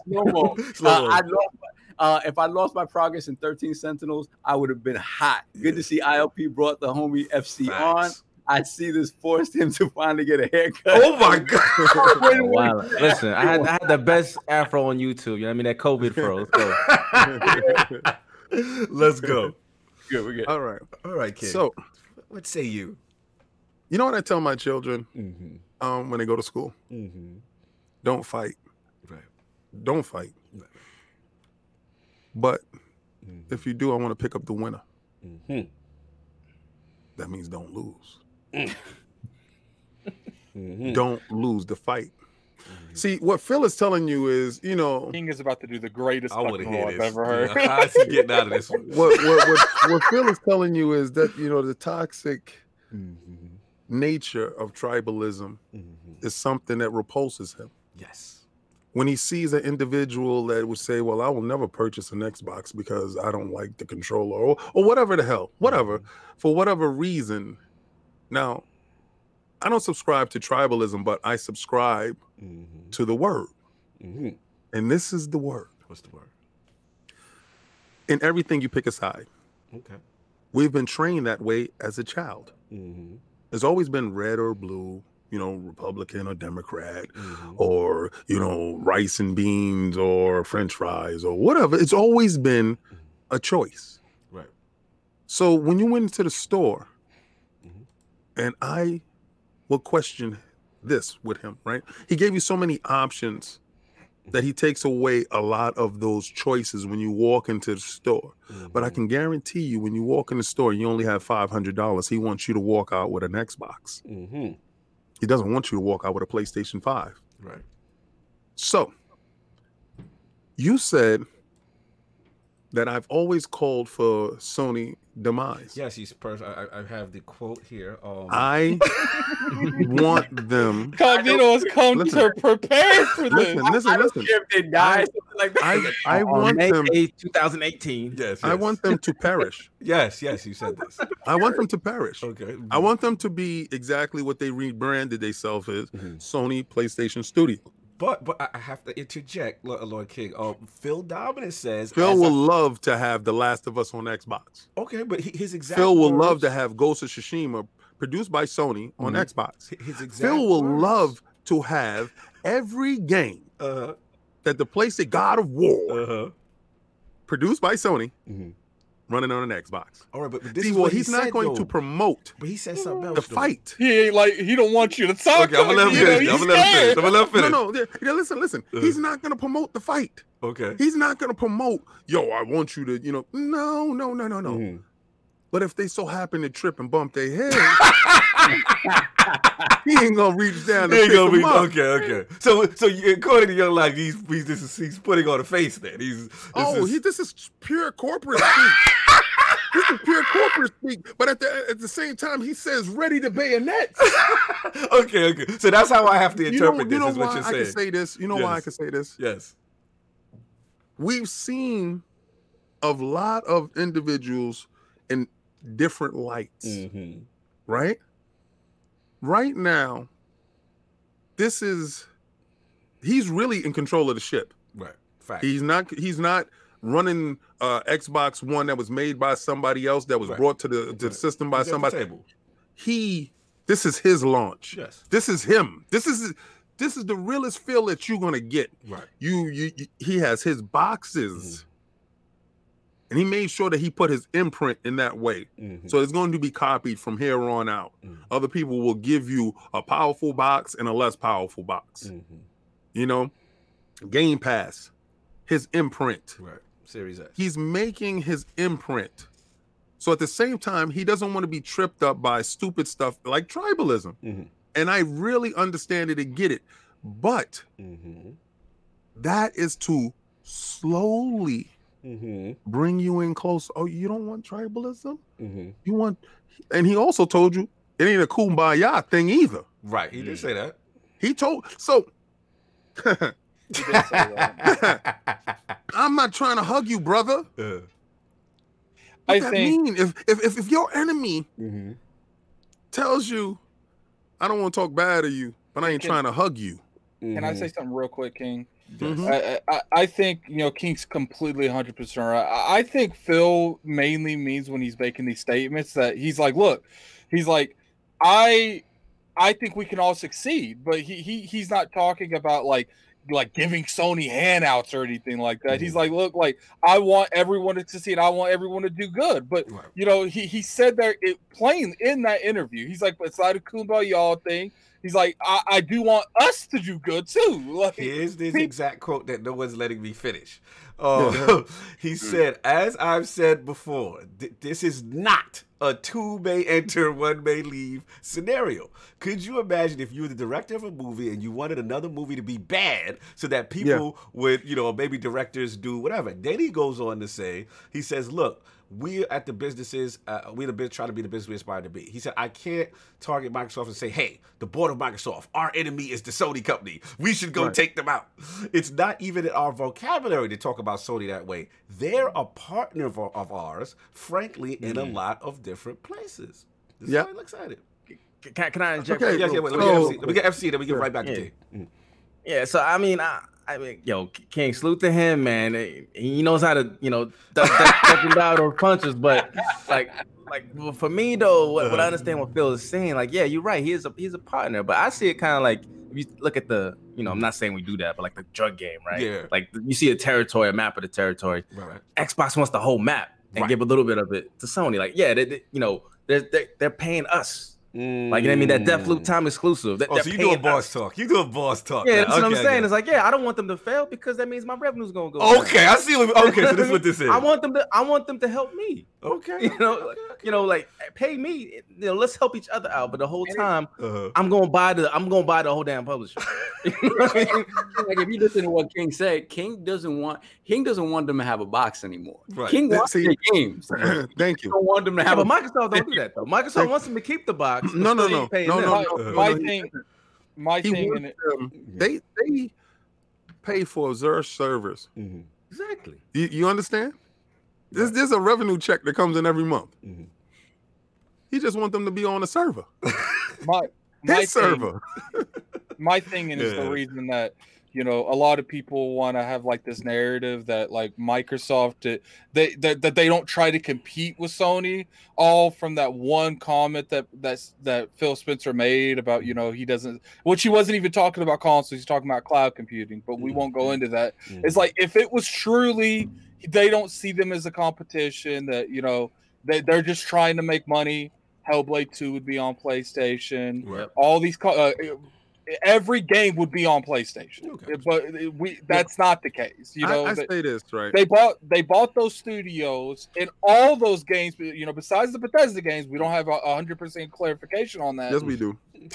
slow mo. We got slow mo. Uh. I lost, uh, if I lost my progress in 13 Sentinels, I would have been hot. Good to see ILP brought the homie FC on. Facts. I see this forced him to finally get a haircut. Oh my god. [LAUGHS] Oh, wow. Listen, I had, I had the best afro on YouTube. You know what I mean? That COVID fro. Let's go. [LAUGHS] Let's go. Good, we're good. All right. All right, kid. So, what say you? you know what I tell my children Mm-hmm. um, when they go to school? Mm-hmm. Don't fight. Right. Don't fight. Right. But Mm-hmm. if you do, I want to pick up the winner. Mm-hmm. That means don't lose. [LAUGHS] Mm-hmm. Don't lose the fight. See, what Phil is telling you is, you know, King is about to do the greatest I want to fucking hear roll I've this. ever heard. Yeah, How's he getting out of this one? what what what, what Phil is telling you is that you know the toxic Mm-hmm. nature of tribalism Mm-hmm. is something that repulses him. Yes. When he sees an individual that would say, "Well, I will never purchase an Xbox because I don't like the controller," or, or whatever the hell, whatever, for whatever reason. Now, I don't subscribe to tribalism, but I subscribe Mm-hmm. to the word, Mm-hmm. and this is the word. What's the word? In everything, you pick a side. Okay. We've been trained that way as a child. Mm-hmm. There's always been red or blue, you know, Republican or Democrat, Mm-hmm. or you know, rice and beans or French fries or whatever. It's always been a choice. Right. So when you went into the store, Mhm. and I will question this with him, right? He gave you so many options that he takes away a lot of those choices when you walk into the store. But I can guarantee you, when you walk in the store, you only have five hundred dollars. He wants you to walk out with an Xbox. Mm-hmm. He doesn't want you to walk out with a PlayStation Five. Right. So, you said that I've always called for Sony demise. Yes, he's pers- I, I I have the quote here. Um, I [LAUGHS] want them. [LAUGHS] Cognito has come Listen. to prepare for this. Listen, listen, I don't listen. care if they die, I- something like that. I I On want May them. 8th, 2018. yes, I want them to perish. [LAUGHS] Yes, yes, you said this. I want them to perish. Okay. I want them to be exactly what they rebranded themselves as Mhm. Sony PlayStation Studio. But but I I have to interject, Lord, Lord King. Um, Phil Dominant says Phil will I- love to have The Last of Us on Xbox. okay, but he- his exact Phil will love to have Ghost of Tsushima produced by Sony on Mhm. Xbox. his exact. Phil will words. love to have every game Uh that the PlayStation God of War huh. produced by Sony Mhm. Running on an Xbox. All right, but, but this See, is well, what he he's not said, going though. to promote But he said something else. the though. fight. He ain't like he don't want you to talk. Okay, I'm gonna let him you know, finish. I'm he's gonna let him finish. I'm gonna let him No, finish. no, yeah, yeah, listen, listen. Uh. He's not going to promote the fight. Okay. He's not going to promote, yo, I want you to, you know, no, no, no, no, no. Mhm. But if they so happen to trip and bump their head, [LAUGHS] he ain't gonna reach down to He ain't gonna up. okay. Okay. So, so according to Young Life, he's he's this is, he's putting on a face. Then he's. This Oh, is, he, this is pure corporate speak. this is pure corporate speak. But at the at the same time, he says ready to bayonet. [LAUGHS] okay. Okay. So that's how I have to You know, interpret you this. know is what why I saying. can say this. You know why I can say this. yes. We've seen a lot of individuals in different lights. Mm-hmm. right? Right now, this is he's really in control of the ship. Right. Fact. He's not he's not running uh Xbox One that was made by somebody else that was Right. brought to the to the Right. system by He's somebody. He this is his launch. Yes. This is him. This is this is the realest feel that you're gonna get. Right. You you, you- he has his boxes. Mm-hmm. And he made sure that he put his imprint in that way. Mhm. So it's going to be copied from here on out. Mhm. Other people will give you a powerful box and a less powerful box. Mhm. You know, Game Pass, his imprint. Right. Series S. He's making his imprint. So at the same time, he doesn't want to be tripped up by stupid stuff like tribalism. Mhm. And I really understand it and get it. But Mm-hmm. that is to slowly Mm-hmm. bring you in close. Oh, you don't want tribalism? Mm-hmm. You want, and he also told you it ain't a kumbaya thing either. Right. He did say that. He told so. He did say that. [LAUGHS] I'm not trying to hug you, brother. Uh, What I that think mean? If, if if if your enemy mm-hmm. tells you, I don't want to talk bad of you, but I ain't Can- trying to hug you. Can I say something real quick, King? Mhm. I, I, I think you know King's completely 100 percent right. I I think Phil mainly means when he's making these statements that he's like, look, he's like, I, I think we can all succeed, but he he he's not talking about like like giving Sony handouts or anything like that. He's like, look, like I want everyone to succeed. I want everyone to do good, but Right. you know, he he said that it plain in that interview. He's like, it's not a kumbaya thing. He's like, I, I do want us to do good too. Like, Here's this exact quote that no one's letting me finish. Oh, [LAUGHS] he said, "As I've said before, th- this is not a two may enter, one may leave scenario. Could you imagine if you were the director of a movie and you wanted another movie to be bad so that people would, you know, maybe directors do whatever? Then he goes on to say, he says, look." We're at the businesses, uh, we're the bit trying to be the business we aspire to be. He said, I can't target Microsoft and say, hey, the board of Microsoft, our enemy is the Sony company. We should go Right. take them out. It's not even in our vocabulary to talk about Sony that way. They're a partner of, of ours, frankly, in a lot of different places. This Yeah. is how he looks at it. Can, can I inject? Okay. Yes, yeah, wait, let, So- me get FC, let me get FC, then we get Yeah. right back Yeah. to T. Mm. Yeah, so I mean, I, I mean, yo, King, salute to him, man. He knows how to, you know, duck, duck, [LAUGHS] duck and down those punches. But like, like well, for me though, what, what I understand what Phil is saying, like, yeah, you're right. He is a he's a partner, but I see it kind of like if you look at the, you know, I'm not saying we do that, but like the drug game, right? Yeah. Like you see a territory, a map of the territory. Right, right. Xbox wants the whole map and Right. give a little bit of it to Sony. Like, yeah, they, they- you know, they're, they're they're paying us Like you know what I mean? That Deathloop mm. time exclusive. That, Oh, so you do a boss talk? You do a boss talk? Yeah, that's what I'm saying. okay. It's like, yeah, I don't want them to fail because that means my revenue's gonna go. down. Okay, I see. What, okay, so this is what this [LAUGHS] is. I want them to. I want them to help me. Okay. You know, like, you know, like pay me. You know, let's help each other out. But the whole time, Uh-huh. I'm gonna buy the. I'm gonna buy the whole damn publisher. [LAUGHS] [LAUGHS] You know I mean? like if you listen to what King said, King doesn't want King doesn't want them to have a box anymore. Right. King That- wants see- their games. [LAUGHS] Thank you. don't want them to have but a Microsoft don't do that though. Microsoft wants them to keep the box. but No, no, still no. No, them. no, my, no, Uh, my thing, my thing, in it, them- they they pay for Azure servers. Mhm. Exactly. You, you understand? There's there's a revenue check that comes in every month. Mhm. He just want them to be on the server, my my his thing, server. [LAUGHS] my thing is Yeah. the reason that you know a lot of people want to have like this narrative that like Microsoft they that, that they don't try to compete with Sony all from that one comment that that's that Phil Spencer made about you know he doesn't which he wasn't even talking about consoles he's talking about cloud computing but we won't go into that. It's like if it was truly they don't see them as a competition that you know they, they're just trying to make money. Hellblade 2 would be on PlayStation. Right. all these co- uh, every game would be on PlayStation, Okay. but we that's not the case. You know, I, I they, say this right. they bought they bought those studios and all those games. You know, besides the Bethesda games, we don't have a hundred percent clarification on that. yes, we do. [LAUGHS]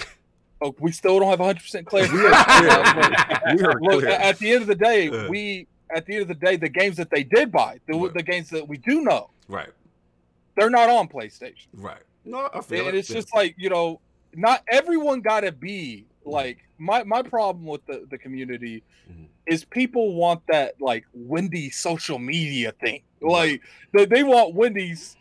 Oh, we still don't have hundred percent clarification. [LAUGHS] We are Look, clear. at the end of the day, Uh. we at the end of the day, the games that they did buy, the, Right. the games that we do know, Right. they're not on PlayStation. Right. No, I feel and it. it's just like you know not everyone gotta be like my my problem with the the community Mhm. is people want that like wendy's social media thing. Like they, they want wendy's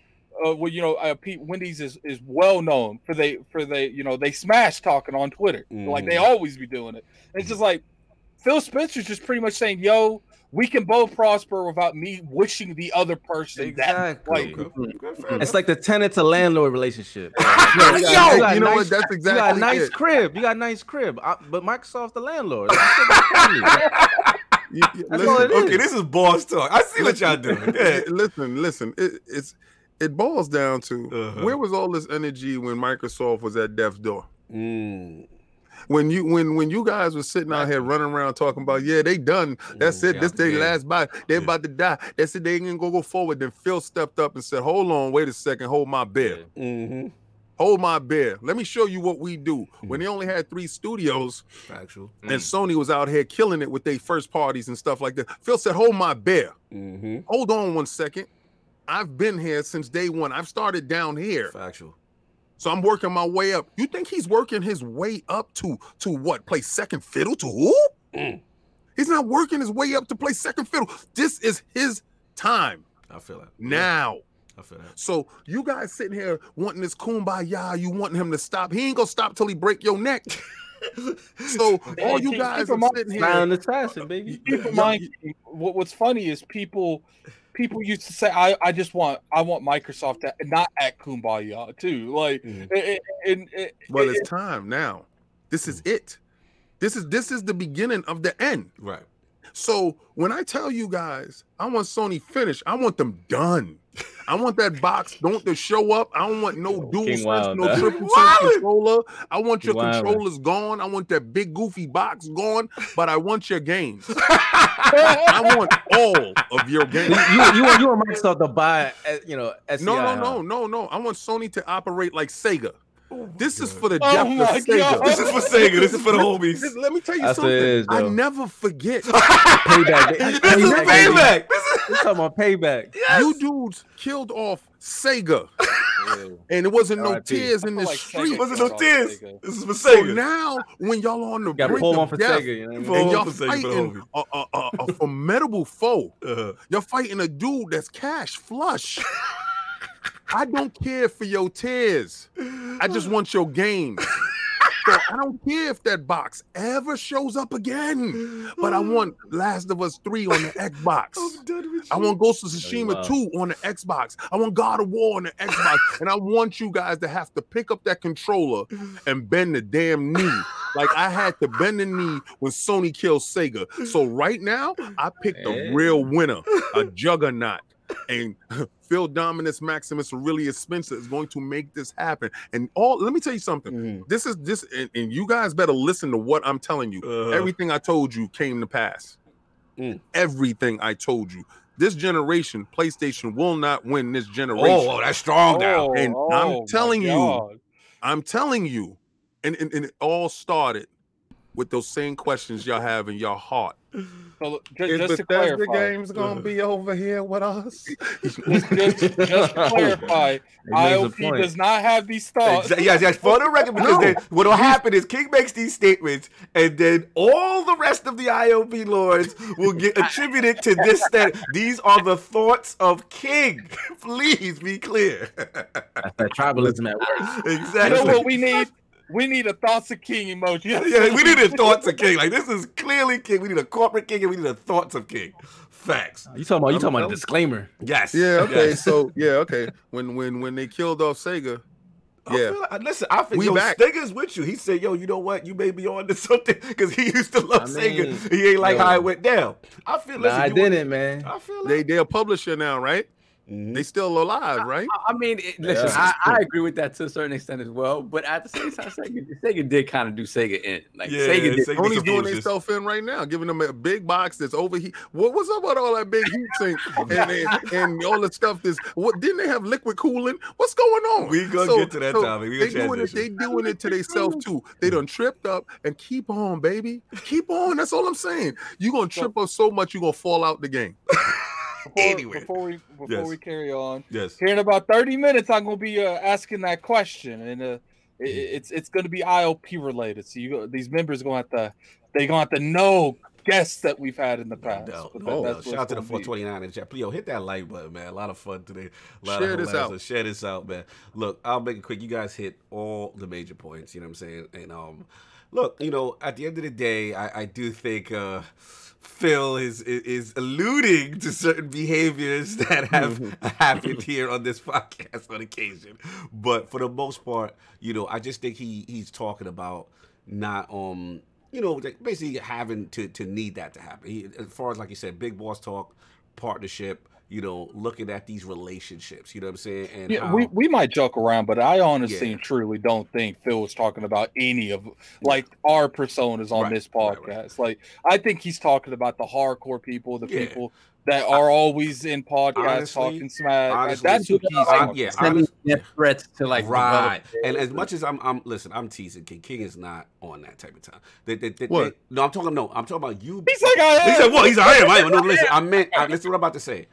uh well you know uh, Pete, wendy's is is well known for they for they you know they smash talking on twitter. Like they Mhm. always be doing it. It's just like phil spencer's just pretty much saying yo we can both prosper without me wishing the other person that Exactly. like Okay. Okay, It's like the tenant to landlord relationship. [LAUGHS] Yo, you got you know nice- what? That's exactly. You got a nice it. crib. You got a nice crib. I, but Microsoft's the landlord. That's what they tell me. You- you- listen, all it is. Okay, this is boss talk. I see what y'all doing. Yeah. [LAUGHS] listen, listen. It, it's it boils down to Uh-huh. where was all this energy when Microsoft was at death's door? Mm. When you when when you guys were sitting out here running around talking about yeah they done. That's it. Yeah, this their yeah. last buy they're Yeah. about to die. That's it. They ain't gonna go, go forward. Then Phil stepped up and said hold on wait a second. Hold my beer Mm-hmm. hold my beer let me show you what we do. Mm. when they only had three studios Factual. and Sony was out here killing it with their first parties and stuff like that Phil said hold my beer Mm-hmm. hold on one second. I've been here since day one. I've started down here. Factual. So I'm working my way up. You think he's working his way up to to what? Play second fiddle to who? Mm. He's not working his way up to play second fiddle. This is his time I feel that. now. I feel that. So you guys sitting here wanting this kumbaya, you wanting him to stop. He ain't gonna stop till he break your neck. [LAUGHS] So all you guys are mind- sitting here. Silent assassin, baby. [LAUGHS] keep in Yeah. mind what, what's funny is people people used to say I, I just want I want Microsoft to not act kumbaya too like Mhm. it- it- and it- Well, it- it's time now. This is it. This is this is the beginning of the end. Right. So when I tell you guys, I want Sony finished. I want them done. I want that box. Don't to show up. I don't want no dual King sense, Wild, no huh? [LAUGHS] triple sense controller. I want your Wildin'. controllers gone. I want that big goofy box gone. But I want your games. [LAUGHS] I want all of your games. you, you want you want Microsoft to buy, uh, you know, SCI, No, no, huh? no, no, no. I want Sony to operate like Sega. This is for the Oh depth of my Sega. God. This is for Sega. This is for the homies. Let- Let me tell you That's something. it is, I never forget. [LAUGHS] Payback. This is Payback, baby. payback. This is We're talking about payback. You dudes killed off Sega, and it wasn't no R.I.P. tears in the like street. It wasn't no tears. This is for Sega. So Sega. now, when y'all on the Got to brink of for death, Sega. You know what I Pull mean? and y'all for Sega for the fighting a, a, a, a formidable foe. Uh-huh. You're fighting a dude that's cash flush. [LAUGHS] I don't care for your tears. I just want your games. So I don't care if that box ever shows up again. But I want Last of Us 3 on the Xbox. I'm done with I want Ghost of Tsushima wow. 2 on the Xbox. I want God of War on the Xbox. and I want you guys to have to pick up that controller and bend the damn knee. Like I had to bend the knee when Sony killed Sega. So right now, I picked the Hey. real winner, a juggernaut. And [LAUGHS] Phil Dominus Maximus Aurelius Spencer is going to make this happen. And all let me tell you something. Mhm. This is this, and, and you guys better listen to what I'm telling you. Uh, Everything I told you came to pass. Mm. Everything I told you. This generation, PlayStation will not win this generation. oh, oh, that's strong now. And Oh, I'm telling you, I'm telling you, and, and, and it all started with those same questions y'all have in your heart. So look, ju- just, to clarify, games gonna be over here with us? just, just, just to clarify, [LAUGHS] He ILP does not have these thoughts. Exa- yes, yes, for the record, because No. then what'll happen is King makes these statements, and then all the rest of the ILP lords will get [LAUGHS] attributed to this. That these are the thoughts of King. [LAUGHS] Please be clear. That's that tribalism at work. Exactly. You exactly. know what we need? We need a thoughts of king emoji. Yeah, we need a thoughts of King. Like this is clearly King. We need a corporate King, and we need a thoughts of King. Facts. You talking about? You talking about a disclaimer? Yes. Yeah, okay. yes. So yeah, okay. When when when they killed off Sega, I Yeah. feel like- listen, I think We yo, back. Stinger's with you. He said, "Yo, you know what? You may be on to something [LAUGHS] because he used to love I Sega. He ain't like yo. how it went down. I feel. Nah, Listen, I you didn't, man. I feel they like they're a publisher now, right? Mhm. They still alive, right? I mean, it, listen, Yeah. I, I agree with that to a certain extent as well. But at the same time, Sega, Sega did kind of do Sega in. Like Yeah, Sega did. Sega- Sony's doing foolishness. themselves in right now, giving them a big box that's overheat. What what's up with all that big heat sink [LAUGHS] and, and, and all the stuff that's what didn't they have liquid cooling? What's going on? We gonna get to that topic. We they gonna doing it, they doing it to themselves too. They done tripped up and keep on, baby. Keep on. That's all I'm saying. you gonna trip up so much, you're gonna fall out the game. [LAUGHS] Before, Anyway. before we before Yes. we carry on, yes. here in about thirty minutes, I'm gonna be uh, asking that question, and uh, it, it's it's gonna be ILP related. So you these members gonna have to they gonna have to know guests that we've had in the past. No, no, that- no. that's what Shout out to the it's gonna be. 429 in chat. Yo, hit that like button, man. A lot of fun today. A lot Share of this hilarious- out. Share this out, man. Look, I'll make it quick. You guys hit all the major points. You know what I'm saying? And um, look, you know, at the end of the day, I, I do think uh, Phil is, is is alluding to certain behaviors that have [LAUGHS] happened here on this podcast on occasion. But for the most part, you know, I just think he he's talking about not um you know like, basically having to to need that to happen. He, as far as like you said, big boss talk, partnership. You know, looking at these relationships. You know what I'm saying? And Yeah, how, we, we might joke around, but I honestly Yeah. and truly don't think Phil was talking about any of like our personas on Right, this podcast. right. Like I think he's talking about the hardcore people, the Yeah. people that are always in podcasts Honestly- talking smack. Like, honestly- that's who he's I- talking yeah, about. Sending honest- death threats to like right. And as much as I'm, I'm listen, I'm teasing King. King is not on that type of time. They, they, they, What? they- no, I'm talking. No, I'm talking about you. He's like, I He am. said, "What?" He's like, "I am." I am. No, listen. I meant. I, [LAUGHS] listen. What I'm about to say.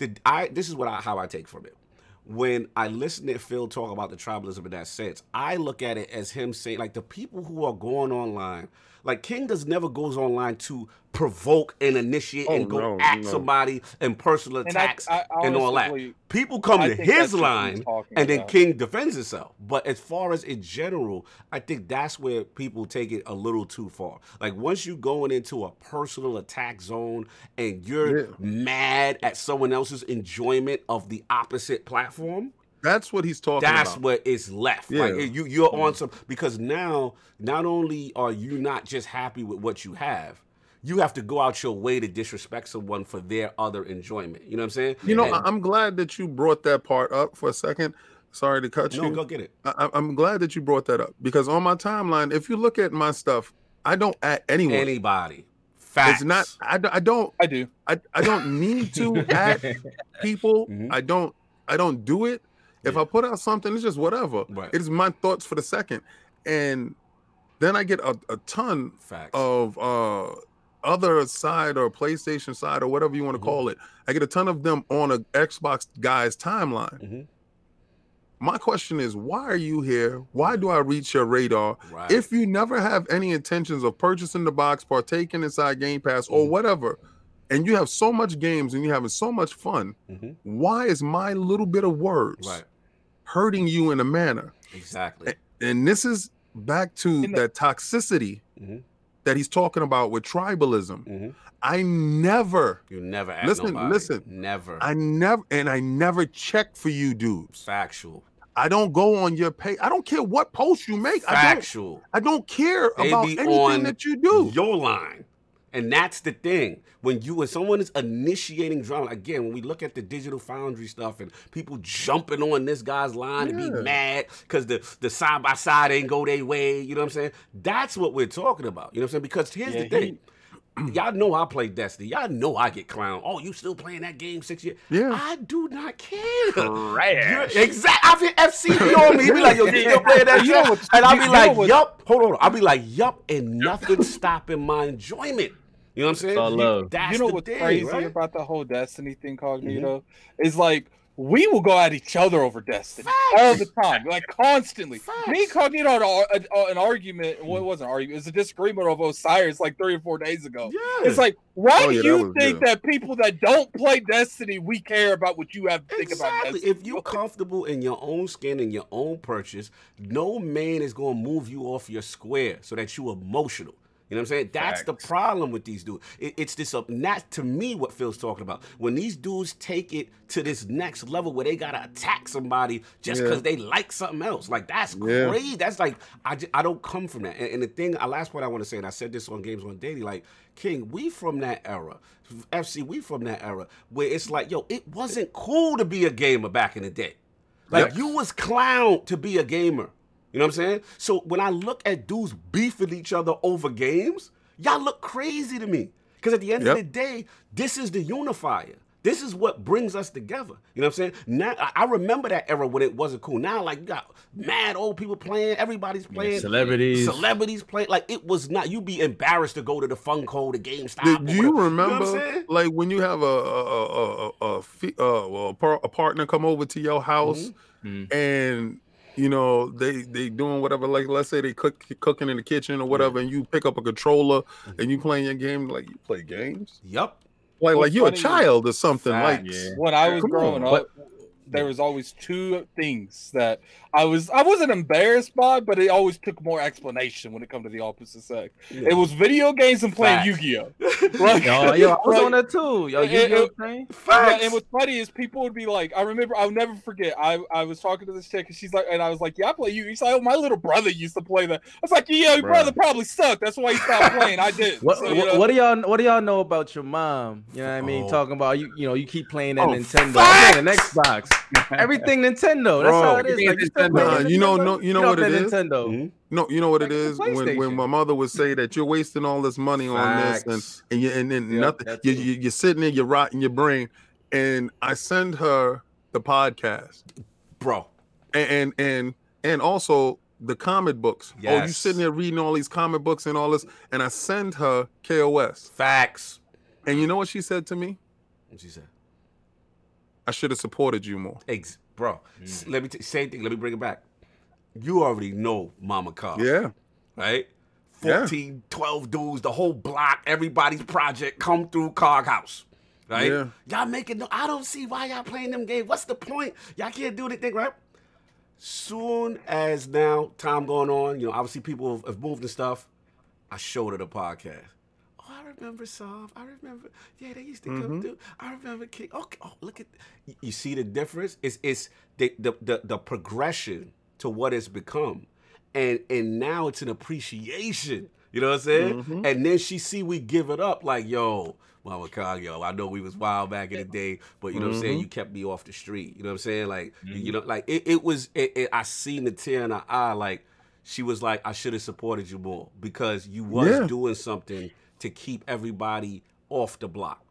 Did I? This is what I how I take from it. When I listen to Phil talk about the tribalism in that sense, I look at it as him saying, like the people who are going online, like King does never goes online to provoke and initiate Oh, and go no, at no. somebody and personal And I- attacks I and all that. People come I to his line and then about. King defends himself. But as far as in general, I think that's where people take it a little too far. Like once you going into a personal attack zone and you're Yeah. mad at someone else's enjoyment of the opposite platform, That's what he's talking about. that's about. what is left. Yeah. Like you you're on some because now not only are you not just happy with what you have, you have to go out your way to disrespect someone for their other enjoyment. You know what I'm saying? You know, And- I- I'm glad that you brought that part up for a second. Sorry to cut no, you. No, go get it. I, I- I'm glad that you brought that up because on my timeline, if you look at my stuff, I don't at anyone. Anybody. Facts. It's not. I, don't- I don't. I do. I, I don't need to [LAUGHS] at people. Mhm. I don't. I don't do it. If Yeah. I put out something, it's just whatever. Right. It's my thoughts for the second, and then I get a, a ton Facts. of uh other side or PlayStation side or whatever you want to Mhm. call it. I get a ton of them on a Xbox guy's timeline. Mhm. My question is, why are you here? Why do I reach your radar? Right. If you never have any intentions of purchasing the box, partaking inside Game Pass or Mhm. whatever, and you have so much games and you're having so much fun, Mhm. why is my little bit of words Right. hurting you in a manner? Exactly. And this is back to the- that toxicity Mhm. that he's talking about with tribalism. Mhm. I never, You never Listen, nobody. listen. Never. I never, and I never check for you dudes. Factual. I don't go on your page. I don't care what post you make. I don't. Factual. I don't care They about anything that you do. Your line. And that's the thing. When you when someone is initiating drama, again, when we look at the digital foundry stuff and people jumping on this guy's line and be mad because the the side by side ain't go their way, you know what I'm saying? That's what we're talking about. You know what I'm saying? Because here's Yeah, the thing. [CLEARS THROAT] Y'all know I play Destiny. Y'all know I get clown. Oh, you still playing that game six years? Yeah. I do not care. Trash. Exactly. I've hit FC on me. He be like, yo, you still playing that You know shit? And I'll be know like, what's- yup. Hold on. I'll be like, yup, and nothing stopping my enjoyment. You know what I'm saying? It's all You- love. That's you know what's thing, crazy right? about the whole Destiny thing, Cognito? Mm-hmm. Is like we will go at each other over Destiny all the time, like constantly. Me and Cognito had a- a- an argument. Well, it wasn't an argument. It was a disagreement of Osiris like three or four days ago. Yeah. It's like, why Oh, yeah, do that you was think good. that people that don't play Destiny, we care about what you have to think about Exactly. Destiny? If you're comfortable in your own skin and your own purchase, no man is going to move you off your square so that you're emotional. You know what I'm saying? That's the problem with these dudes. It, it's this up. And that's to me what Phil's talking about. When these dudes take it to this next level where they gotta attack somebody just Yeah. because they like something else, like that's Yeah. crazy. That's like I, ju- I don't come from that. And, and the thing, uh, last point I want to say, and I said this on Games on Daily, like King, we from that era. FC, we from that era where it's like, yo, it wasn't cool to be a gamer back in the day. Like Yep. you was clown to be a gamer. You know what I'm saying? So when I look at dudes beefing each other over games, y'all look crazy to me. Because at the end Yep. of the day, this is the unifier. This is what brings us together. You know what I'm saying? Now I- I remember that era when it wasn't cool. Now, like you got mad old people playing, everybody's playing, celebrities. celebrities playing. Like it was not. You'd be embarrassed to go to the Funco, the GameStop. Do, or do whatever. you know remember, like when you have a a a a, a, a, fe- uh, well, a, a partner come over to your house Mm-hmm. and you know they they doing whatever, like let's say they cook cooking in the kitchen or whatever, and you pick up a controller Mm-hmm. and you playing your game like you play games, Yup. like What's like you're a child or something, like Facts. Yeah. when I was Come growing on. up, there was always two things that I was I wasn't embarrassed by, it, but it always took more explanation when it come to the opposite sex. It was video games and playing Yu-Gi-Oh. [LAUGHS] Like, Yo, yo, I was like- on that too. Yo, It- you it- know what I'm saying? Yeah, Facts. and what's funny is people would be like, I remember, I'll never forget. I, I was talking to this chick, and she's like, and I was like, yeah, I play you. He's like, oh, my little brother used to play that. I was like, yeah, your Bruh. brother probably sucked. That's why he stopped [LAUGHS] playing. I did. What, So, what, what do y'all what do y'all know about your mom? You know what I mean? Oh. Talking about you, you know, you keep playing that Oh, Nintendo, facts! playing an Xbox, everything Nintendo. That's Bro. how it is. Like, you, Nintendo. Nah, you know- no- you know what it is. that is? Nintendo. Mhm. No, you know what Like it when when my mother would say that you're wasting all this money on this and and you and then Yeah, nothing You, you, you're sitting there you're rotting your brain and I send her the podcast Bro. and and and, and also the comic books. Oh, you Yes. sitting there reading all these comic books and all this and I send her KOS Facts. and you know what she said to me? What she said? I should have supported you more. Ex- bro, Mm. let me t- same thing. Let me bring it back. You already know Mama Car, Yeah. right? Yeah. 14, 12 dudes, the whole block, everybody's project come through Cog House, right? Yeah. Y'all making no, I don't see why y'all playing them games. What's the point? Y'all can't do anything, right? Soon as now, time going on, you know, obviously people have, have moved and stuff. I showed her the podcast. I remember Soft. I remember. Yeah, they used to Mm-hmm. come through. I remember King. Okay. Oh, look at. You, see the difference? It's it's the, the the the progression to what it's become, and and now it's an appreciation. You know what I'm saying? Mm-hmm. And then she see we give it up like, yo, Mama Kong, yo, I know we was wild back in the day, but you know what I'm saying? Mm-hmm. You kept me off the street. You know what I'm saying? Like, you, you know, like it, it was. It, it, I seen the tear in her eye. Like she was like, I should have supported you more because you was Yeah. doing something to keep everybody off the block.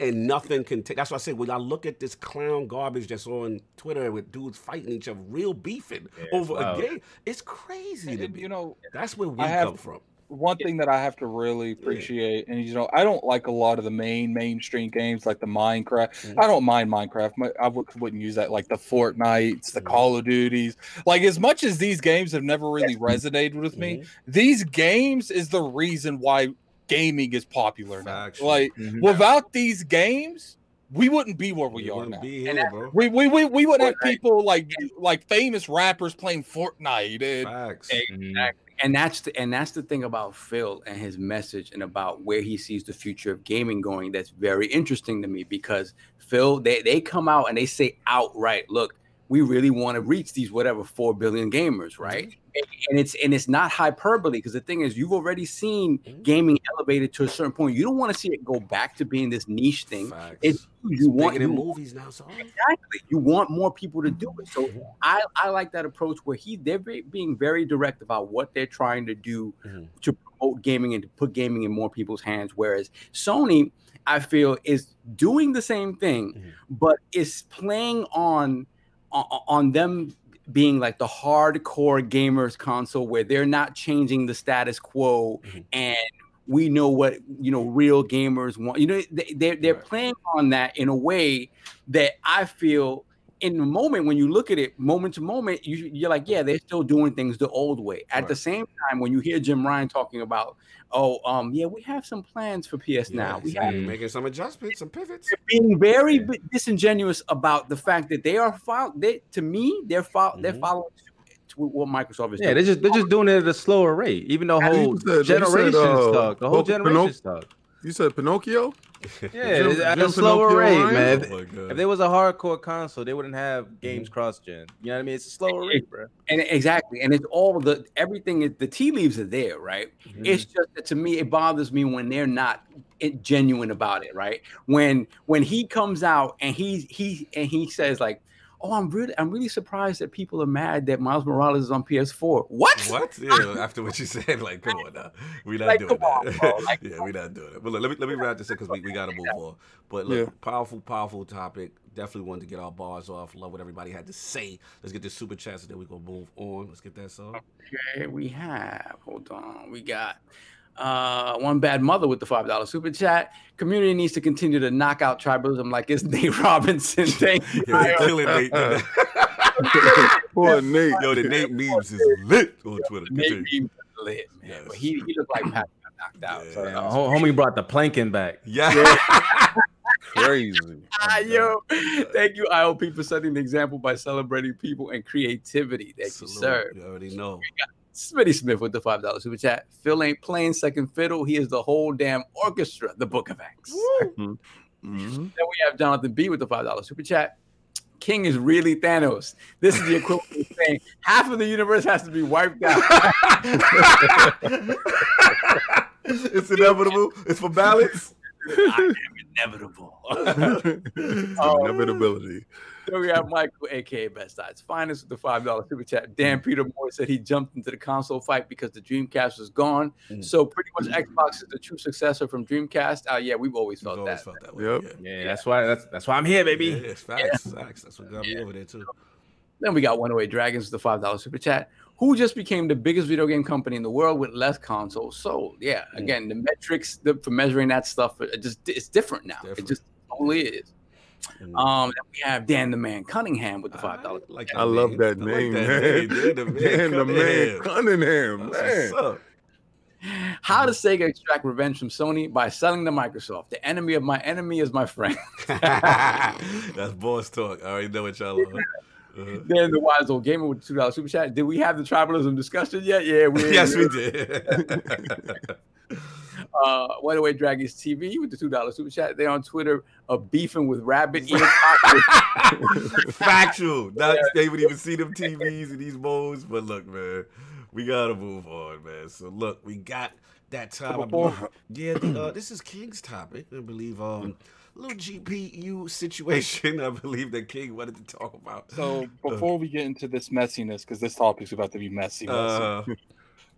And nothing can take. That's why I say when I look at this clown garbage that's on Twitter with dudes fighting each other, real beefing over wild. a game, it's crazy to and, me. you know, that's where we I have- come from. one thing that I have to really appreciate, and you know, I don't like a lot of the main mainstream games like the Minecraft. Mhm. I don't mind Minecraft. My- I w- wouldn't use that like the Fortnites, the Mhm. Call of Duties. Like as much as these games have never really resonated with me, Mhm. these games is the reason why gaming is popular now. Facts. Like Mhm. without these games, we wouldn't be where we, We are now. be here, that- bro. We, we, we, we wouldn't have people like like famous rappers playing Fortnite and Facts. Exactly. And that's the and that's the thing about Phil and his message and about where he sees the future of gaming going. That's very interesting to me because Phil, they, they come out and they say outright, look, we really want to reach these whatever four billion gamers, right? And, and it's and it's not hyperbole because the thing is, you've already seen gaming elevated to a certain point. You don't want to see it go back to being this niche thing. Facts. It's you It's want you movies now, so Exactly. You want more people to do it. So I, I like that approach where he they're being very direct about what they're trying to do Mhm. to promote gaming and to put gaming in more people's hands. Whereas Sony, I feel, is doing the same thing, Mhm. but is playing on on, them being like the hardcore gamers console where they're not changing the status quo Mhm. and we know what you know real gamers want you know they, they're, they're Right. playing on that in a way that i feel in the moment when you look at it moment to moment you, you're like yeah they're still doing things the old way at the same time when you hear jim ryan talking about oh um yeah we have some plans for ps now we so have you're making some adjustments, some pivots. being very bi- disingenuous about the fact that they are fol- they to me they're fol- they're Mhm. following to what Microsoft is Yeah, doing. they're just they're just doing it at a slower rate. Even the whole said- you said, generation uh, stuck. The whole Pinoc- generation stuck. You said Pinocchio? Yeah, Jim- it's at a slower rate, Ryan? man. Oh If, my if there was a hardcore console, they wouldn't have games cross gen. You know what I mean? It's a slower rate, bro. and exactly, and it's all the everything is the tea leaves are there, right? Mm-hmm. It's just that to me, it bothers me when they're not genuine about it, right? When when he comes out and he he and he says like, "Oh, I'm really I'm really surprised that people are mad that Miles Morales is on PS4." What? What? [LAUGHS] Yeah, after what you said, like, come on now, we're not Like, doing come on, that. bro, [LAUGHS] like, yeah, we're not doing it. But look, let me let me wrap this up because we, we got to move on. But look, Yeah. powerful, powerful topic. Definitely wanted to get our bars off. Love what everybody had to say. Let's get this super chat, so then we gonna move on. Let's get that song. Okay, we have. Hold on. We got uh one bad mother with the five dollar super chat. Community needs to continue to knock out tribalism like it's [LAUGHS] Nate Robinson. Thank you. Yeah, killing Nate. [LAUGHS] Poor [LAUGHS] Nate. Yo, the Nate memes is lit on Twitter. Nate Continue. Beam lit, man. Yes. But he, he looked like Pat got knocked out. Yeah. Yeah, hom- homie brought the planking back. Yeah. Crazy. Ah, yo, thank you, ILP, for setting the example by celebrating people and creativity. Thank you, Salute. sir. You already know. Smitty Smith with the five dollar super chat. Phil ain't playing second fiddle. He is the whole damn orchestra. The Book of X. [LAUGHS] Mhm. Then we have Jonathan B with the five dollar super chat. King is really Thanos. This is the equivalent of saying half of the universe has to be wiped out. [LAUGHS] it's inevitable. It's for balance. I am inevitable. [LAUGHS] It's Oh. inevitability. Then we have Michael, aka Best Sides Finest, with the five dollar super chat. Dan Peter Moore said he jumped into the console fight because the Dreamcast was gone. Mm. So pretty much Xbox is the true successor from Dreamcast. Uh, yeah, we've always I've felt always that. felt that way. Yep. Yeah. Yeah, that's why that's that's why I'm here, baby. Yeah, it's facts. Facts. That's what got me over there too. Then we got One Away Dragons with the five dollar super chat. Who just became the biggest video game company in the world with less consoles sold? Yeah, Mm. again, the metrics the, for measuring that stuff, it just it's different now. It different. just only is. Mm. Um, then we have Dan the Man Cunningham with the five dollars. I like I love that I like name, that man. name. Yeah, the [LAUGHS] man. Man, the man Cunningham. Cunningham, man. what's up. How does Sega extract revenge from Sony by selling to Microsoft? The enemy of my enemy is my friend. [LAUGHS] [LAUGHS] That's boss talk. I already know what y'all are. Uh, then the wise old gamer with two dollar super chat. Did we have the tribalism discussion yet? Yeah, we yes, we did. Uh White Away Dragons TV with the two dollar super chat. They're on Twitter uh, beefing with rabbit ear. [LAUGHS] Factual. [LAUGHS] Not they would even see them TVs and these modes, but look, man, we gotta move on, man. So look, we got that time. I yeah, the, uh, this is King's topic. I believe um little GPU situation. [LAUGHS] I believe that King wanted to talk about. So before we get into this messiness, because this topic's about to be messy, messy. Uh,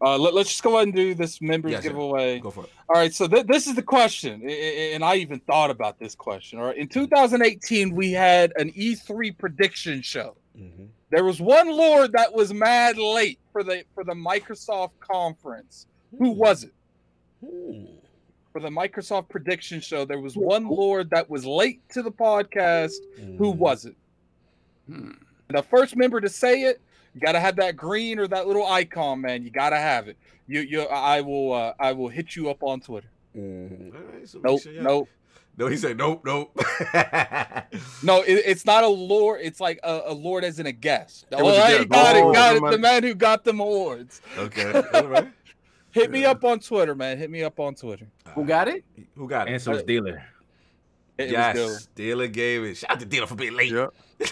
Uh, let, us just go ahead and do this members Yes, sir. giveaway. go for it. All right, so th- this is the question, I- I- and I even thought about this question. All right, in 2018, we had an E3 prediction show. Mhm. There was one lord that was mad late for the for the Microsoft conference. Who was it? Hmm. For the Microsoft prediction show, there was one lord that was late to the podcast. Who was it? Hmm. The first member to say it, you gotta have that green or that little icon, man. You gotta have it. You, you, I will, uh, I will hit you up on Twitter. Mhm. All right, so Nope, sure y'all- nope. No, he said nope, nope. [LAUGHS] No, it, it's not a lord. It's like a, a lord as in a guest. It Oh, was a guest. got Oh, it, got it. The man who got them awards. okay, all right. [LAUGHS] Hit me up on Twitter, man. Hit me up on Twitter. Who got it? Who got it? Answer was dealer. It was yes, good. Dealer Gaming. Shout out to Dealer for being late. Yep. [LAUGHS]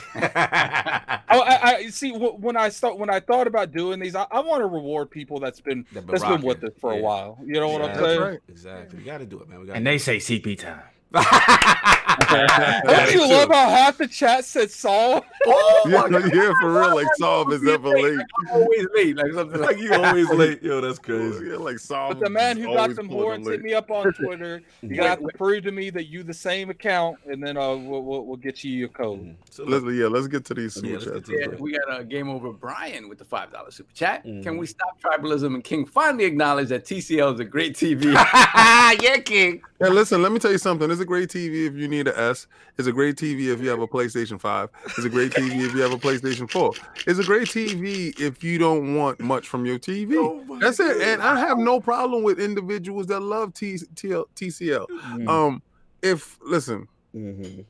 Oh, I, I see. When I start, when I thought about doing these, I, I want to reward people that's been That been that's been with us for Yeah. a while. You know what I'm saying? right. Exactly. We got to do it, man. We got And they say CP time. Don't you love how half the chat said Saul? Oh, [LAUGHS] Yeah, God. yeah, for real. Like Saul is ever late. I'm always late, like something like like you always late. Yo, that's crazy. Yeah, like Saul. But the man who got always them horns hit me up on [LAUGHS] Twitter. You gotta prove to me that you the same account, and then uh, we'll, we'll, we'll get you your code. Mhm. So Let's, yeah, let's get to these super let's chats. Yeah, we got a game over Brian with the five dollar super chat. Can Mhm. we stop tribalism and King finally acknowledge that TCL is a great TV? [LAUGHS] yeah, King. Hey, listen, let me tell you something. It's a great TV if you need an S. It's a great TV if you have a PlayStation 5. It's a great TV if you have a PlayStation 4. It's a great TV if you don't want much from your TV. Oh my That's it. And I have no problem with individuals that love T- TL TCL. Mm. Um, if listen, Mhm.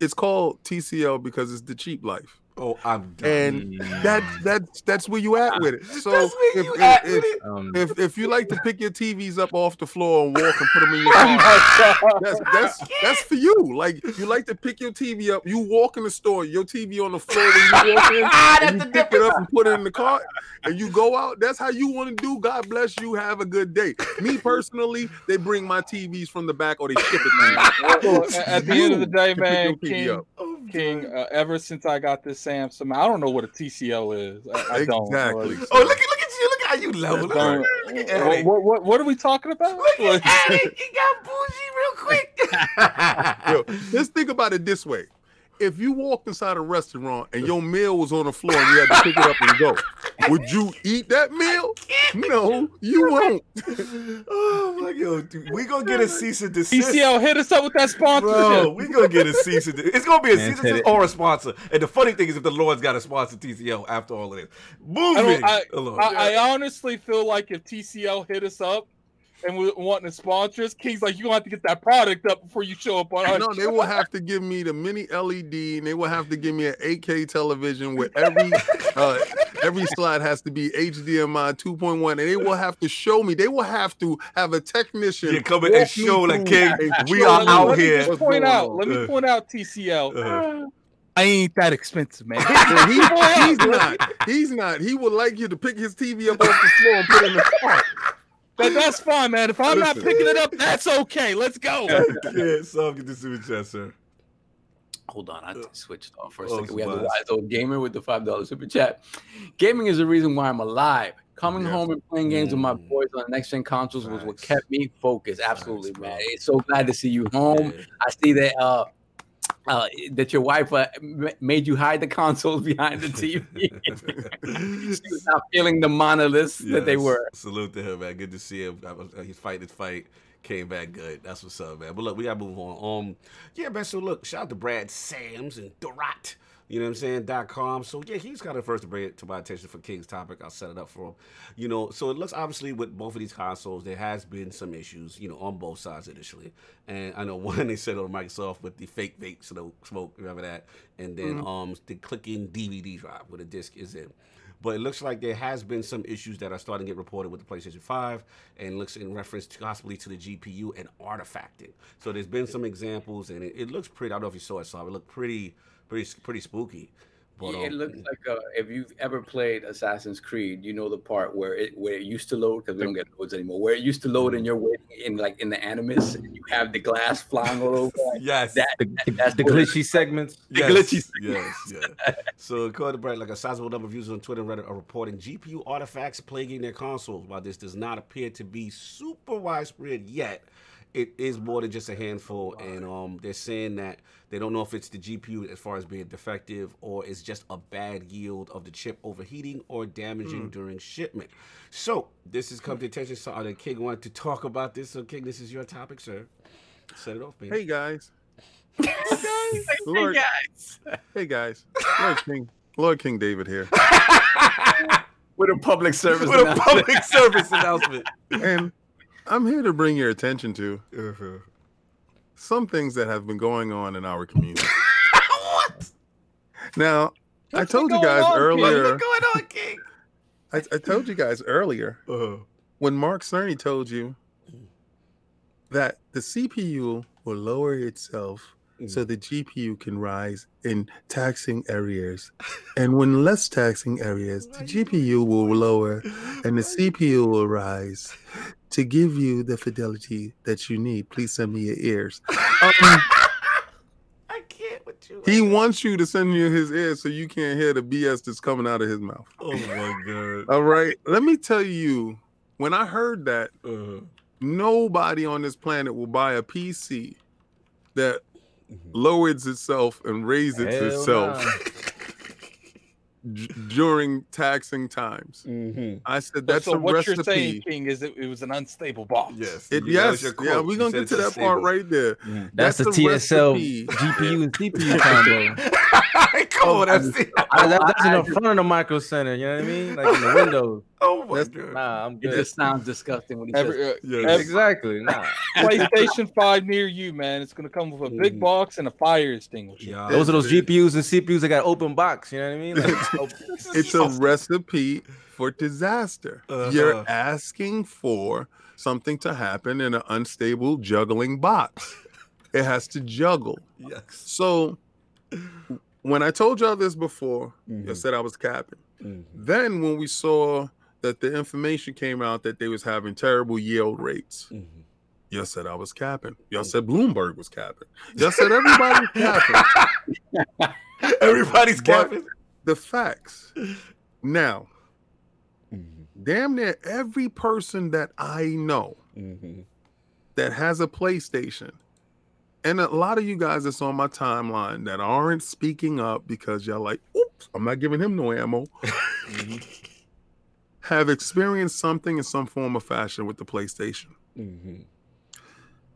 it's called TCL because it's the cheap life. Oh, I'm done. And that that's that's where you at with it. So That's where if, you if, at if, with it. Um, if if you like to pick your TVs up off the floor and walk and put them in your [LAUGHS] Oh car, that's that's that's for you. Like you like to pick your TV up. You walk in the store, your TV on the floor when you walk in, [LAUGHS] and the you pick it up and put it in the cart, and you go out. That's how you want to do. God bless you. Have a good day. Me [LAUGHS] personally, they bring my TVs from the back or they ship it to me. Look, at the end of the day, man, King, up. King. Uh, ever since I got this Samsung, I don't know what a TCL is. I, I don't. Exactly. Like, Oh, look at look at you. Look at how you level. Look, look, look at what, Eddie. what, what, what are we talking about? Look Like- at Eddie. He got bougie real quick. [LAUGHS] Yo, just think about it this way. If you walked inside a restaurant and your meal was on the floor and you had to pick it up and go, would you eat that meal? No, you won't. oh my god, dude. we gonna get a cease and desist. TCL hit us up with that sponsorship. Bro, we gonna get a cease and desist. It's gonna be a Man, cease and desist or a sponsor. And the funny thing is, if the Lord's got a sponsor TCL after all of this, moving don't, I. I, I honestly feel like if TCL hit us up and we wanting to sponsor us, King's like, you gonna have to get that product up before you show up on our No, they will have to give me the mini LED, and they will have to give me an 8K television where every uh, every slide has to be HDMI 2.1, and they will have to show me. They will have to have a technician You come in and show like King, we are me out let me here. just point out. on? Let me Uh, point out TCL. uh, I ain't that expensive, man. [LAUGHS] He- he's not. He's not. He would like you to pick his TV up off the floor and put it in the car. That, that's fine, man. If I'm not picking it up, that's okay. Let's go. [LAUGHS] yeah, so get the super chat, sir. Hold on, I switched off for a Oh, second. We have the surprise. Wise Old Gamer with the five dollar super chat. Gaming is the reason why I'm alive. Coming Yes. home and playing games with my Mm. boys on next gen consoles was what kept me focused. Absolutely, Facts, man. It's so glad to see you home. I see that uh, uh that your wife uh, made you hide the consoles [LAUGHS] behind the TV. [LAUGHS] she was not feeling the monoliths that they were. Salute to him, man. Good to see him. Was- uh, He's fighting his fight. Came back good. That's what's up, man. But look, we gotta move on. Um, yeah, man. So look, shout out to Brad Sams and Thurrott. You know what I'm saying? Dot com. So yeah, he's kind of first to bring it to my attention for King's topic. I'll set it up for him. You know, so it looks obviously with both of these consoles, there has been some issues. You know, on both sides initially. And I know [LAUGHS] one they said on Microsoft with the fake vape smoke, remember that? And then um the clicking DVD drive where the disc is in. But it looks like there has been some issues that are starting to get reported with the PlayStation 5 and looks in reference to possibly to the GPU and artifacting. So there's been some examples and it, it looks pretty, I don't know if you saw it, so it looked pretty, pretty, pretty spooky. But, Yeah, it um, looks like uh, if you've ever played Assassin's Creed, you know the part where it where it used to load because we don't get loads anymore. Where it used to load and you're waiting in like in the Animus, and you have the glass flying all over. like, yes. that the, the, that's the glitchy segments. the yes, glitchy- Yes, yeah. so according to Brett, like a sizable number of users on Twitter and Reddit are reporting GPU artifacts plaguing their consoles. While this does not appear to be super widespread yet, it is more than just a handful, and um, they're saying that they don't know if it's the GPU as far as being defective or it's just a bad yield of the chip overheating or damaging during shipment. So this has come to attention. So uh, the King wanted to talk about this. So King, this is your topic, sir. Set it off, man. Hey guys. Hey guys. Lord, hey guys. Hey guys. Lord King. Lord King David here. [LAUGHS] with a public service. With a announcement. public service [LAUGHS] announcement. And I'm here to bring your attention to Uh-huh. some things that have been going on in our community. [LAUGHS] what? Now, I told you guys on, King? earlier. What's going on, King? [LAUGHS] I, I told you guys earlier Uh-huh. when Mark Cerny told you that the CPU will lower itself so Mm. the GPU can rise in taxing areas. And when less taxing areas, the [LAUGHS] GPU will lower and the CPU will rise to give you the fidelity that you need. Please send me your ears. [LAUGHS] Um, I can't with you. he wants you to send you his ears so you can't hear the BS that's coming out of his mouth. Oh my god. All right. Let me tell you, when I heard that, Uh, nobody on this planet will buy a PC that Mhm. lowers itself and raises Hell itself nah. [LAUGHS] d- during taxing times. mhm. I said that's so a what recipe. you're saying, King, is it, it was an unstable box. Yes. It, you- that was yes, yeah, we're gonna get to it's that part right there. That's, the That's a TSL recipe. GPU and [LAUGHS] CPU combo. [LAUGHS] Come on, I FC. I, that, that's in the front of the micro center. You know what I mean? Like in the [LAUGHS] windows. Oh my That's- god. Nah, I'm It good. just sounds disgusting when he Every, says. uh, Yes. exactly. Nah. [LAUGHS] PlayStation 5 near you, man. It's gonna come with a big Mhm. box and a fire extinguisher. Yeah. Those are those It- GPUs and CPUs that got open box. You know what I mean? Like, [LAUGHS] It's a recipe for disaster. Uh-huh. You're asking for something to happen in an unstable juggling box. It has to juggle. Yes. So when I told y'all this before, I Mhm. said I was capping. Mhm. Then when we saw that the information came out that they was having terrible yield rates, Mhm. y'all said I was capping. Y'all said Bloomberg was capping. Y'all said everybody was capping. [LAUGHS] Everybody's capping. The facts. Now, Mhm. damn near every person that I know Mhm. that has a PlayStation, and a lot of you guys that's on my timeline that aren't speaking up because y'all like, oops, I'm not giving him no ammo, [LAUGHS] Mhm. Have experienced something in some form or fashion with the PlayStation. Mhm.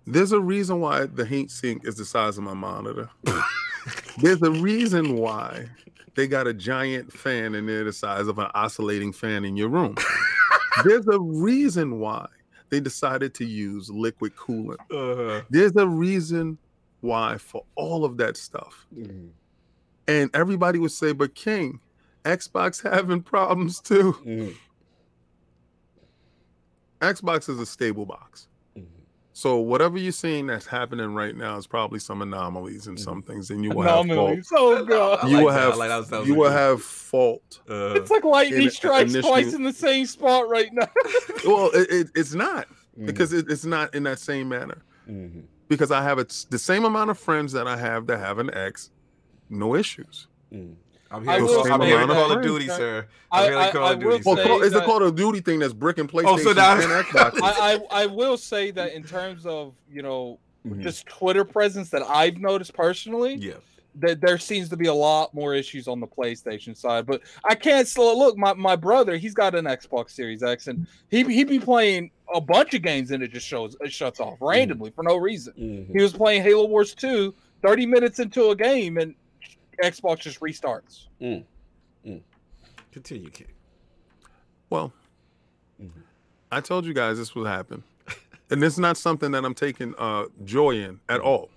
There's a reason why the heat sink is the size of my monitor. [LAUGHS] There's a reason why they got a giant fan in there the size of an oscillating fan in your room. [LAUGHS] There's a reason why they decided to use liquid coolant. Uh-huh. There's a reason why for all of that stuff. Mhm. And everybody would say, but King, Xbox [LAUGHS] having problems too. Mhm. Xbox is a stable box. Mhm. So whatever you're seeing that's happening right now is probably some anomalies and some things, and you will have fault. Anomalies. Oh god. You like will that. I have like that sounds you will like have fault. Uh, It's like lightning in- strikes initial- twice in the same spot right now. [LAUGHS] Well, it, it, it's not mhm. because it, it's not in that same manner. Mhm. Because I have it's the same amount of friends that I have that have an X, no issues. Mhm. I'm I will hearing, I'm say hearing that- Call of Duty, sir. I'm I- hearing I- Call I of will Duty, Well, sir. call, it's a that- Call of Duty thing that's bricking PlayStation Oh, so now- and [LAUGHS] Xbox. I, I I will say that in [LAUGHS] terms of you know Mhm. just Twitter presence that I've noticed personally, Yeah. that there seems to be a lot more issues on the PlayStation side. But I can't slow look. My, my brother, he's got an Xbox Series X, and he he be playing a bunch of games, and it just shows it shuts off randomly for no reason. Mhm. He was playing Halo Wars 2, 30 minutes into a game, and Xbox just restarts. Continue, King. Well, Mhm. I told you guys this would happen. [LAUGHS] And it's not something that I'm taking uh, joy in at all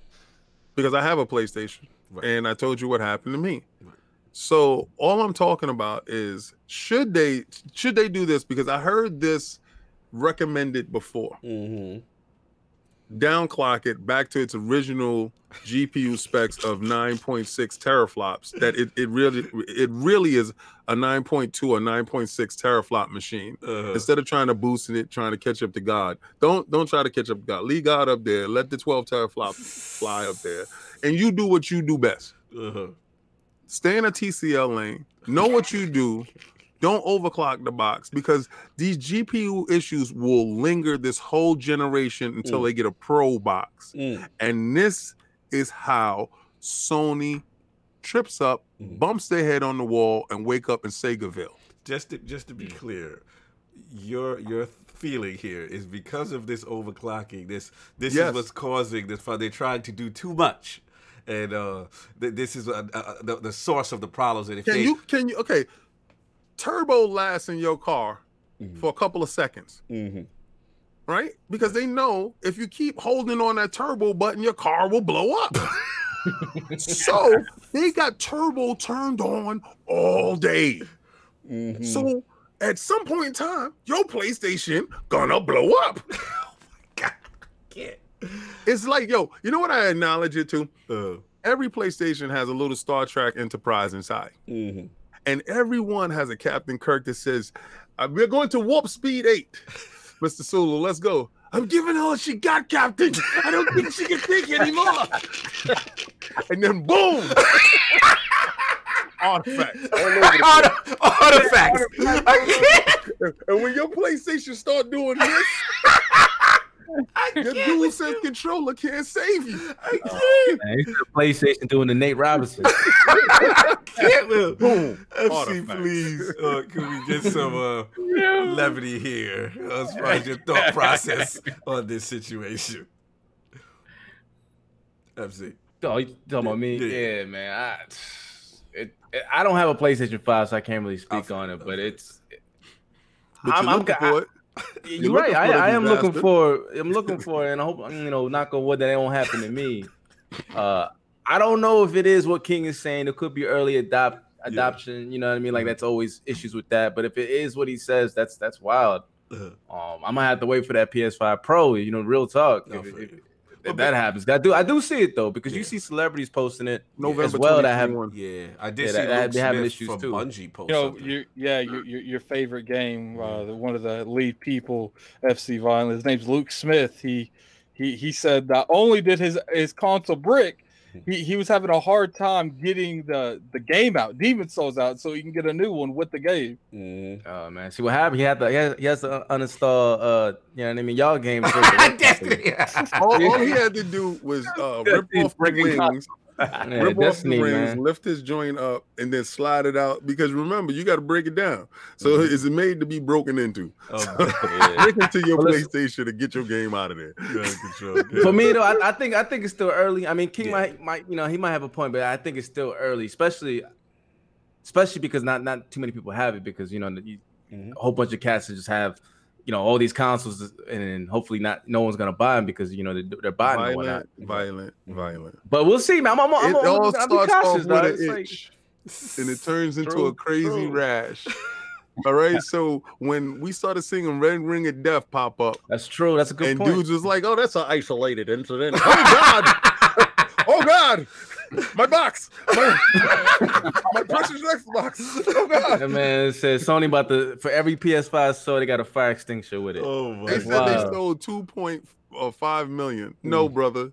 because I have a PlayStation Right. and I told you what happened to me. Right. So all I'm talking about is should they should they do this because I heard this recommended before. Mhm. Downclock it back to its original GPU specs of 9.6 teraflops. That it, it really it really is a 9.2 or 9.6 teraflop machine. Uh-huh. Instead of trying to boost it, trying to catch up to God, don't don't try to catch up to God. Leave God up there. Let the 12 teraflops fly up there, and you do what you do best. Uh-huh. Stay in a TCL lane. Know what you do. Don't overclock the box because these GPU issues will linger this whole generation until Mm. they get a pro box. Mm. And this is how Sony trips up, Mhm. bumps their head on the wall, and wake up in Segaville. Just to just to be clear, your your feeling here is because of this overclocking. This this Yes. is what's causing this. They're trying to do too much, and uh, th- this is uh, uh, the, the source of the problems. And if Can they, you can you okay? Turbo lasts in your car Mhm. for a couple of seconds, Mhm. right? Because they know if you keep holding on that turbo button, your car will blow up. [LAUGHS] so they got turbo turned on all day. Mhm. So at some point in time, your PlayStation gonna blow up. [LAUGHS] God, I can't. It's like, yo, you know what I acknowledge it to? Uh, Every PlayStation has a little Star Trek Enterprise inside. mhm. And everyone has a Captain Kirk that says, uh, "We're going to warp speed eight, [LAUGHS] Mister Sulu. Let's go." I'm giving all she got, Captain. I don't think she can think anymore. [LAUGHS] and then boom, [LAUGHS] artifacts all over the Arti- Artifacts. place. And when your PlayStation start doing this, your dual sense controller can't save you. Man, it's the PlayStation doing the Nate Robinson. [LAUGHS] I can't will. Boom, FC, Artifacts. please. Uh, can we get some uh, levity here as far as your thought process on this situation? FC. Oh, you talking about me? Yeah. Yeah, man. I, it, it- I don't have a PlayStation Five, so I can't really speak I- on it. But it's But I'm- you're I'm looking [LAUGHS] you're right. I, I am looking for. I'm looking for, and I hope you know, knock on wood, that it won't happen to me. [LAUGHS] Uh, I don't know if it is what King is saying. It could be early adopt adoption. You know what I mean? Like that's always issues with that. But if it is what he says, that's that's wild. Uh, Um, I might have to wait for that PS5 Pro. You know, real talk. No, if, if-. If that happens, I do. I do see it though because you see celebrities posting it November as well that have 2021. yeah, I did Yeah, see that- that- Luke they having Smith issues from too. Bungie post You know, something. yeah, your, your your favorite game, uh, the, one of the lead people, FC Violent. His name's Luke Smith. He he he said not only did his his console brick, he, he was having a hard time getting the the game out, Demon Souls out, so he can get a new one with the game. Mhm. Oh man, see what happened? He had to. He has, he has to uninstall. Uh, you know what I mean? Y'all game. [LAUGHS] for. All, all he had to do was uh, [LAUGHS] rip off the breaking up. wings, Yeah, [LAUGHS] rip off the rings, man. lift his joint up, and then slide it out. Because remember, you got to break it down. So Mm-hmm. it's made to be broken into. Oh, [LAUGHS] Yeah. Break into your Well, PlayStation to get your game out of there. you're out of control. For me though, I, I think I think it's still early. I mean, King Yeah. might might you know he might have a point, but I think it's still early, especially especially because not not too many people have it because you know you, Mhm. a whole bunch of cats just have you know all these consoles and hopefully not no one's gonna buy them because you know they, they're buying them and whatnot. Violent, violent, violent. But we'll see, man. I'm, I'm, I'm, It I'm, all I'm, I'm starts off with dog. an It's like- itch, and it turns into True, a crazy true. rash. All right. So when we started seeing a Red Ring of Death pop up, That's true. That's a good and point. dudes was like, "Oh, that's an isolated incident." Oh God! [LAUGHS] oh God! [LAUGHS] My box, my, my precious Xbox. Oh God! That man said Sony about the for every PS5 sold, they got a fire extinguisher with it. Oh my They That's said they wild. sold two point uh, five million. No, mm. brother.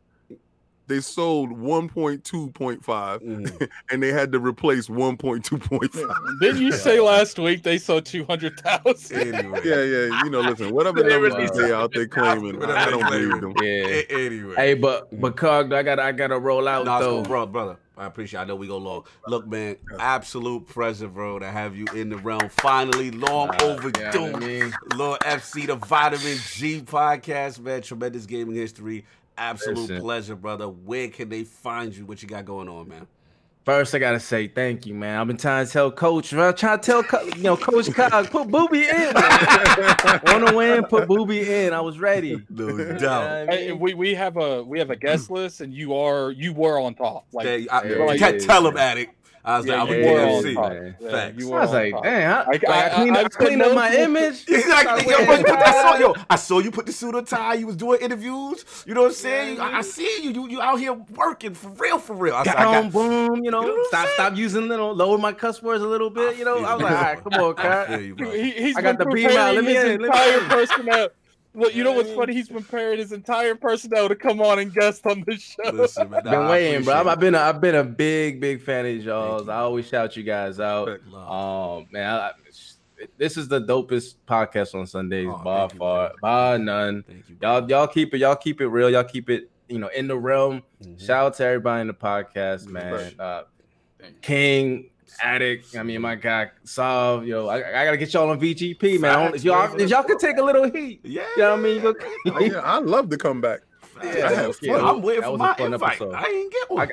They sold one point two point five, Mhm. [LAUGHS] and they had to replace one point two point five. Didn't you say [LAUGHS] last week they sold two hundred thousand? Anyway. Yeah, yeah. You know, listen. [LAUGHS] Whatever They numbers released they out there claiming, Whatever I don't believe claiming. them. Yeah. Anyway. Hey, but but Cog, I got I gotta roll out Nah, though. bro, brother. I appreciate. I know we go long. Look, man, absolute pleasure, bro, to have you in the realm. Finally, long Uh, overdue. you I mean? Lord FC, the Vitamin G podcast, man. Tremendous gaming history. Absolute Listen. pleasure, brother. Where can they find you? What you got going on, man? First, I gotta say thank you, man. I've been trying to tell Coach, I'm trying to tell Co- you know Coach Cog, put Booby in. Want to win? Put Booby in. I was ready. No doubt. [LAUGHS] what I Hey, mean? we, we have a we have a guest list, and you are you were on top. Like They- I, Yeah, you can't yeah, tell yeah. him, addict. I was yeah, like, you I'm yeah, were a DMC. man. Yeah, Facts. I were was like, top. damn, I, I- like, I, I- cleaned, I- I I've cleaned up my no to- image. [LAUGHS] Exactly. Yo, bro, you put that song, yo, I saw you put the suit on tie. You was doing interviews. You know what I'm saying? I, I see you. You you out here working for real, for real. I, said, I Down, got, boom, you know, You know what I'm stop, saying? stop using little, lower my cuss words a little bit, you know. I was like, all right, come on, I cat. feel you, bro. He, I got the beam out. Let me his in, let me entire in. personnel. Well, you know what's funny? He's been preparing his entire personnel to come on and guest on this show. Listen, man, Been nah, I waiting, bro. appreciate I've, I've been, a, I've been a big, big fan of y'all's. I always shout you guys out. Love. Um, man, I, I- this is the dopest podcast on Sundays Oh, by thank you, far, by none. Thank you, Y'all, y'all keep it, y'all keep it real. Y'all keep it, you know, in the realm. Mhm. Shout out to everybody in the podcast, man. Uh, King, Addict. I mean, my guy, Sav. Yo, I, I gotta get y'all on VGP, man. I don't- y'all, if y'all could take a little heat, Yeah. you know what I mean? Oh, yeah, I love to come back. Yeah, yeah I'm waiting That for my invite. episode. I ain't get one.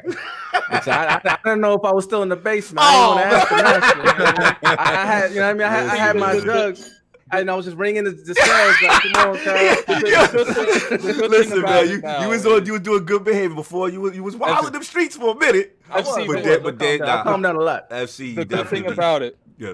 I, I, I don't know if I was still in the basement. Oh, I. I, I had, you know what I mean? I had, I had my drugs. And I was just ringing the, the cells. Like, come on, [LAUGHS] Kyle. Listen, man, you, now you was on you was doing good behavior before you was you was wild in them streets for a minute. I've was, seen but it. then, but then, I calmed down a lot. FC, you The good thing definitely about it, yeah.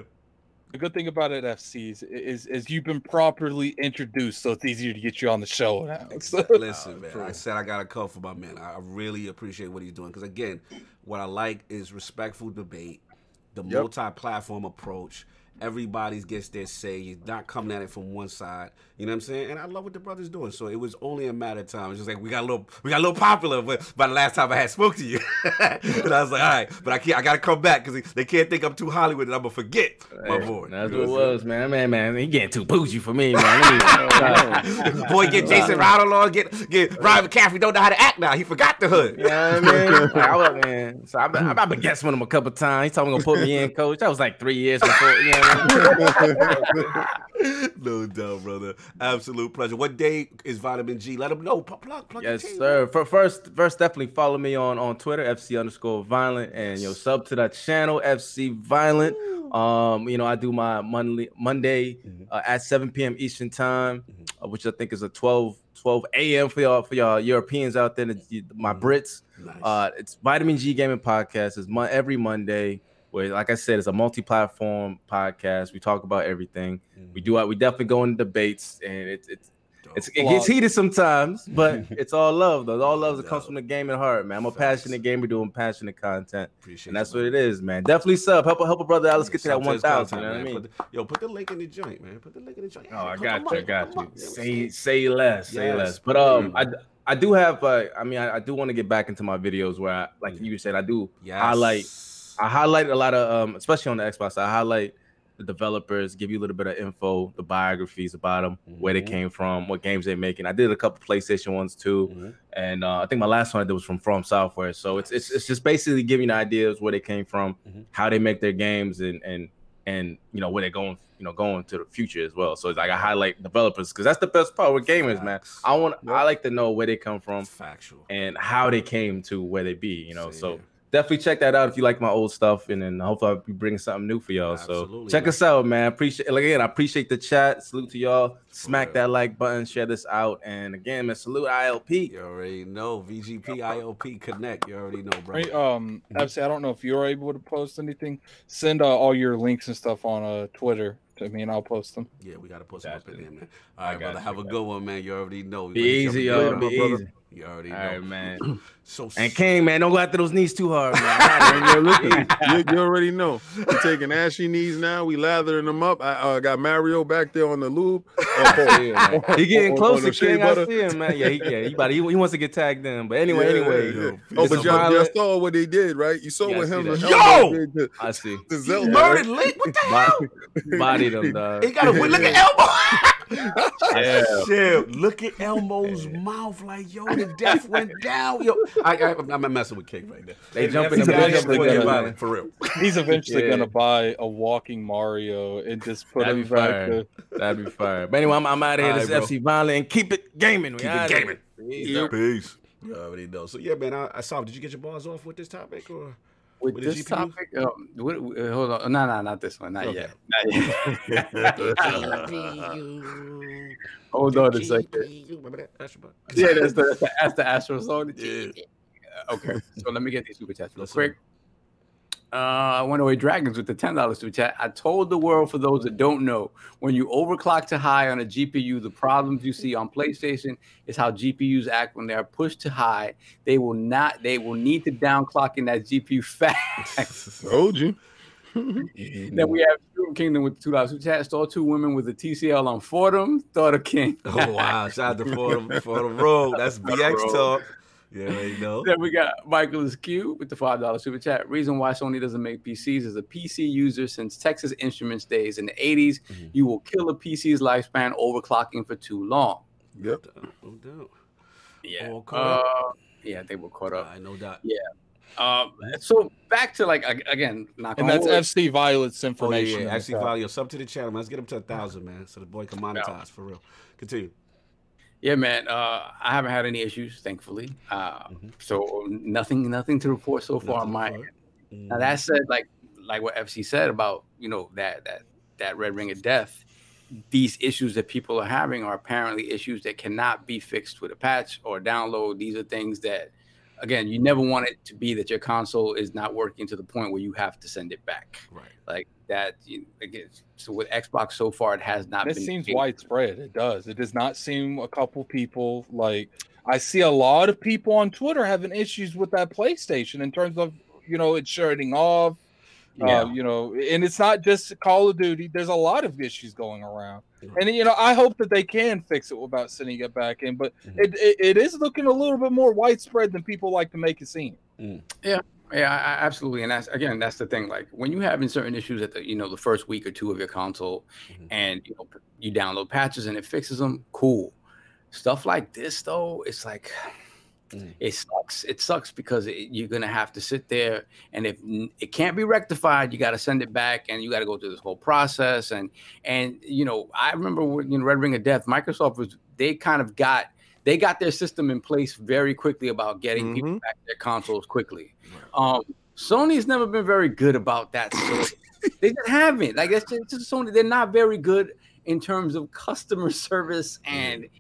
the good thing about it, FC, is, is is you've been properly introduced, so it's easier to get you on the show now. [LAUGHS] So, Listen, man. I said I got a come for my man. I I really appreciate what he's doing because again, what I like is respectful debate, the Yep. multi-platform approach. Everybody gets their say. You're not coming at it from one side. You know what I'm saying? And I love what the brother's doing. So it was only a matter of time. It's just like we got a little, we got a little popular. But by the last time I had spoke to you, [LAUGHS] and I was like, all right, but I can't. I got to come back because they can't think I'm too Hollywood and I'm gonna forget my Hey, boy. That's You what it know I'm was, man. Man, man, he getting too bougie for me, man. Me- [LAUGHS] [LAUGHS] Boy, get Jason Ronald on, get get Ryan McCaffrey don't know how to act now. He forgot the hood. You know what I mean? Like, I was, man. So I've been, I've been guessing with him a couple times. He told me gonna put me in, coach. That was like three years before. You know what I mean? no doubt, brother. Absolute pleasure. What day is Vitamin G? Let them know. Plug, plug, Yes, sir. For first, first, definitely follow me on on Twitter, FC underscore violent, and yo sub to that channel, FC Violent. Um, you know, I do my Monday Monday Mhm. uh, at 7 p.m. Eastern time, Mhm. uh, which I think is a 12 12 a.m. for y'all for y'all Europeans out there, the- my Mhm. Brits. Nice. Uh, it's Vitamin G Gaming Podcast. It's mon- every Monday. Where, like I said, it's a multi-platform podcast. We talk about everything. We do. We definitely go into debates, and it's it's it's, it gets heated sometimes, [LAUGHS] but it's all love though. All love that comes from the gaming heart, man. I'm a Facts. passionate gamer doing passionate content, Appreciate and that's you, what it is, man. Definitely sub. Help help a brother out. Let's get to that one his thousand. You content, know what I mean? Put the- yo, put the link in the joint, man. Put the link in the joint. Oh, I Come got on, you. I got you. Say say less. Say Yes, less. But um. I I do have. Uh, I mean, I, I do want to get back into my videos where, I, like you said, I do Yes. highlight I highlight a lot of um, especially on the Xbox. I highlight the developers, give you a little bit of info, the biographies about them, where they Mhm. came from, what games they're making. I did a couple PlayStation ones too, Mhm. and uh, I think my last one I did was from From Software. So it's it's it's just basically giving you ideas where they came from, Mhm. how they make their games, and and and you know where they're going, you know, going to the future as well. So it's like I highlight developers because that's the best part with gamers, man. I want I like to know where they come from factual. and how they came to where they be. You know, Same so. Definitely check that out if you like my old stuff, and then hopefully I'll be bringing something new for y'all. Absolutely, so check man. us out, man. Appreciate like, again, I appreciate the chat. Salute to y'all. Smack that like button, share this out, and again, man, salute ILP. You already know VGP ILP Connect. You already know, bro. Right, um, obviously, I don't know if you're able to post anything. Send uh, all your links and stuff on uh, Twitter to me, and I'll post them. Yeah, we gotta put some up in there, man. All right, brother. got Have a good one, man. You already know. Be easy, you up y'all. Be my brother. easy. You already All know. right, man. [CLEARS THROAT] So And King, man, don't go after those knees too hard, man. Yo, listen, [LAUGHS] you, you already know. We're taking ashy knees now. We lathering them up. I uh, got Mario back there on the lube. [LAUGHS] Uh, he getting on- closer, on the shea King. I see him, man. Yeah, he, yeah, he, about, he, he wants to get tagged in. But anyway, Yeah, anyway, yeah, yeah. yo, Oh, but y'all, y'all saw what they did, right? You saw Yeah, what see him and Yo! Elmo did to, I see. to he Zelda. murdered right? Link. What the hell? Bodied him, dog. He got a look at Elmo. [LAUGHS] Yeah. Shit, look at Elmo's mouth, like yo, the death went down. Yo, I, I, I'm messing with King right now. They And jumping that's the guy bridge that up boy together, violent, for real. He's eventually Yeah. gonna buy a walking Mario and just put That'd him be back to. That'd be fire. But anyway, I'm, I'm out of here. All This right, is FC Violent and keep it gaming. We Keep it gaming. Peace. Peace. You already know. So yeah, man. I, I saw. Did you get your bars off with this topic or? With With this GPU? topic, um, what, uh, hold on, no, no, not this one, not Okay. yet, not yet. [LAUGHS] [LAUGHS] hold on a second. Remember that? Yeah, that's the that's the, that's the Astro song. Yeah. Okay, so let me get these super chats real Listen. quick. Uh, One Away Dragons with the ten dollars super chat. I told the world for those that don't know, when you overclock to high on a GPU, the problems you see on PlayStation is how GPUs act when they are pushed to high. They will not. They will need to downclock in that GPU [LAUGHS] fast. Told you. [LAUGHS] then we have Shroom Kingdom with two dollars super chat. Saw two women with a TCL on Fordham. Thought of King. Oh wow! Shout out to Fordham, Fordham Road. That's [LAUGHS] BX talk. Yeah, you [LAUGHS] know. Then we got Michael Q with the five dollar super chat. Reason why Sony doesn't make PCs is a PC user since Texas Instruments days in the 80s, Mhm. you will kill a PC's lifespan overclocking for too long. Yep. No doubt. Yeah. All caught up? Uh, yeah, they were caught up. I know that. Um, so back to like again, knock And on that's wood. FC Violence Oh information. yeah, on the actually, top. value sub to the channel. man. Let's get him to a thousand, man, so the boy can monetize for real. Continue. Yeah, man. Uh, I haven't had any issues, thankfully. Uh, Mhm. so nothing, nothing to report so far on my Nothing it. Now that said, like like what FC said about you know that that that red ring of death, these issues that people are having are apparently issues that cannot be fixed with a patch or a download. These are things that again, you never want it to be that your console is not working to the point where you have to send it back. Right. Like that. You, again, so with Xbox so far, it has not. This been seems widespread. It does. It does not seem a couple people like I see a lot of people on Twitter having issues with that PlayStation in terms of you know it shutting off. Yeah. Uh, you know, and it's not just Call of Duty. There's a lot of issues going around, and you know, I hope that they can fix it without sending it back in. But Mhm. it, it, it is looking a little bit more widespread than people like to make it seem. Yeah, I, I- absolutely, and that's again, that's the thing. Like when you having certain issues at the you know the first week or two of your console, Mhm. and you know you download patches and it fixes them, cool. Stuff like this though, it's like Mhm. it sucks. It sucks because it, you're gonna have to sit there, and if it can't be rectified, you got to send it back, and you got to go through this whole process. And and you know, I remember when you know, Red Ring of Death, Microsoft was they kind of got they got their system in place very quickly about getting people Mhm. back their consoles quickly. Um, Sony's never been very good about that. [LAUGHS] They just haven't. Like that's just, just Sony. They're not very good in terms of customer [LAUGHS] service, and, and it-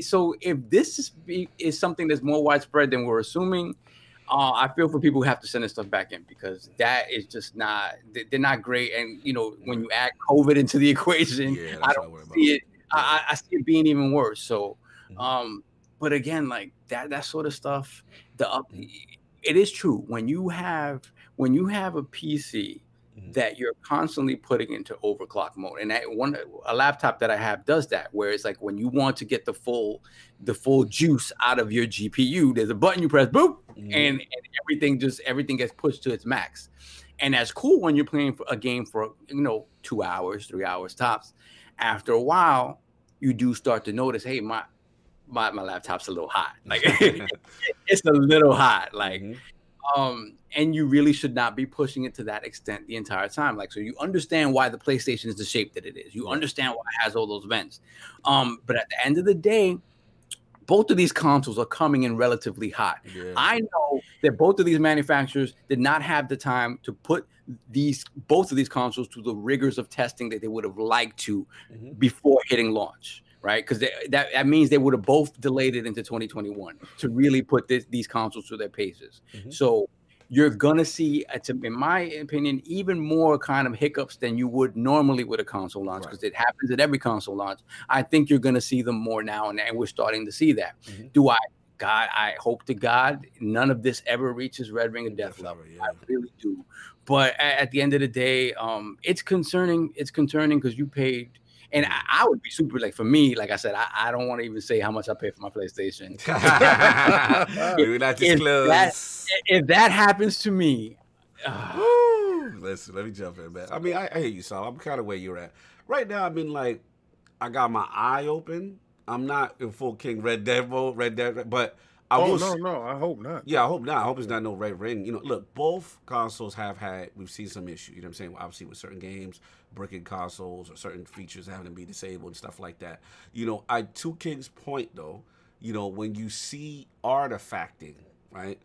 so if this is is something that's more widespread than we're assuming, uh, I feel for people who have to send this stuff back in because that is just not. they- They're not great. And you know, when you add COVID into the [LAUGHS] equation, Yeah, I don't see it. I, I I see it being even worse. So, Mhm. um, but again, like that that sort of stuff. The up, it is true when you have when you have a PC Mhm. that you're constantly putting into overclock mode, and that one a laptop that I have does that. Where it's like when you want to get the full the full juice out of your GPU, there's a button you press, boop, Mhm. and, and everything just everything gets pushed to its max and that's cool when you're playing for a game for you know two hours three hours tops after a while you do start to notice hey my my, my laptop's a little hot like [LAUGHS] [LAUGHS] it's a little hot like Mhm. um and you really should not be pushing it to that extent the entire time like so you understand why the playstation is the shape that it is you understand why it has all those vents um but at the end of the day both of these consoles are coming in relatively hot Yeah. I know that both of these manufacturers did not have the time to put these both of these consoles to the rigors of testing that they would have liked to Mhm. before hitting launch, right? Because that, that means they would have both delayed it into 2021 to really put this, these consoles to their paces. Mhm. So you're gonna see, uh, in my opinion, even more kind of hiccups than you would normally with a console launch because it happens at every console launch. I think you're gonna see them more now, and, and we're starting to see that. Mhm. Do I? God, I hope to God none of this ever reaches Red Ring of Death level. Definitely, I yeah. really do. But a- at, the end of the day, um, it's concerning. It's concerning because you paid, and I, I would be super like for me. Like I said, I, I don't want to even say how much I pay for my PlayStation. [LAUGHS] we will not [LAUGHS] If disclose. that- if that happens to me, uh, Listen, let me jump in, man. I mean, I, I hear you, Saul. I'm kind of where you're at. Right now, I mean, like, I got my eye open. I'm not in full King Red Dead mode, Red Dead, but I oh will. no, no, I hope not. Yeah, I hope not. I hope it's not no red ring. You know, look, both consoles have had. We've seen some issues. You know what I'm saying? Obviously, with certain games, bricking consoles or certain features having to be disabled and stuff like that. You know, I to King's point though. You know, when you see artifacting, right?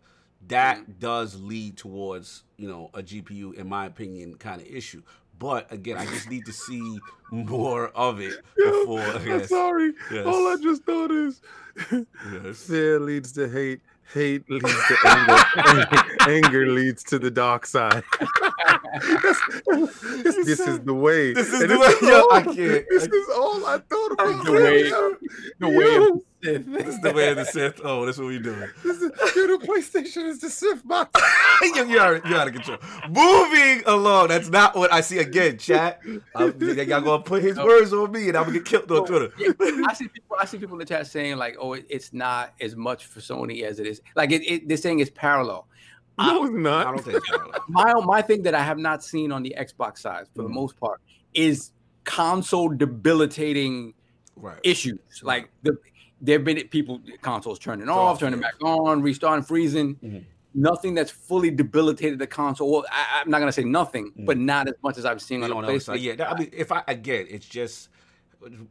That mm-hmm. does lead towards you know a GPU, in my opinion, kind of issue. But again, I just need to [LAUGHS] see more of it before. I'm yes, sorry. Yes. All I just thought is yes. [LAUGHS] fear leads to hate, hate leads to anger, [LAUGHS] anger, leads to the dark side. this, this is the way. This is And the way. Yo, all, I can't. This is all I thought about. The way- the way of yo, the Sith. This is the way of the Sith. Oh, that's what we doing. [LAUGHS] this is, yo, the PlayStation is the Sith box. [LAUGHS] you, you're, out, you're out of control. Moving along. That's not what I see again, chat. I'm, y'all gonna put his words on me, and I'm gonna get killed on Twitter. [LAUGHS] I see people. I see people in the chat saying like, "Oh, it's not as much for Sony as it is." Like it, it, they're saying it's parallel. No, it's I not. don't think it's. My my thing that I have not seen on the Xbox side, for the Mhm. most part, is console debilitating Right. issues. Like the there've been people consoles turning off, off, turning yeah. back on, restarting, freezing. Mhm. Nothing that's fully debilitated the console. Well, I, I'm not gonna say nothing, but not as much as I've seen on the know. So, yeah, that, I mean, if I again, it's just.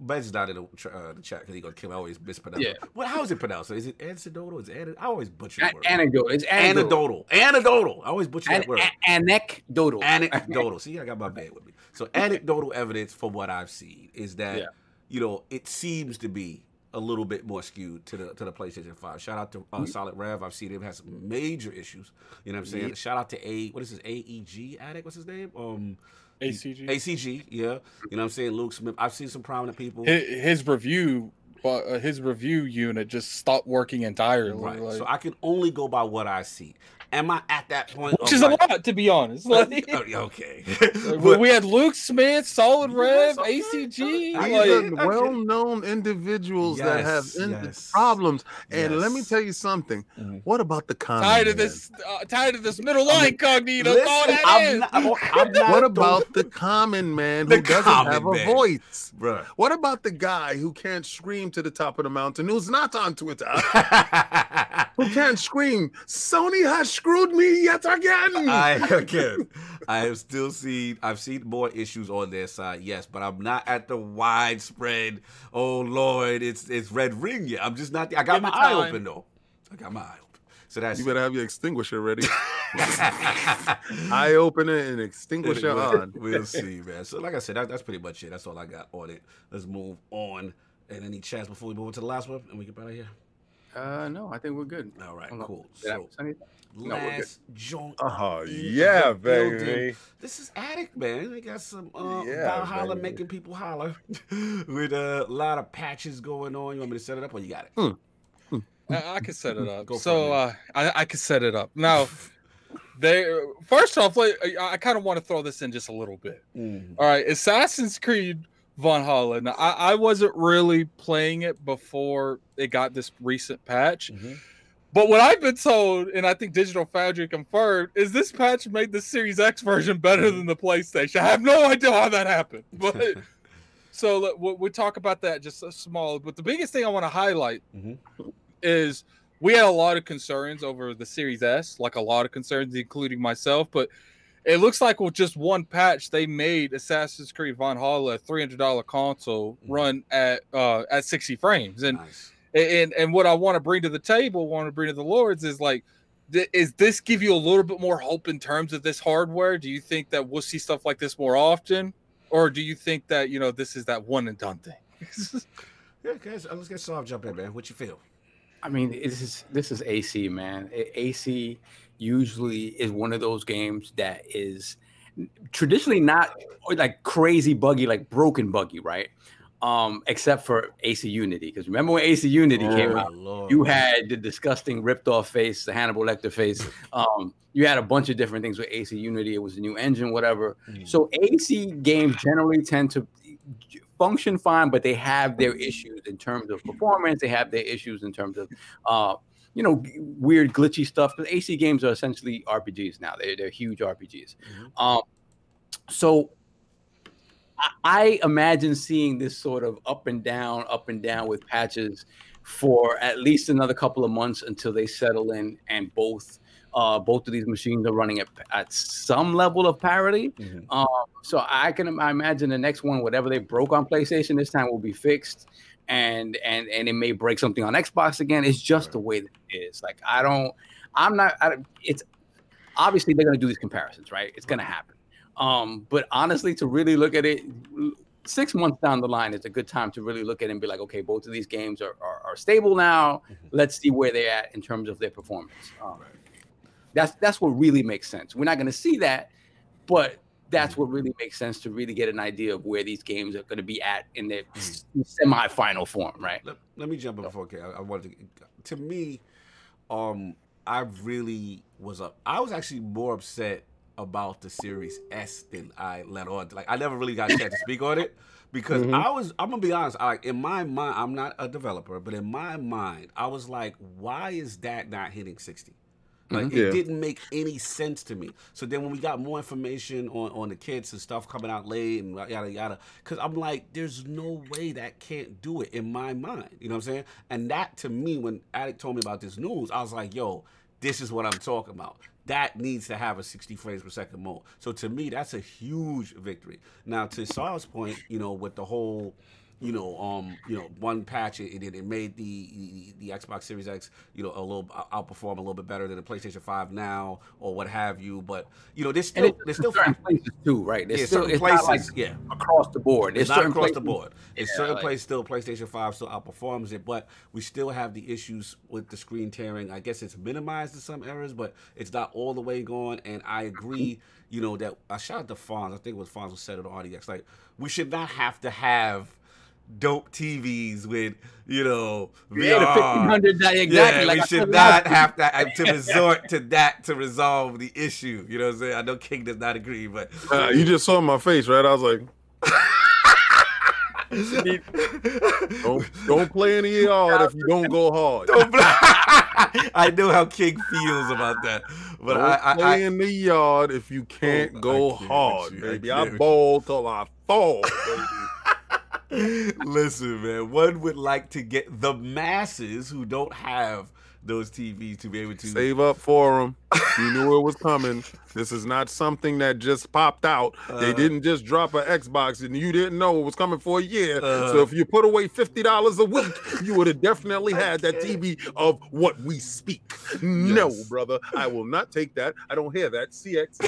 Ben's not in the, uh, the chat because he gonna kill. me. I always mispronounce. Yeah. it. Well, how is it pronounced? Is it anecdotal? Is it? An- I always butcher the word. anecdote. It's anecdotal. Anecdotal. Anecdotal. I always butcher An- that word. a- anecdotal. anecdotal. [LAUGHS] See, I got my bed with me. So anecdotal evidence from what I've seen is that Yeah. you know it seems to be a little bit more skewed to the to the PlayStation Five. Shout out to uh, Solid Rev. I've seen him has some major issues. You know what I'm saying? Shout out to A. What is his AEG addict? What's his name? Um, ACG. ACG. Yeah. You know what I'm saying? Luke Smith. I've seen some prominent people. his, his review, but uh, his review unit just stopped working entirely. Right. like- so I can only go by what I see. Am I at that point? which of is a lot, to be honest. [LAUGHS] Like, Oh, okay. [LAUGHS] [LAUGHS] we- But- we had Luke Smith, Solid Rev. ACG. I These get are it. Like, well-known individuals that have Yes, in- yes. problems. And let me tell you something. Mhm. What about the common tired of man? this, uh, tired of this middle line cognito. Listen, I'm not, I'm not What about the common man The who doesn't common have a voice? Bruh. What about the guy who can't scream to the top of the mountain who's not on Twitter? who can't scream, Sony has screwed me yet again. I [LAUGHS] again, I have still seen, I've seen more issues on their side, yes, but I'm not at the widespread. Oh Lord, it's it's red ring yet. I'm just not. I got Give my eye open though. I got my eye open. So that's you better have your extinguisher ready. [LAUGHS] [LAUGHS] Eye opener and extinguisher Anyway, on. We'll see, man. So, like I said, that, that's pretty much it. That's all I got on it. Let's move on. And any chats before we move on to the last one, and we get out of here. Uh, no, I think we're good. All right, cool. So, miss anything? No, we're last joint. Oh, in yeah, the building. baby. This is Addict, man. We got some uh, Yeah, Valhalla baby. making people holler [LAUGHS] with a lot of patches going on. You want me to set it up or you got it? Hmm. I, I can set it up. Go so it, uh, I, I can set it up now. [LAUGHS] They first off, like, I, I kind of want to throw this in just a little bit. Mm. All right, Assassin's Creed Von Now, I, I wasn't really playing it before it got this recent patch, Mhm. But what I've been told, and I think Digital Foundry confirmed, is this patch made the Series X version better than the PlayStation. I have no idea how that happened, [LAUGHS] but [LAUGHS] so we'll, we'll talk about that just a small. But the biggest thing I want to highlight Mhm. is we had a lot of concerns over the Series S, like a lot of concerns, including myself. But it looks like with just one patch, they made Assassin's Creed Valhalla a three hundred dollar console Mhm. run at uh, at sixty frames. And nice. And and what I want to bring to the table, want to bring to the lords, is like. th- Is this give you a little bit more hope in terms of this hardware? Do you think that we'll see stuff like this more often, or do you think that you know this is that one and done thing? [LAUGHS] Yeah, guys, uh, let's get Sav jump in, man. What you feel? I mean, this is this is AC, man. AC usually is one of those games that is traditionally not like crazy buggy, like broken buggy, right? Um, except for AC Unity, because remember when AC Unity came Oh, out, Lord. you had the disgusting ripped off face, the Hannibal Lecter face. Um, you had a bunch of different things with AC Unity. It was a new engine, whatever. Mm. So AC games generally tend to function fine, but they have their issues in terms of performance. They have their issues in terms of, uh, you know, weird glitchy stuff. Because AC games are essentially RPGs now. They're they're huge RPGs. Mhm. Um, so I, imagine seeing this sort of up and down, up and down with patches for at least another couple of months until they settle in and both uh, both of these machines are running at, at some level of parity. Mhm. Um, so I can I imagine the next one, whatever they broke on PlayStation this time, will be fixed, and and and it may break something on Xbox again. It's just the way that it is. Like I don't, I'm not. I, it's obviously they're gonna do these comparisons, right? It's gonna happen. Um, but honestly, to really look at it, six months down the line is a good time to really look at it and be like, okay, both of these games are are, are stable now. Let's see where they're at in terms of their performance. Um, that's that's what really makes sense. We're not going to see that, but that's what really makes sense to really get an idea of where these games are going to be at in their semi-final form, right? let, let me jump in before okay I, I wanted to to me um i really was up i was actually more upset about the series s than i let on like i never really got a chance to speak on it because Mhm. i was i'm gonna be honest I, like in my mind i'm not a developer but in my mind i was like why is that not hitting 60 like Mhm. it Yeah. didn't make any sense to me. So then when we got more information on, on the kits and stuff coming out late and yada yada, because I'm like, there's no way that can't do it in my mind. You know what I'm saying? And that to me, when Addict told me about this news, I was like, yo, this is what I'm talking about. That needs to have a 60 frames per second mode. So to me, that's a huge victory. Now to Saul's point, you know, with the whole you know, um, you know, one patch it it, it made the, the the Xbox Series X, you know, a little outperform a little bit better than the PlayStation Five now or what have you. But you know, there's still there's still certain places too, right? There's yeah, still certain places, like yeah, across the board. There's it's not certain across the board. It's Yeah, certain like- places still PlayStation Five still outperforms it, but we still have the issues with the screen tearing. I guess it's minimized in some areas, but it's not all the way gone. And I agree, you know, that I shout out to Fonz. I think it was Fonz who said it on RDX. Like we should not have to have dope TVs with you know Yeah, VR. 1500 exactly, Yeah, like we I should not have to have [LAUGHS] to resort to that to resolve the issue. You know what I'm saying? I know King does not agree, but Uh, you just saw my face, right? I was like, [LAUGHS] don't don't play any yard if you don't go hard. Don't bl- [LAUGHS] I know how King feels about that, but don't I, I, play I in the yard if you can't Oh, I go can't hard, you. I baby. can't I, with ball till I fall, baby. Listen, man. One would like to get the masses who don't have those TVs to be able to Save up for them. You knew it was coming. This is not something that just popped out. they Uh. didn't just drop an Xbox and you didn't know it was coming for a year. Uh. so if you put away fifty dollars a week, you would have definitely had that TV of what we speak. No, brother, I will not take that. I don't hear that. CX.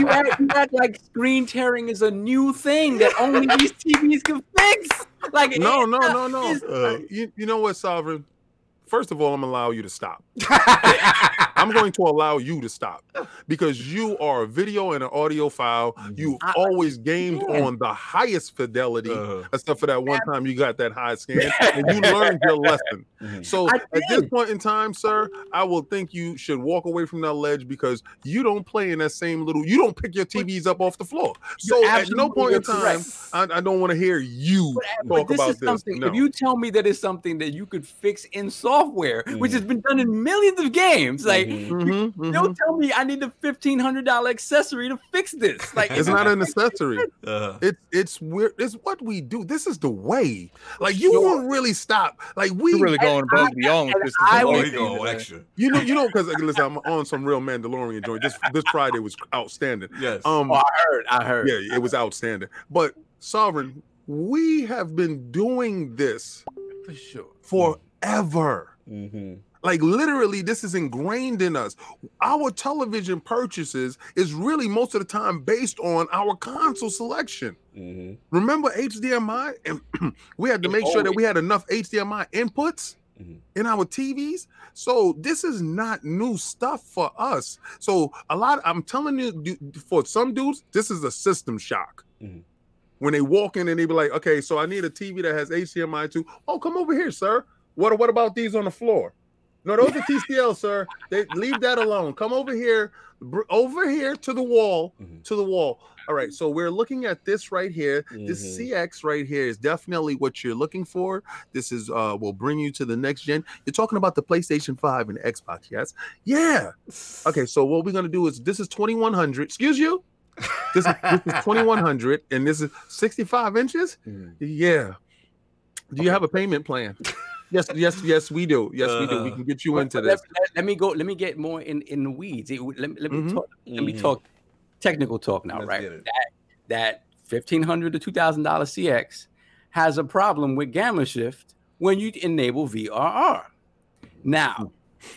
you, act, you act like screen tearing is a new thing that only these TVs can fix. Like No, no, no, no. Uh, you, you know what, Sovereign? First of all, I'm gonna allow you to stop. [LAUGHS] I'm going to allow you to stop because you are a video and an audio file. You I always gamed understand. on the highest fidelity, Uh-huh. except for that one time you got that high [LAUGHS] scan and you learned your lesson. Mhm. So at this point in time, sir, I will think you should walk away from that ledge because you don't play in that same little. You don't pick your TVs up off the floor. So You're at no point in time, I, I don't want to hear you But talk this about is this. something. No. If you tell me that it's something that you could fix in software, which Mhm. has been done in millions of games, like Mhm. Mhm, mhm. don't tell me I need a fifteen hundred dollar accessory to fix this. [LAUGHS] Like It's not an accessory. Uh, It's it's weird. It's what we do. This is the way. Like you Sure. won't really stop. Like we You're really going above I- and beyond with this. I oh, would- go extra. you know you know because listen, I'm on some real Mandalorian joint. This this Friday was outstanding. Yes. Um, Oh, I heard. I heard. yeah, it was outstanding. But Sovereign, we have been doing this for sure. forever. mm-hmm. Like literally, this is ingrained in us. Our television purchases is really most of the time based on our console selection. Mm-hmm. Remember HDMI? And [CLEARS THROAT] we had to make sure that we had enough HDMI inputs Mhm. in our TVs. So this is not new stuff for us. So a lot, I'm telling you, for some dudes, this is a system shock. Mhm. When they walk in and they be like, okay, so I need a TV that has HDMI too. Oh, come over here, sir. What, what about these on the floor? No, those are TCL, sir. They leave that alone. Come over here, br- over here to the wall, Mhm. to the wall. All right, so we're looking at this right here. This Mhm. CX right here is definitely what you're looking for. This is uh will bring you to the next gen. You're talking about the PlayStation 5 and Xbox, yes? Yeah. Okay, so what we're gonna do is this is 2100. Excuse you. This is, this is 2100 and this is 65 inches. Mhm. Yeah. Do you have a payment plan? Yes, yes, yes, we do. Yes, we do. We Uh, can get you into but this. Let, let- let me go. Let me get more in in the weeds. It- let, me- let me Mhm. talk. Let me Mhm. talk technical talk now, Let's right? That that fifteen hundred to two thousand dollar CX has a problem with gamma shift when you enable VRR. Now,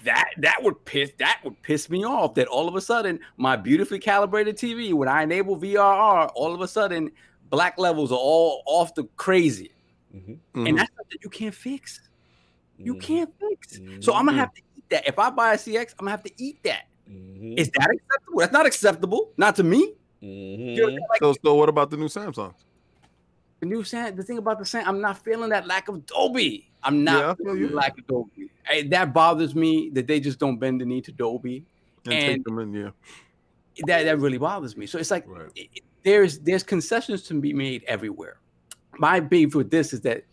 that that would piss that would piss me off. That all of a sudden my beautifully calibrated TV, when I enable VRR, all of a sudden black levels are all off the crazy, Mhm. Mhm. and that's something you can't fix. You Mhm. can't fix. So I'm gonna have to eat that. If I buy a CX, I'm gonna have to eat that. Mhm. Is that acceptable? That's not acceptable. Not to me. You know I'm. Like so, so what about the new Samsung? the new Sam, the thing about the Sam, I'm not feeling that lack of Dolby. I'm not Yeah, feeling you. the lack of Dolby. Hey, that bothers me that they just don't bend the knee to Dolby. And, And- take them in, yeah. That that really bothers me. So it's like Right. it- it- there's there's concessions to be made everywhere. My beef with this is that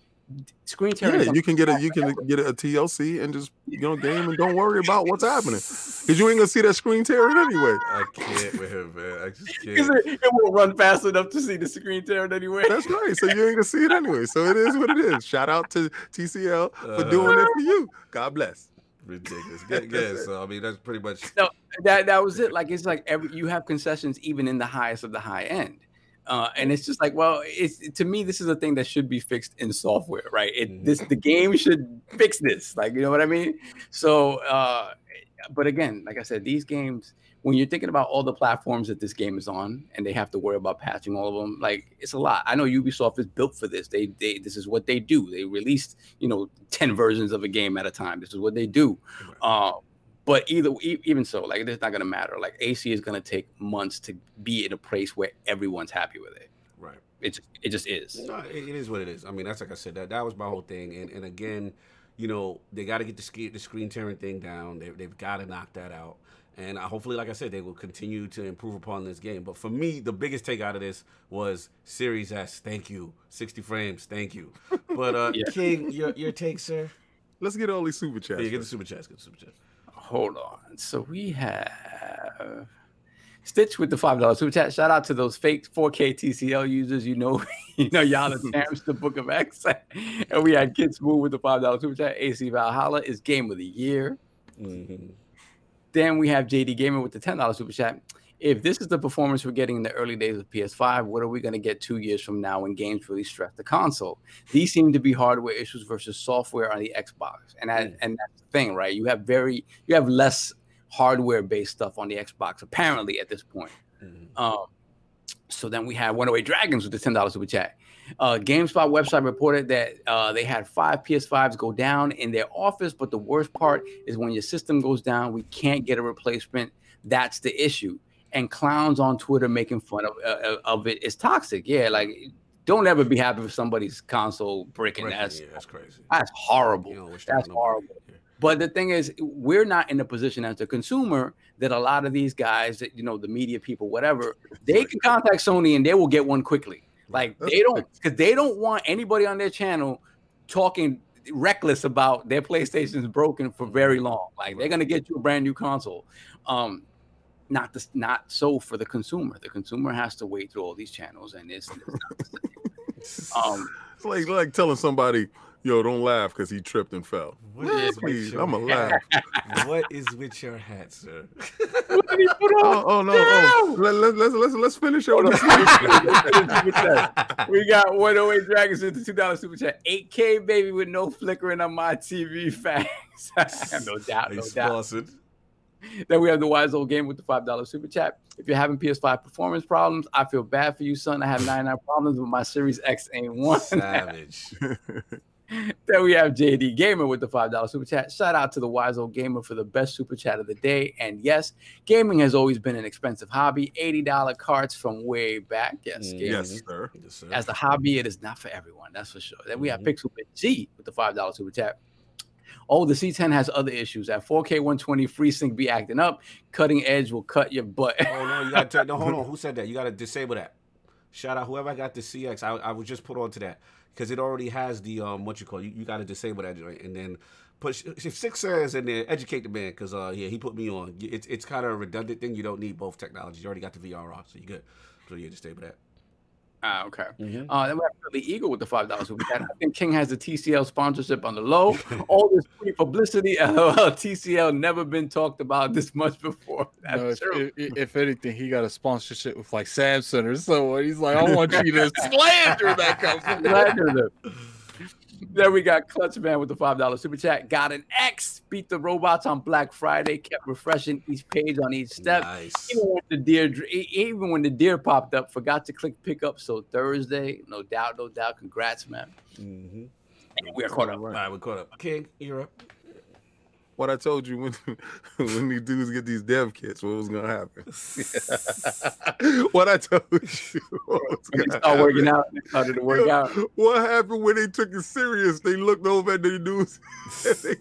screen tearing. Yeah, you can get a you can [LAUGHS] get a TLC and just you know game and don't worry about what's happening because you ain't gonna [LAUGHS] see that screen tearing anyway. I can't with him, man. I just [LAUGHS] can't. it, it won't run fast enough to see the screen tearing anyway. That's right. So you ain't gonna see it anyway. So it is what it is. Shout out to TCL for Uh-huh. doing it for you. God bless. Ridiculous. Yeah, yeah, so I mean that's pretty much No, that that was it. Like it's like every you have concessions even in the highest of the high end. Uh, and it's just like, well, it's to me, this is a thing that should be fixed in software, right? It Mhm. this the game should fix this, like you know what I mean. So, uh, but again, like I said, these games, when you're thinking about all the platforms that this game is on, and they have to worry about patching all of them, like it's a lot. I know Ubisoft is built for this. They they this is what they do. They released you know ten versions of a game at a time. This is what they do. Uh, but either e- even so, like it's not gonna matter. Like AC is gonna take months to be in a place where everyone's happy with it. Right. It's it just is. No, it, it is what it is. I mean, that's like I said. That that was my whole thing. And and again, you know, they got to get the screen the screen tearing thing down. They they've got to knock that out. And uh, hopefully, like I said, they will continue to improve upon this game. But for me, the biggest take out of this was Series S. Thank you, sixty frames. Thank you. But uh, [LAUGHS] Yeah. King, your your take, sir. Let's get all these super Yeah, chats. you get the super chats. Get the super chats. Hold on. So we have Stitch with the five dollars super chat. Shout out to those fake 4K TCL users. You know, [LAUGHS] you know, y'all champs, [LAUGHS] the Book of X. and we had Kid Smooth with the five dollars super chat. AC Valhalla is game of the year. Mm-hmm. Then we have JD Gamer with the ten dollars super chat. If this is the performance we're getting in the early days of PS5, what are we going to get two years from now when games really stress the console? These seem to be hardware issues versus software on the Xbox, and that, and that's the thing, right? You have very you have less hardware based stuff on the Xbox apparently at this point. Mm-hmm. Um, so then we had One Away Dragons with the ten dollars super chat. Uh, GameSpot website reported that uh, they had five PS5s go down in their office, but the worst part is when your system goes down, we can't get a replacement. That's the issue. And clowns on Twitter making fun of uh, of it is toxic. Yeah, like don't ever be happy with somebody's console breaking. That's yeah, that's crazy. that's horrible. You don't wish that That's horrible. But the thing is, we're not in a position as a consumer that a lot of these guys, that you know, the media people, whatever, [LAUGHS] they can contact Sony and they will get one quickly. Like That's they don't, because they don't want anybody on their channel talking reckless about their PlayStation's broken for very long. Like they're gonna get you a brand new console. Um, not this, not so for the consumer. The consumer has to wait through all these channels, and it's, it's not the same. [LAUGHS] um, It's like like telling somebody, "Yo, don't laugh because he tripped and fell." What is with Please, your I'm a laugh. [LAUGHS] What is with your hat, sir? [LAUGHS] Oh, oh no, oh. Let, let, let's let's let's finish it. Hold with on. this. we got 108 Dragons with the two dollar super chat. 8K baby with no flickering on my TV facts. no doubt, no He's doubt. sponsored. [LAUGHS] Then we have the wise old game with the five dollar super chat. If you're having PS5 performance problems, I feel bad for you, son. I have 99 [LAUGHS] problems with my Series X ain't one. Savage. [LAUGHS] Then we have JD Gamer with the $5 super chat. Shout out to the Wise Old Gamer for the best super chat of the day. And yes, gaming has always been an expensive hobby. $80 carts from way back. Yes, Mm, yes, sir. Yes, sir. As a hobby, it is not for everyone. That's for sure. Then we have Mhm. Pixelbit G with the $5 super chat. Oh, the C10 has other issues. At 4K 120, FreeSync be acting up. Cutting edge will cut your butt. Oh no, you got [LAUGHS] to no. Hold on. Who said that? You got to disable that. Shout out whoever got the CX. I, I was just put on to that because it already has the um what you call you. You got to disable that joint and then push. If six says in there, educate the man because uh yeah he put me on. It's it's kind of a redundant thing. You don't need both technologies. You already got the VR off, so you good. So yeah, disable that. Ah, okay. Mhm. Uh, then we have Philly Eagle with the five dollars. I think King has the TCL sponsorship on the low. [LAUGHS] All this free publicity, [LAUGHS] LOL. TCL never been talked about this much before. [LAUGHS] That's No, if, true. if, if anything, he got a sponsorship with like Samsung or someone. He's like, I want you to slander that company. Slander them. Then we got Clutch Man with the five dollar super chat. Got an X. Beat the robots on Black Friday. Kept refreshing each page on each step. Nice. Even when the deer, even when the deer popped up, forgot to click pick up. So Thursday, no doubt, no doubt. Congrats, man. Mm-hmm. We are caught up. All right, we caught up. King, you're up. What I told you when [LAUGHS] when these dudes get these dev kits, what was gonna happen? [LAUGHS] what I told you. [LAUGHS] What was When they start working out, they started to work out. What happened when they took it serious? They looked over at the dudes. said,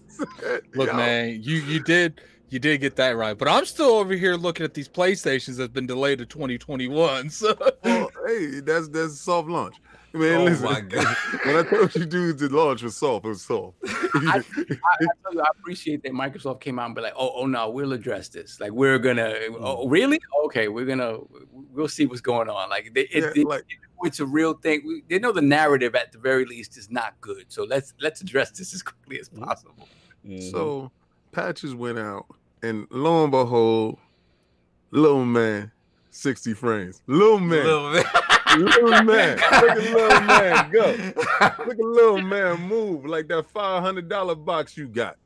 Look, "Yo, man, you you did you did get that right, but I'm still over here looking at these PlayStations that's been delayed to 2021. So Well, hey, that's that's soft launch. Man, Oh listen. my [LAUGHS] God. when I told you dudes the launch was soft, it was soft. I, I, [LAUGHS] I, tell you, I appreciate that Microsoft came out and be like, "Oh, oh no, we'll address this. Like, we're gonna. Oh, really? Okay, we're gonna. We'll see what's going on. Like, it, Yeah, it- like- it's a real thing. We, they know the narrative at the very least is not good. So let's let's address this as [LAUGHS] quickly as possible. Mm-hmm. So patches went out, and lo and behold, little man, 60 frames. Little man. Little bit. Little man, look at little man go. [LAUGHS] Look at little man move like that five hundred dollar box you got.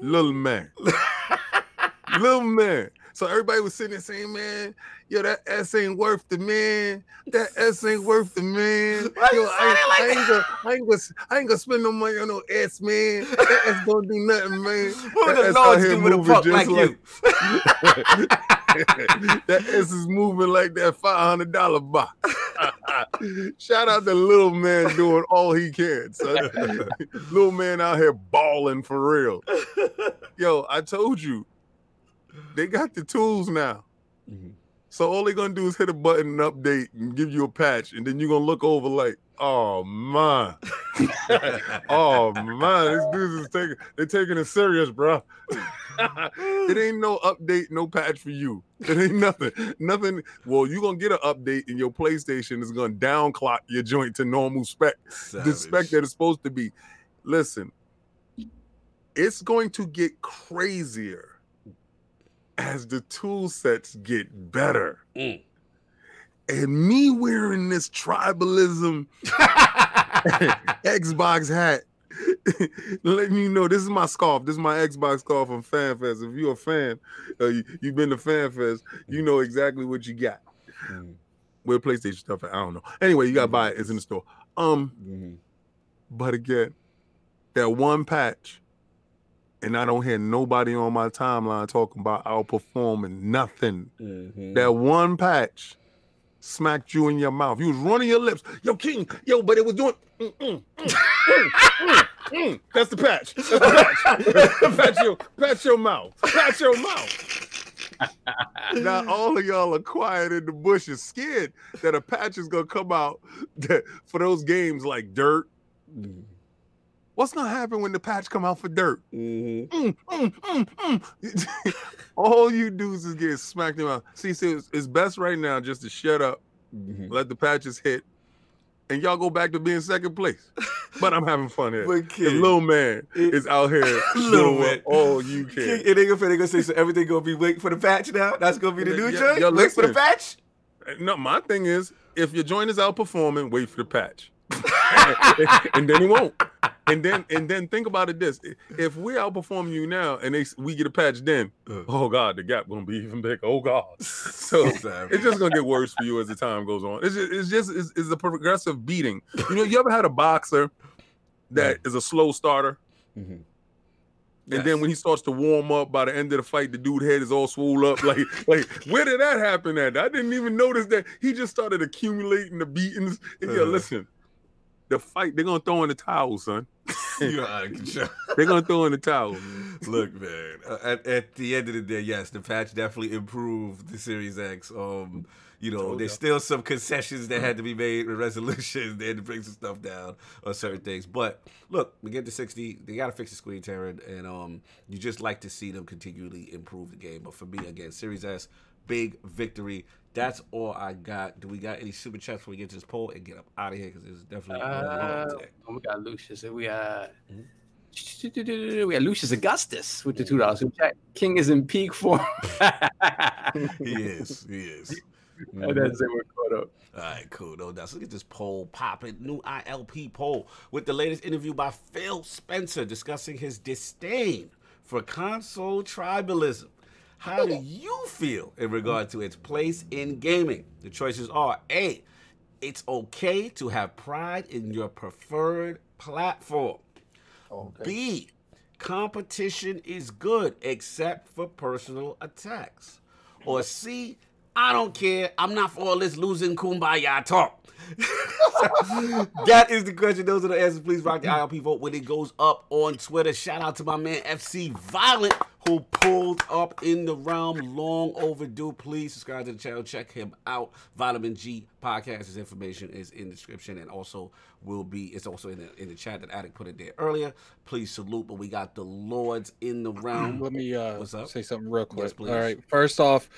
Little man, [LAUGHS] little man. So everybody was sitting there saying, "Man, yo, that S ain't worth the man. That S ain't worth the man. [LAUGHS] Yo, you I, like I ain't gonna, I ain't gonna, I ain't gonna spend no money on no S, man. That S gonna do nothing, man. What That the S Lord out here do with a punk just like you? [LAUGHS] that S is moving like that five hundred dollar box. [LAUGHS] Shout out to little man doing all he can, son. [LAUGHS] little man out here balling for real. Yo, I told you, they got the tools now. Mhm. So all they're gonna do is hit a button and update and give you a patch, and then you're gonna look over like, oh man, [LAUGHS] oh man, this dude is taking they're taking it serious, bro. [LAUGHS] it ain't no update, no patch for you. It ain't nothing. Nothing. Well, you're gonna get an update and your PlayStation is gonna down clock your joint to normal spec, the spec that it's supposed to be. Listen, it's going to get crazier as the tool sets get better. Mm. And me wearing this tribalism [LAUGHS] Xbox hat, [LAUGHS] letting you know this is my scarf. This is my Xbox scarf from FanFest. If you're a fan, uh, you, you've been to FanFest, you know exactly what you got. Mm. Where PlayStation stuff, I don't know. Anyway, you gotta buy it. It's in the store. Um, Mhm. but again, that one patch, and I don't hear nobody on my timeline talking about outperforming nothing. Mhm. That one patch smacked you in your mouth. You was running your lips. Yo, King, yo, but it was doing. mm, mm, mm, mm, mm, mm. That's the patch. That's the patch. [LAUGHS] patch, your, patch your mouth. Patch your mouth. [LAUGHS] now all of y'all are quiet in the bushes, scared that a patch is gonna come out [LAUGHS] that, for those games like Dirt. What's gonna happen when the patch come out for Dirt? Mhm. Mm, mm, mm, mm. [LAUGHS] All you dudes is get smacked in the mouth. See, see, it's, it's best right now just to shut up, Mhm. let the patches hit, and y'all go back to being second place. [LAUGHS] But I'm having fun here. But kid, little man it- is out here [LAUGHS] Little doing man. all you can. King, it ain't gonna, they gonna say so everything gonna be wait for the patch now. That's gonna be the new joint. wait for the patch. No, my thing is, if your joint is outperforming, wait for the patch, [LAUGHS] and then he won't. And then, and then think about it: this: if we outperform you now, and they we get a patch, then Uh. oh god, the gap gonna be even bigger. Oh god, [LAUGHS] so it's just gonna get worse for you as the time goes on. It's just, it's just, it's, it's a progressive beating. You know, you ever had a boxer that is a slow starter, Mhm. and then when he starts to warm up, by the end of the fight, the dude head is all swole up. Like, like where did that happen at? I didn't even notice that. He just started accumulating the beatings. And yeah, Uh-huh. listen, the fight they're gonna throw in the towel, son. [LAUGHS] You're out of control. [LAUGHS] They're gonna throw in the towel. Look, man. uh, At, at the end of the day, yes, the patch definitely improved the Series X. Um, you know, there's still some concessions that had to be made with resolutions. [LAUGHS] They had to bring some stuff down on certain things. But look, we get to 60. They got to fix the screen tearing, and um, you just like to see them continually improve the game. But for me, again, Series S, big victory. That's all I got. Do we got any super chats before we get to this poll and get up out of here? Because it's definitely Uh, today. we got Lucius. We got Mm-hmm. [LAUGHS] we got Lucius Augustus with the two dollars super chat. King is in peak form. [LAUGHS] He is. He is. [LAUGHS] And that's it. We're caught up. All right, cool. No doubt. So let's get this poll popping. New ILP poll with the latest interview by Phil Spencer discussing his disdain for console tribalism. How do you feel in regard to its place in gaming? The choices are A, it's okay to have pride in your preferred platform. B, competition is good except for personal attacks. Or C, I don't care. I'm not for all this losing kumbaya talk. [LAUGHS] that is the question. Those are the answers. Please rock the ILP vote when it goes up on Twitter. Shout out to my man FC Violent who pulled up in the realm long overdue. Please subscribe to the channel. Check him out. Vitamin G podcast. His information is in the description and also will be. It's also in the in the chat that Addict put it there earlier. Please salute. But we got the Lords in the realm. Let me uh, What's up? say something real quick. Yes, please. All right. First off,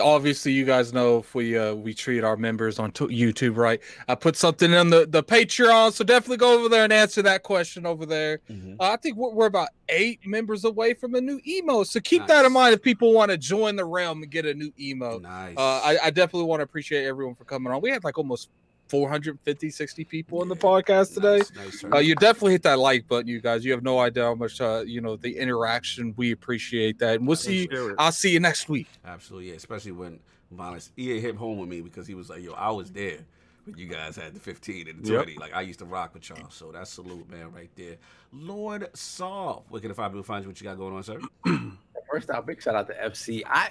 obviously you guys know if we uh, we treat our members on t- YouTube right. I put something in the the Patreon, so definitely go over there and answer that question over there. Mhm. Uh, I think we're, we're about eight members away from a new emo, so keep that in mind if people want to join the realm and get a new emo. Nice. Uh, I, I definitely want to appreciate everyone for coming on. We had like almost 450, 60 people in the podcast today. Nice, nice. Uh, you definitely hit that like button, you guys. You have no idea how much uh, you know the interaction. We appreciate that, and we'll see. It. I'll see you next week. Absolutely, yeah. Especially when Violence he hit home with me because he was like, "Yo, I was there when you guys had the 15 and the Yep. 20. Like I used to rock with y'all." So that's salute, man, right there. Lord Saul, where can the five people find you? What you got going on, sir? [CLEARS THROAT] First off, big shout out to FC. I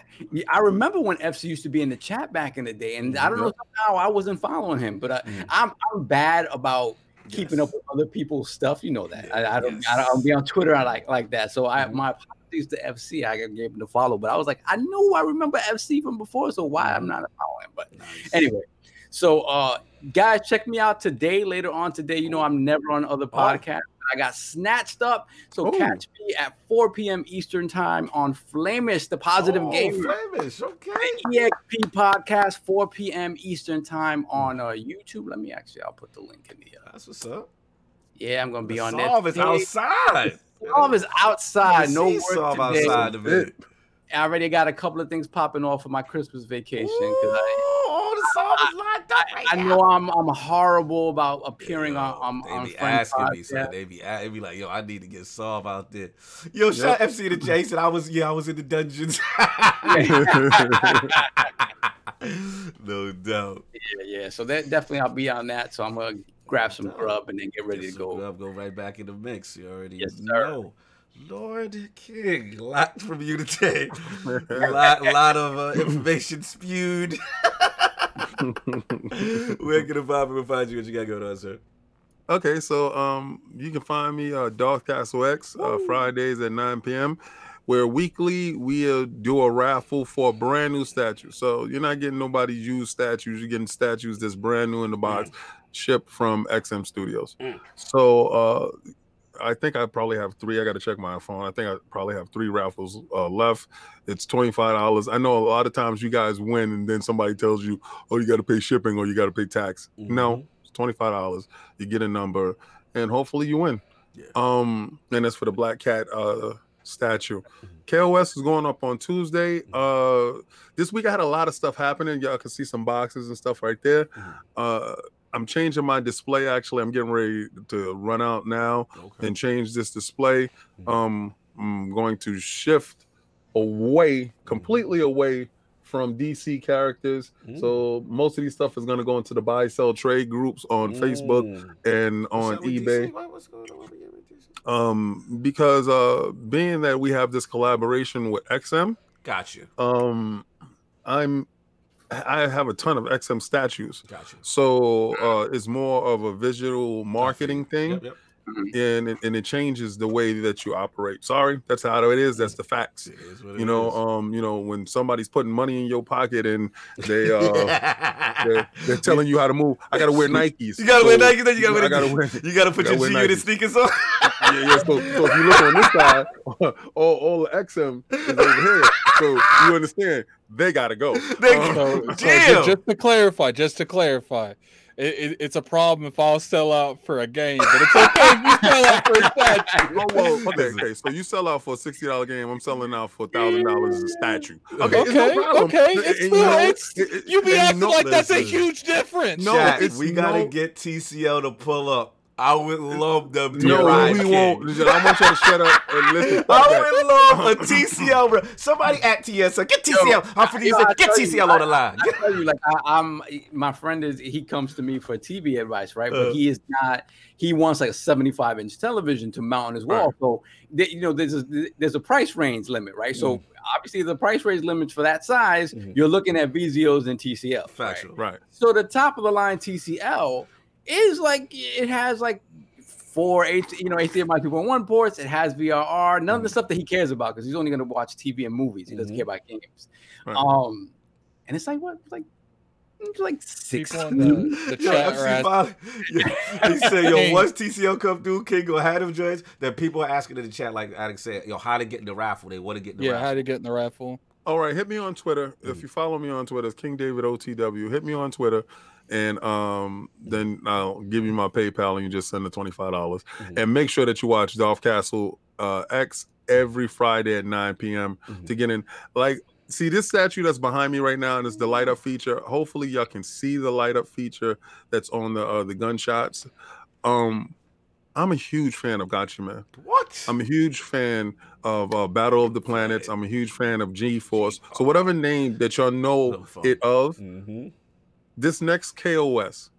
I remember when FC used to be in the chat back in the day, and I don't know somehow I wasn't following him, but uh, Mhm. I'm I'm bad about keeping Yes. up with other people's stuff. You know that I, I don't Yes. I don't I'll be on Twitter I like like that. So I Mhm. my apologies to FC. I gave him the follow, but I was like I know I remember FC from before, so why I'm not following? But Nice. anyway, so uh guys, check me out today. Later on today, you know I'm never on other Oh. podcasts. I got snatched up. So Oh. catch me at 4 p.m. Eastern time on Flamish, the positive oh, game. Flemish, okay. EXP podcast, 4 p.m. Eastern time on uh, YouTube. Let me actually, I'll put the link in the. Uh, That's what's up. yeah, I'm gonna be The on Solve is outside. Solve is outside. No work Solve today. outside the minute. I already got a couple of things popping off for my Christmas vacation because I. Ooh, all the Solve lined up right I now. know I'm I'm horrible about appearing on on, they on be Friends asking me, son. podcast. They be, a- they be like, "Yo, I need to get solved out there." Yo, shout FC to Jason. I was, yeah, I was in the dungeons. [LAUGHS] [LAUGHS] no doubt. Yeah, yeah. So that definitely I'll be on that. So I'm gonna grab some grub and then get ready Get to some go. Up, go right back in the mix. You already Yes, sir. know. Lord King, a lot from you today. [LAUGHS] lot, lot of uh, information spewed. [LAUGHS] Where can the five people find you? What you got going on, sir? Okay, so um, you can find me uh, Darth Castle X uh, Fridays at 9 p.m. Where weekly we uh, do a raffle for a brand new statue. So you're not getting nobody's used statues. You're getting statues that's brand new in the box, shipped from XM Studios. Mm. So uh, I think I probably have three. I got to check my phone. I think I probably have three raffles uh, left. It's twenty five dollars. I know a lot of times you guys win, and then somebody tells you, "Oh, you got to pay shipping or you got to pay tax." No, Mhm. it's twenty five dollars. You get a number, and hopefully you win. Yeah. Um, and that's for the Black Cat uh statue. KOS is going up on Tuesday. Uh, this week I had a lot of stuff happening. Y'all can see some boxes and stuff right there. Mhm. Uh, I'm changing my display. Actually, I'm getting ready to run out now Okay. and change this display. Mhm. Um, I'm going to shift away, completely away from DC characters. Mm. So most of these stuff is going to go into the buy sell trade groups on Facebook Mm. and on up with eBay. DC? What- What's going on with DC? Um, because uh, being that we have this collaboration with XM, Got you. um, I'm I have a ton of XM statues. Got you. So uh, it's more of a visual marketing thing. Yep, yep. and it, and it changes the way that you operate. Sorry, that's how it is. That's the facts. It is what it You know, is. um, you know, when somebody's putting money in your pocket and they [LAUGHS] uh they're, they're telling you how to move, I gotta wear [LAUGHS] Nikes. You gotta wear Nikes. Then you gotta wear I gotta wear. [LAUGHS] You gotta put gotta your wear G-Unit sneakers on. Yeah, yeah. So, so if you look on this side, all, all the XM is over here. So you understand they gotta go. [LAUGHS] They- Um, So, so Damn. ju- just to clarify, just to clarify, it, it, it's a problem if I'll sell out for a game, but it's okay if you sell out for a statue. Well, okay, okay. So you sell out for a sixty dollar game. I'm selling out for thousand dollars as a statue. Okay, it's no Okay, okay, it's and still- know, it's- it- it- You be and acting know- like that's a huge difference. No, Chat, it's we gotta no- get TCL to pull up. I would love them to No, ride we King. won't. Listen, I want you to shut up and listen. [LAUGHS] I that. would love a TCL. Bro. Somebody at TSL. Get TCL. I'm for Yo, you. I Get tell you, TCL on the line. I tell you, like I, I'm, my friend is he comes to me for TV advice, right? Uh. But he is not. He wants like a 75 inch television to mount on his wall. So th- you know, there's a, there's a price range limit, right? So obviously, the price range limits for that size, Mhm. you're looking at Vizios and TCL. right? Right. So the top of the line TCL is like it has like four H, you know, HDMI 2.1 ports. It has VRR. None of the stuff that he cares about because he's only going to watch TV and movies. He doesn't Mhm. care about games. Right. Um, and it's like what, like, like six. People in the, [LAUGHS] the Yo, chat FC are asking, [LAUGHS] he [LAUGHS] said, "Yo, King. once TCL come through, King go have them judge." That people are asking in the chat, like Alex said, "Yo, how to get in the raffle? They want to get in the yeah, raffle." how to get in the raffle. All right. Hit me on Twitter. If you follow me on Twitter, it's King David OTW. Hit me on Twitter, and um, then I'll give you my PayPal, and you just send the twenty five dollars. Mhm. And make sure that you watch Dolph Castle uh, X every Friday at nine p.m. Mhm. to get in. Like see this statue that's behind me right now, and it's the light up feature. Hopefully, y'all can see the light up feature that's on the uh, the gunshots. Um, I'm a huge fan of Gatchaman. What? I'm a huge fan of uh, Battle of the Planets. I'm a huge fan of G Force. So whatever name that y'all know it of, Mm-hmm. This next KOS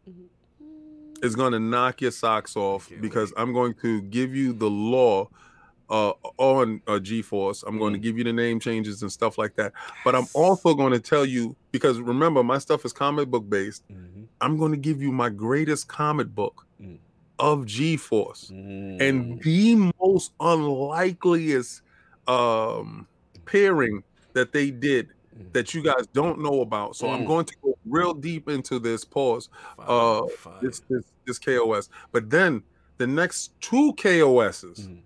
is going to knock your socks off because wait. I'm going to give you the law uh, on uh, G-Force. I'm going to Mm. give you the name changes and stuff like that. But I'm also going to tell you because remember my stuff is comic book based. Mm-hmm. I'm going to give you my greatest comic book Mm. of G-Force Mm-hmm. and the most unlikeliest um pairing that they did Mm. That you guys don't know about. So I'm Mm. going to go real deep into this pause uh, this this this KOS. But then the next two KOSs Mm.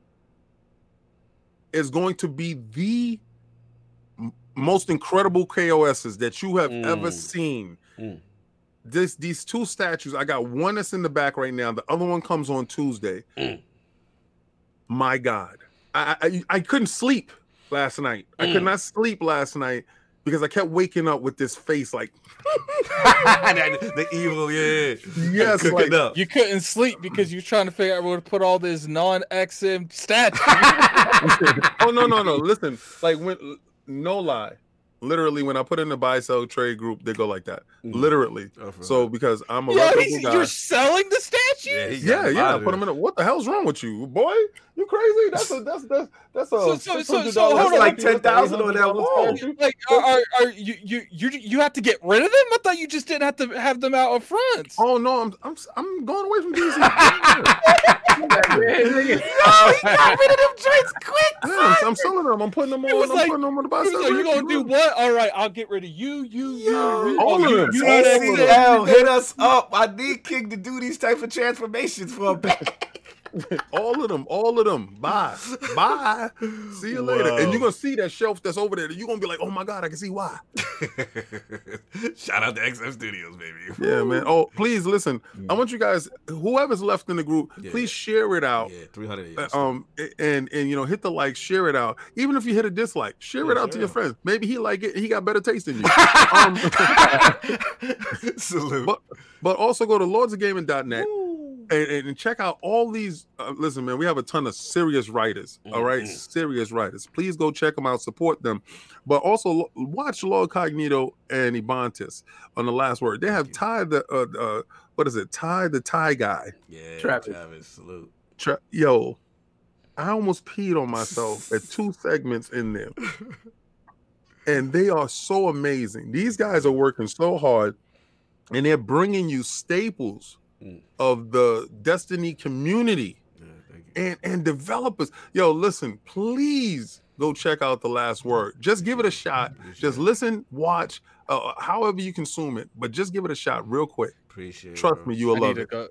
is going to be the m- most incredible KOSs that you have ever Mm. seen. Mm. This these two statues, I got one that's in the back right now. The other one comes on Tuesday. Mm. My God, I, I I couldn't sleep last night. I could Mm. not sleep last night because I kept waking up with this face like [LAUGHS] [LAUGHS] the evil, yeah. Yes, Cooking like- up. You couldn't sleep because you're trying to figure out where to put all this non-XM statues. [LAUGHS] oh no no no listen like when no lie literally when i put in the buy sell trade group they go like that Mm. literally Oh, so real. because i'm a Yo, reputable guy you're selling the yeah, statues? he got yeah yeah out of put them in a, what the hell's wrong with you boy you crazy that's a that's that's that's a So- so- so- so hold on. like That's a 10,000 on that $800 wall. Like, are are, are you, you you you have to get rid of them? I thought you just didn't have to have them out of front. oh no i'm i'm, I'm going away from dc [LAUGHS] [LAUGHS] Yo, he got rid of them joints quick. Yeah, I'm, I'm selling them i'm putting them It on was i'm like- putting them on the buy sell like, you trade gonna do group. What? All right, I'll get rid of you, you, you, Yo, oh, you. all oh, of you, them. you All not of XM. them. TCL, hit us up. I need King to do these type of transformations for a bit. [LAUGHS] [LAUGHS] all of them all of them bye bye see you later and you're gonna see that shelf that's over there you're gonna be like oh my god i can see why [LAUGHS] Shout out to XM Studios, baby. Yeah, man. Oh, please listen. I want you guys, whoever's left in the group, Yeah. please share it out. Yeah, 300. Uh, Um, and and you know, hit the like, share it out. Even if you hit a dislike, share Yeah, it out to your friends. Maybe he like it. He got better taste than you. [LAUGHS] um, Salute. but but also go to lordsofgaming.net and, and check out all these. Uh, listen, man, we have a ton of serious writers. All right, Mhm. serious writers. Please go check them out, support them. But also lo- watch Lord Cognito and Ibantis on the last word. They have you. tied the uh, uh, what is it? Ty the tie guy. yeah, Travis. Travis. Salute. Tra- Yo, I almost peed on myself at [LAUGHS] two segments in there. And they are so amazing. These guys are working so hard and they're bringing you staples Mm. of the Destiny community Yeah, and, and developers. Yo, listen, please go check out The Last Word. Just give it a shot. Just listen, watch, uh, however you consume it, but just give it a shot real quick. Appreciate it. Trust bro. me, you will need love it. go.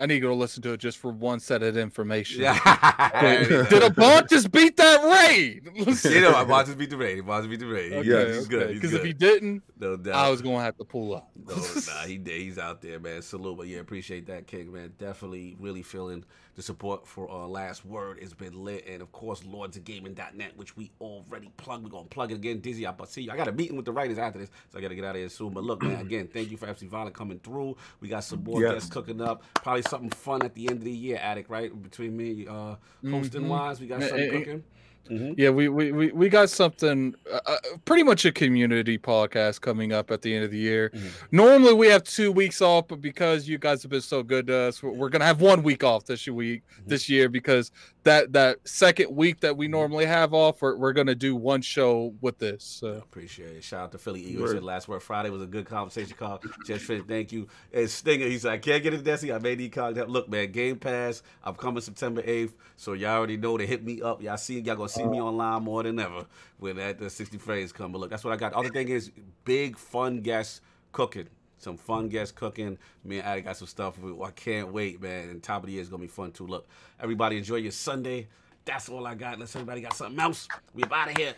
I need to go listen to it just for one set of information. Yeah. [LAUGHS] Did a bond just beat that raid? [LAUGHS] You know, Bonds just beat the raid. Bonds beat the raid. Okay, Yeah, he's good. Because if he didn't, no doubt. I was gonna have to pull up. No, nah, [LAUGHS] he did. He's out there, man. Salute, but yeah, appreciate that, King, man. Definitely, really feeling the support for uh, Last Word. It's been lit, and of course, LordsOfGaming.net, which we already plugged. We're gonna plug it again. Dizzy, I but see you. I got a meeting with the writers after this, so I gotta get out of here soon. But look, man, again, thank you for FC Violent coming through. We got some more Yes. guests cooking up. Probably something fun at the end of the year, Addict, right? Between me, uh, hosting Mhm. wise, we got something eh. cooking. Mhm. Yeah, we we we, we got something uh, uh, pretty much a community podcast coming up at the end of the year. Mhm. Normally we have two weeks off, but because you guys have been so good to us, we're, we're gonna have one week off this week this year because that that second week that we mm-hmm. normally have off, we're, we're gonna do one show with this. So. Appreciate it. Shout out to Philly Eagles. Word. Said last word Friday was a good conversation call. Just finished. Thank you. And Stinger, he's like, can't get into Destiny. I may need contact. Look, man, Game Pass. I'm coming September 8th. So y'all already know to hit me up. Y'all see, y'all gonna see me uh-huh. online more than ever when that the 60 frames come. But look, that's what I got. Other thing is big fun guests cooking. Some fun guests cooking. Me and Addy got some stuff. I can't wait, man. And top of the year is gonna be fun too. Look, everybody enjoy your Sunday. That's all I got. Unless everybody got something else. We out of here.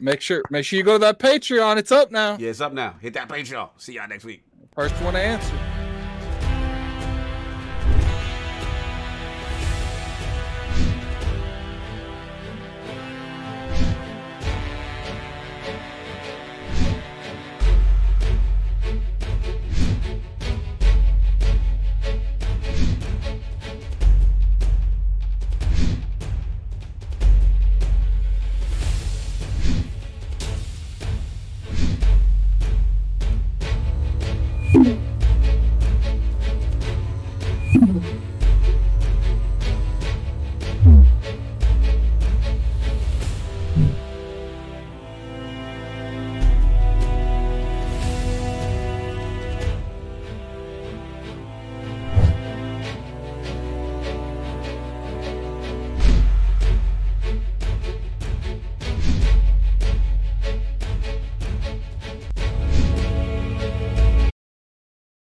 Make sure make sure you go to that Patreon. It's up now. Yeah, it's up now. Hit that Patreon. See y'all next week. First one to answer.